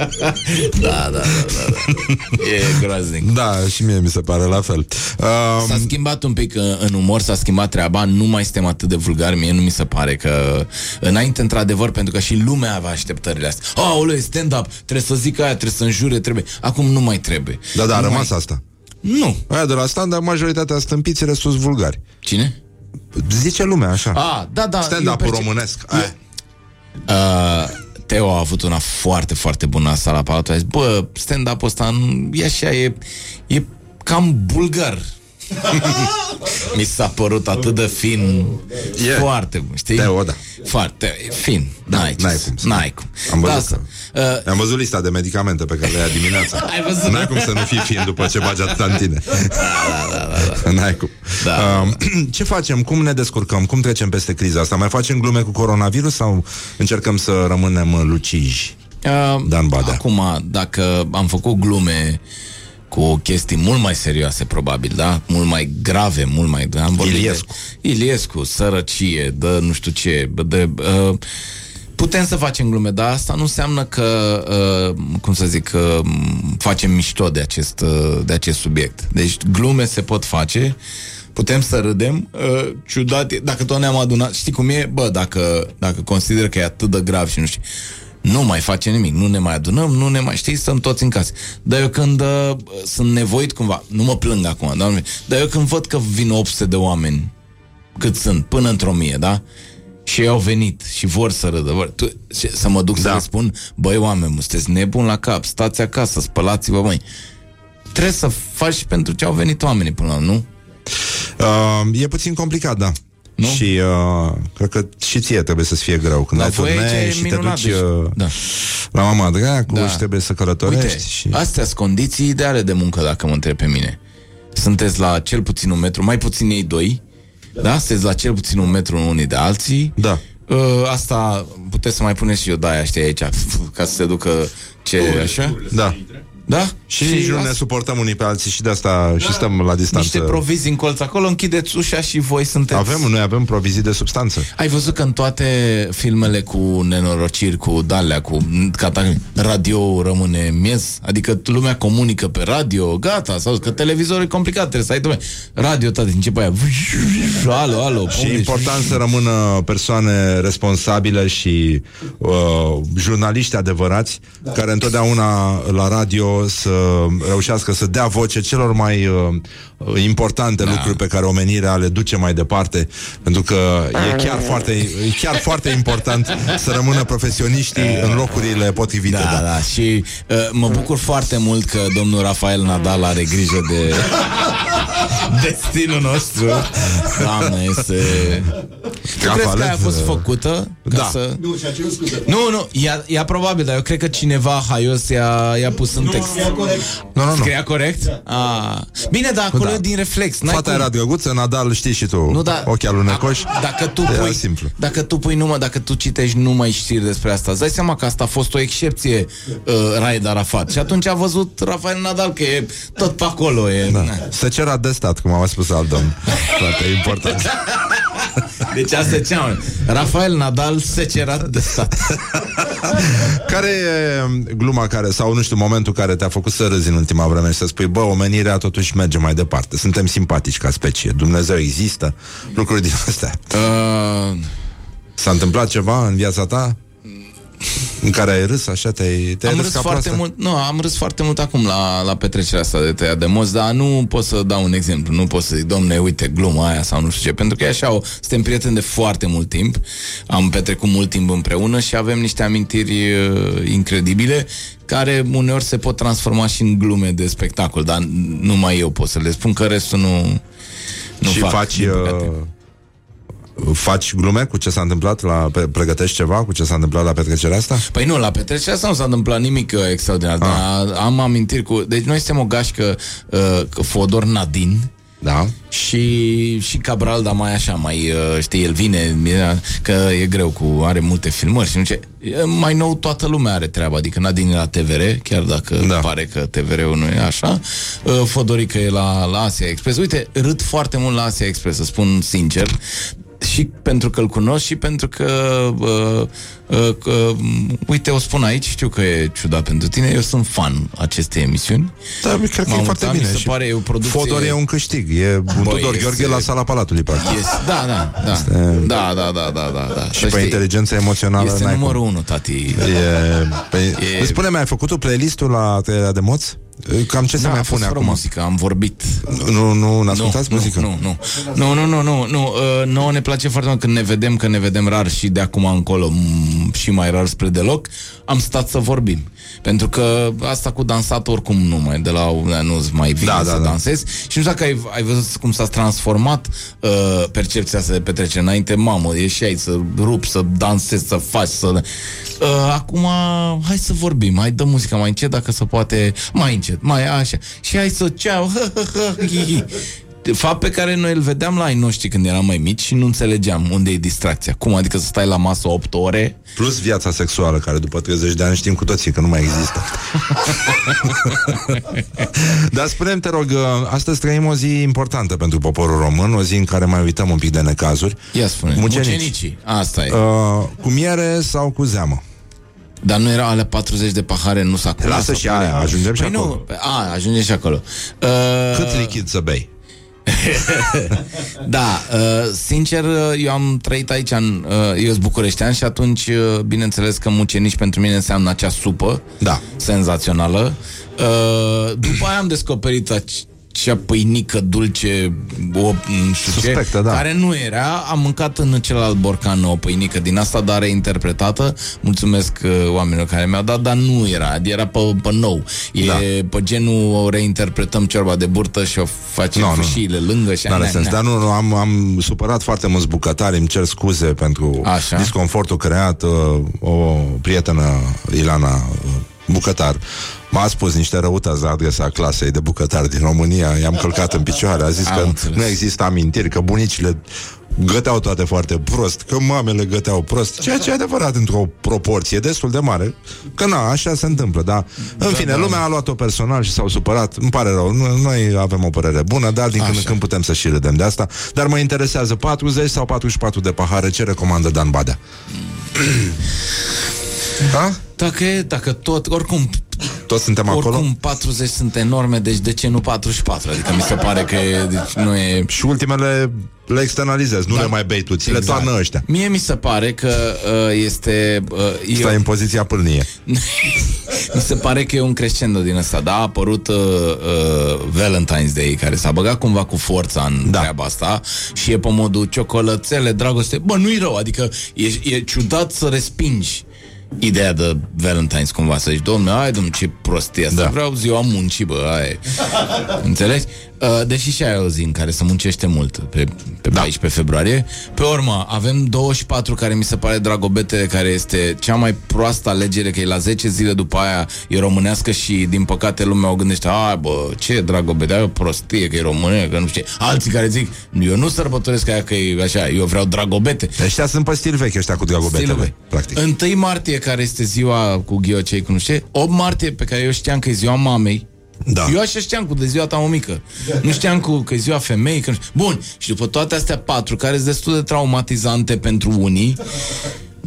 da, da, da, da. [laughs] E groaznic. Da, și mie mi se pare la fel. Um, S-a schimbat un pic uh, în umor, s-a schimbat treaba, nu mai suntem atât de vulgari, mie nu mi se pare că înainte, într-adevăr, pentru că și lumea avea așteptările astea. Aoleu, stand-up, trebuie să zic aia, trebuie să înjure, trebuie. Acum nu mai trebuie. Da, da, a Nu rămas mai... asta. Nu. Aia de la standard, majoritatea stâmpițile sunt vulgari. Cine? Zice lumea așa. A, da, da. Stand-up-ul eu percep- românesc. Aia. Uh, Teo a avut una foarte, foarte bună asta la Palatul. A zis, bă, stand-up-ul ăsta nu- e așa, e, e cam bulgar. Mi s-a părut atât de fin E. Foarte bun, știi? Teo, da. Foarte fin N-ai, ce N-ai să- cum să- N-ai cum Am văzut, Da, să- că, am văzut lista de medicamente pe care le ia dimineața. [laughs] Ai văzut? N-ai cum să nu fii fin după ce bagi atâta în tine. Da, da, da, da. N-ai cum. Da. Um, [clears throat] ce facem? Cum ne descurcăm? Cum trecem peste criza asta? Mai facem glume cu coronavirus sau încercăm să rămânem uh, luciji? Uh, Dan Badea. Acum, dacă am făcut glume cu chestii mult mai serioase, probabil, da? Mult mai grave, mult mai... Am vorbit Iliescu. De Iliescu, sărăcie, dă nu știu ce, bă, de... Uh, putem să facem glume, dar asta nu înseamnă că, uh, cum să zic, uh, facem mișto de acest, uh, de acest subiect. Deci glume se pot face, putem să râdem, uh, ciudat, e- dacă tot ne-am adunat, știi cum e? Bă, dacă, dacă consider că e atât de grav și nu știu, nu mai face nimic, nu ne mai adunăm, nu ne mai știi, stăm toți în casă. Dar eu când uh, sunt nevoit cumva, nu mă plâng acum, dar, dar eu când văd că vin 800 de oameni, cât sunt, până într-o mie, da? Și ei au venit și vor să râdă. Vor, tu, și să mă duc da. să le spun, băi oameni, mă, sunteți nebuni la cap, stați acasă, spălați-vă, măi. Trebuie să faci și pentru ce au venit oamenii până la urmă, nu? Uh, e puțin complicat, da. Nu? Și uh, cred că și ție trebuie să-ți fie greu când La ai voi aici turnee e și minunat, te duci deci- uh, da. la mama dracu Da. și trebuie să călătorești. Uite, și... astea sunt condiții ideale de muncă, dacă mă întreb pe mine. Sunteți la cel puțin un metru, mai puțin ei doi, da? Sunteți la cel puțin un metru unii de alții. Da. Uh, asta puteți să mai puneți și eu de aia, știi, aici, [laughs] ca să se ducă ce, așa? Da. Da? Și, și nici nu ne suportăm unii pe alții și de asta și stăm la distanță. Niște provizii în colț acolo, închideți ușa și voi sunteți... Avem, noi avem provizii de substanță. Ai văzut că în toate filmele cu nenorociri, cu dalea, cu cataclism, radio rămâne miez? Adică lumea comunică pe radio, gata, sau că televizorul e complicat, trebuie să ai domne, radio, tati, începe aia, alo, alo, Și e important să rămână persoane responsabile și uh, jurnaliști adevărați, da. care întotdeauna la radio să reușească să dea voce celor mai uh, importante da. lucruri pe care omenirea le duce mai departe, pentru că e chiar foarte, e chiar foarte important să rămână profesioniștii în locurile potrivite. Da, da, da. Și uh, mă bucur foarte mult că domnul Rafael Nadal are grijă de [laughs] destinul nostru. Doamne, este... Tu crezi că a fost făcută? Ca Da. Să... Nu, și-a cerut scuze. Nu, nu, ea, ea probabil, dar eu cred că cineva haios i-a, i-a pus în text. Nu, nu, nu. Scria corect? A. Bine, dar acolo Da. e din reflex. N-ai Fata cum. era drăguță, Nadal știi și tu, Nu, da. ochii alunecoși. Dacă tu Era pui, simplu. dacă tu pui numai, dacă tu citești numai știri despre asta, îți dai seama că asta a fost o excepție uh, Raed Arafat. Și atunci a văzut Rafael Nadal că e tot pe acolo. E, Da. na. Secerat de stat, cum a spus alt domn. Foarte important. [laughs] Deci asta e cea mai... Rafael Nadal secerat de stat. [laughs] Care e gluma care, sau nu știu, momentul care te-a făcut să râzi în ultima vreme și să spui, bă, omenirea totuși merge mai departe. Suntem simpatici ca specie. Dumnezeu există. Lucruri din astea. Uh, S-a întâmplat ceva în viața ta? În care ai râs, așa, te-ai, te-ai am râs râs ca foarte proastă? mult, nu, am râs foarte mult acum la, la petrecerea asta de tăiat de moți, dar nu pot să dau un exemplu, nu pot să zic, domne, uite, gluma aia sau nu știu ce, pentru că e așa, o, suntem prieteni de foarte mult timp, am petrecut mult timp împreună și avem niște amintiri uh, incredibile care uneori se pot transforma și în glume de spectacol, dar numai eu pot să le spun că restul nu, nu și fac, faci, din păcate. uh, faci glume cu ce s-a întâmplat la, pe, pregătești ceva cu ce s-a întâmplat la petrecerea asta? Păi nu, la petrecerea asta nu s-a întâmplat nimic uh, extraordinar, dar am amintiri cu... Deci noi suntem o gașcă uh, Fodor Nadin, da. și, și Cabral, dar mai așa, mai, uh, știi, el vine, e- că e greu cu, are multe filmări și nu ce. E, Mai nou toată lumea are treaba, adică Nadine e la TVR, chiar dacă da. pare că TVR-ul nu e așa. Uh, Fodorică e la, la Asia Express. Uite, râd foarte mult la Asia Express, să spun sincer. Și pentru că îl cunosc și pentru că uh, uh, uh, uite, o spun aici, știu că e ciudat pentru tine, eu sunt fan acestei emisiuni. Da, cred că M-am e foarte uitat, bine. Mi se și pare e o producție Fodor e un câștig. E un Băi, Tudor este- Gheorghe la sala Palatului, practic. Este, da, da, da. Este- Da, da, da, da, da, da. Și pe inteligență emoțională Este n-ai numărul cum. unu, tati. E, pe, E- Îmi spune, mi ai făcut tu playlistul la Tăierea de Moți? Cam ce se Da, mai a fost pune fără acum? muzică, am vorbit. Nu, nu, n-ascultați nu, muzică? Nu, nu, nu, nu, nu, nu, nu. Uh, nouă ne place foarte mult când ne vedem, că ne vedem rar și de acum încolo mm, și mai rar spre deloc, am stat să vorbim. Pentru că asta cu dansat oricum nu mai, de la nu mai vine Da, da, da, să da. dansezi. Și nu știu dacă ai, ai văzut cum s-a transformat uh, percepția asta de petrecere. Înainte, mamă, ieșeai să rupi, să dansezi, să faci, să... Uh, acum, hai să vorbim, hai dă muzica mai încet, dacă se poate, mai încet, mai așa. Și hai să ceau, [laughs] fapt pe care noi îl vedeam la ai noștri când eram mai mici și nu înțelegeam unde e distracția. Cum adică să stai la masă 8 ore? Plus viața sexuală, care după 30 de ani știm cu toții că nu mai există. [laughs] Dar spunem, te rog, uh, astăzi trăim o zi importantă pentru poporul român, o zi în care mai uităm un pic de necazuri. Ia spune, Mucenici. mucenicii. Asta e. Uh, cu miere sau cu zeamă? Dar nu era alea 40 de pahare, nu s-a cules. Lasă și aia, ajungem și păi acolo. Nu, a, ajungem și acolo. Uh, Cât lichid să bei? [laughs] da, uh, sincer, uh, eu am trăit aici, în, uh, eu sunt bucureștean și atunci, uh, bineînțeles că mucenici pentru mine înseamnă acea supă da. senzațională. Uh, după aia am descoperit ac- acea pâinică dulce o, nu știu Suspectă, ce, da. care nu era. Am mâncat în celălalt borcan o pâinică din asta, dar reinterpretată. Mulțumesc uh, oamenilor care mi-au dat, dar nu era. Era pe, pe nou. E Da. pe genul o reinterpretăm ciorba de burtă și o facem Nu, nu. fâșiile lângă și N-are na, sens, na. dar nu, nu, am, am supărat foarte mulți bucătari, îmi cer scuze pentru Așa. disconfortul creat. Uh, o prietenă, Ilana, uh, bucătar, m-a spus niște răutăți la adresa clasei de bucătari din România, i-am călcat în picioare, a zis Am că înțeles. nu există amintiri, că bunicile găteau toate foarte prost, că mamele găteau prost, ceea ce e adevărat într-o proporție destul de mare, că na, așa se întâmplă, dar în fine, da. lumea a luat-o personal și s-au supărat, îmi pare rău, Nu- noi avem o părere bună, dar din când în Așa. când putem să și râdem de asta, dar mă interesează 40 sau 44 de pahare, ce recomandă Dan Badea? [clears throat] da? Dacă, e- dacă tot, oricum, Toți suntem acolo? oricum 40 sunt enorme, deci de ce nu 44? Adică mi se pare că e, deci nu e... Și ultimele le externalizezi, nu le mai bei tu, ți le Exact. toarnă ăștia. Mie mi se pare că uh, este... Uh, Stai în poziția pâlnie. [laughs] Mi se pare că e un crescendo din ăsta, da? A apărut uh, uh, Valentine's Day, care s-a băgat cumva cu forța în da. treaba asta și e pe modul ciocolățele, dragoste. Bă, nu-i rău, adică e, e ciudat să respingi ideea de Valentine's cumva, să zici, domnule, hai domnule, ce prostie asta, da. vreau ziua muncii, bă, hai. Înțelegi? Uh, deși și aia e o zi în care se muncește mult, pe, pe 14 februarie. Pe urmă, avem 24 care mi se pare Dragobete, care este cea mai proastă alegere, că e la 10 zile după aia e românească și din păcate lumea o gândește, a, bă, ce Dragobete, ai o prostie, că e române, că nu știu ce. Alții care zic, eu nu sărbătoresc aia că e așa, eu vreau Dragobete. Ăștia sunt pe stil vechi ăștia cu dragobetele, Stilul practic. 1 martie, care este ziua cu ghiocei, cu nu știu ce, 8 martie, pe care eu știam că e ziua mamei, Da. Eu așa știam cu de ziua ta o mică. Nu știam cu că e ziua femeii. Că nu știu. Bun, și după toate astea patru, care sunt destul de traumatizante pentru unii,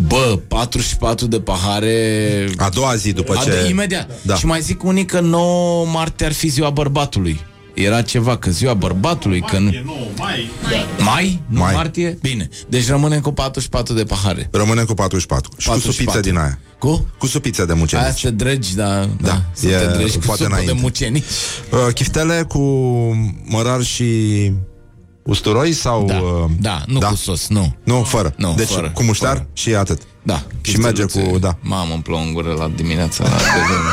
Bă, 44 de pahare A doua zi după A, ce... de, imediat Da. Și mai zic unii că 9 martie ar fi ziua bărbatului Era ceva, că ziua bărbatului că nu... mai. Mai? Nu Mai. martie? Bine, deci rămânem cu 44 de pahare Rămânem cu 44. Și 44. cu supiță din aia. Cu? Cu supiță de mucenici. Aia se dregi, da, da, să e te dregi cu poate supă de înainte. mucenici Uh, chiftele cu mărar și usturoi sau... Da, uh, da, nu cu sos, nu Nu, fără. Nu, deci fără, cu muștar fără. și atât. Da. Și merge cu... Da. Mamă, îmi plouă în gură la dimineața la dejun.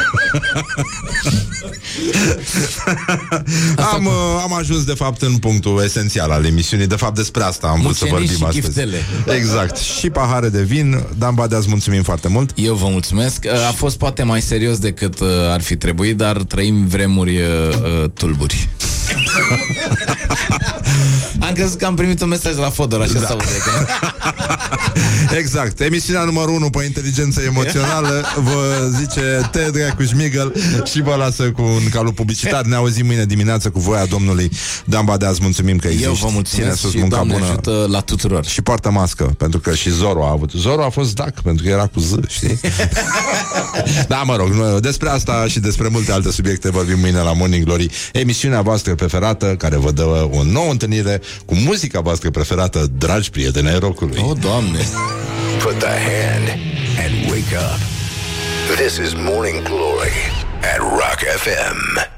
[laughs] am, uh, am ajuns, de fapt, în punctul esențial al emisiunii. De fapt, despre asta am vrut să Mucenici vorbim și astăzi. chiftele. Exact. Și pahare de vin. Dan Badea, îți mulțumim foarte mult. Eu vă mulțumesc. A fost poate mai serios decât uh, ar fi trebuit, dar trăim vremuri uh, uh, tulburi. [laughs] am crezut că am primit un mesaj la Fodor, așa da. s-aude. Că... [laughs] Exact. Emisiunea numărul 1 pe inteligență emoțională vă zice te dracu șmigăl și vă lasă cu un calup publicitar. Ne auzim mâine dimineață cu voia domnului Dan Badea. Îți mulțumim că existi. Eu vă mulțumesc Ține sus și munca Doamne bună. ajută la tuturor. Și poartă mască, pentru că și Zoro a avut. Zoro a fost dac, pentru că era cu Z, știi? [laughs] da, mă rog, nu, despre asta și despre multe alte subiecte vorbim mâine la Morning Glory. Emisiunea voastră preferată, care vă dă o nouă întâlnire cu muzica voastră preferată, dragi prieteni ai rockului. Oh, Doamne! Put the hand and wake up. This is Morning Glory at Rock FM.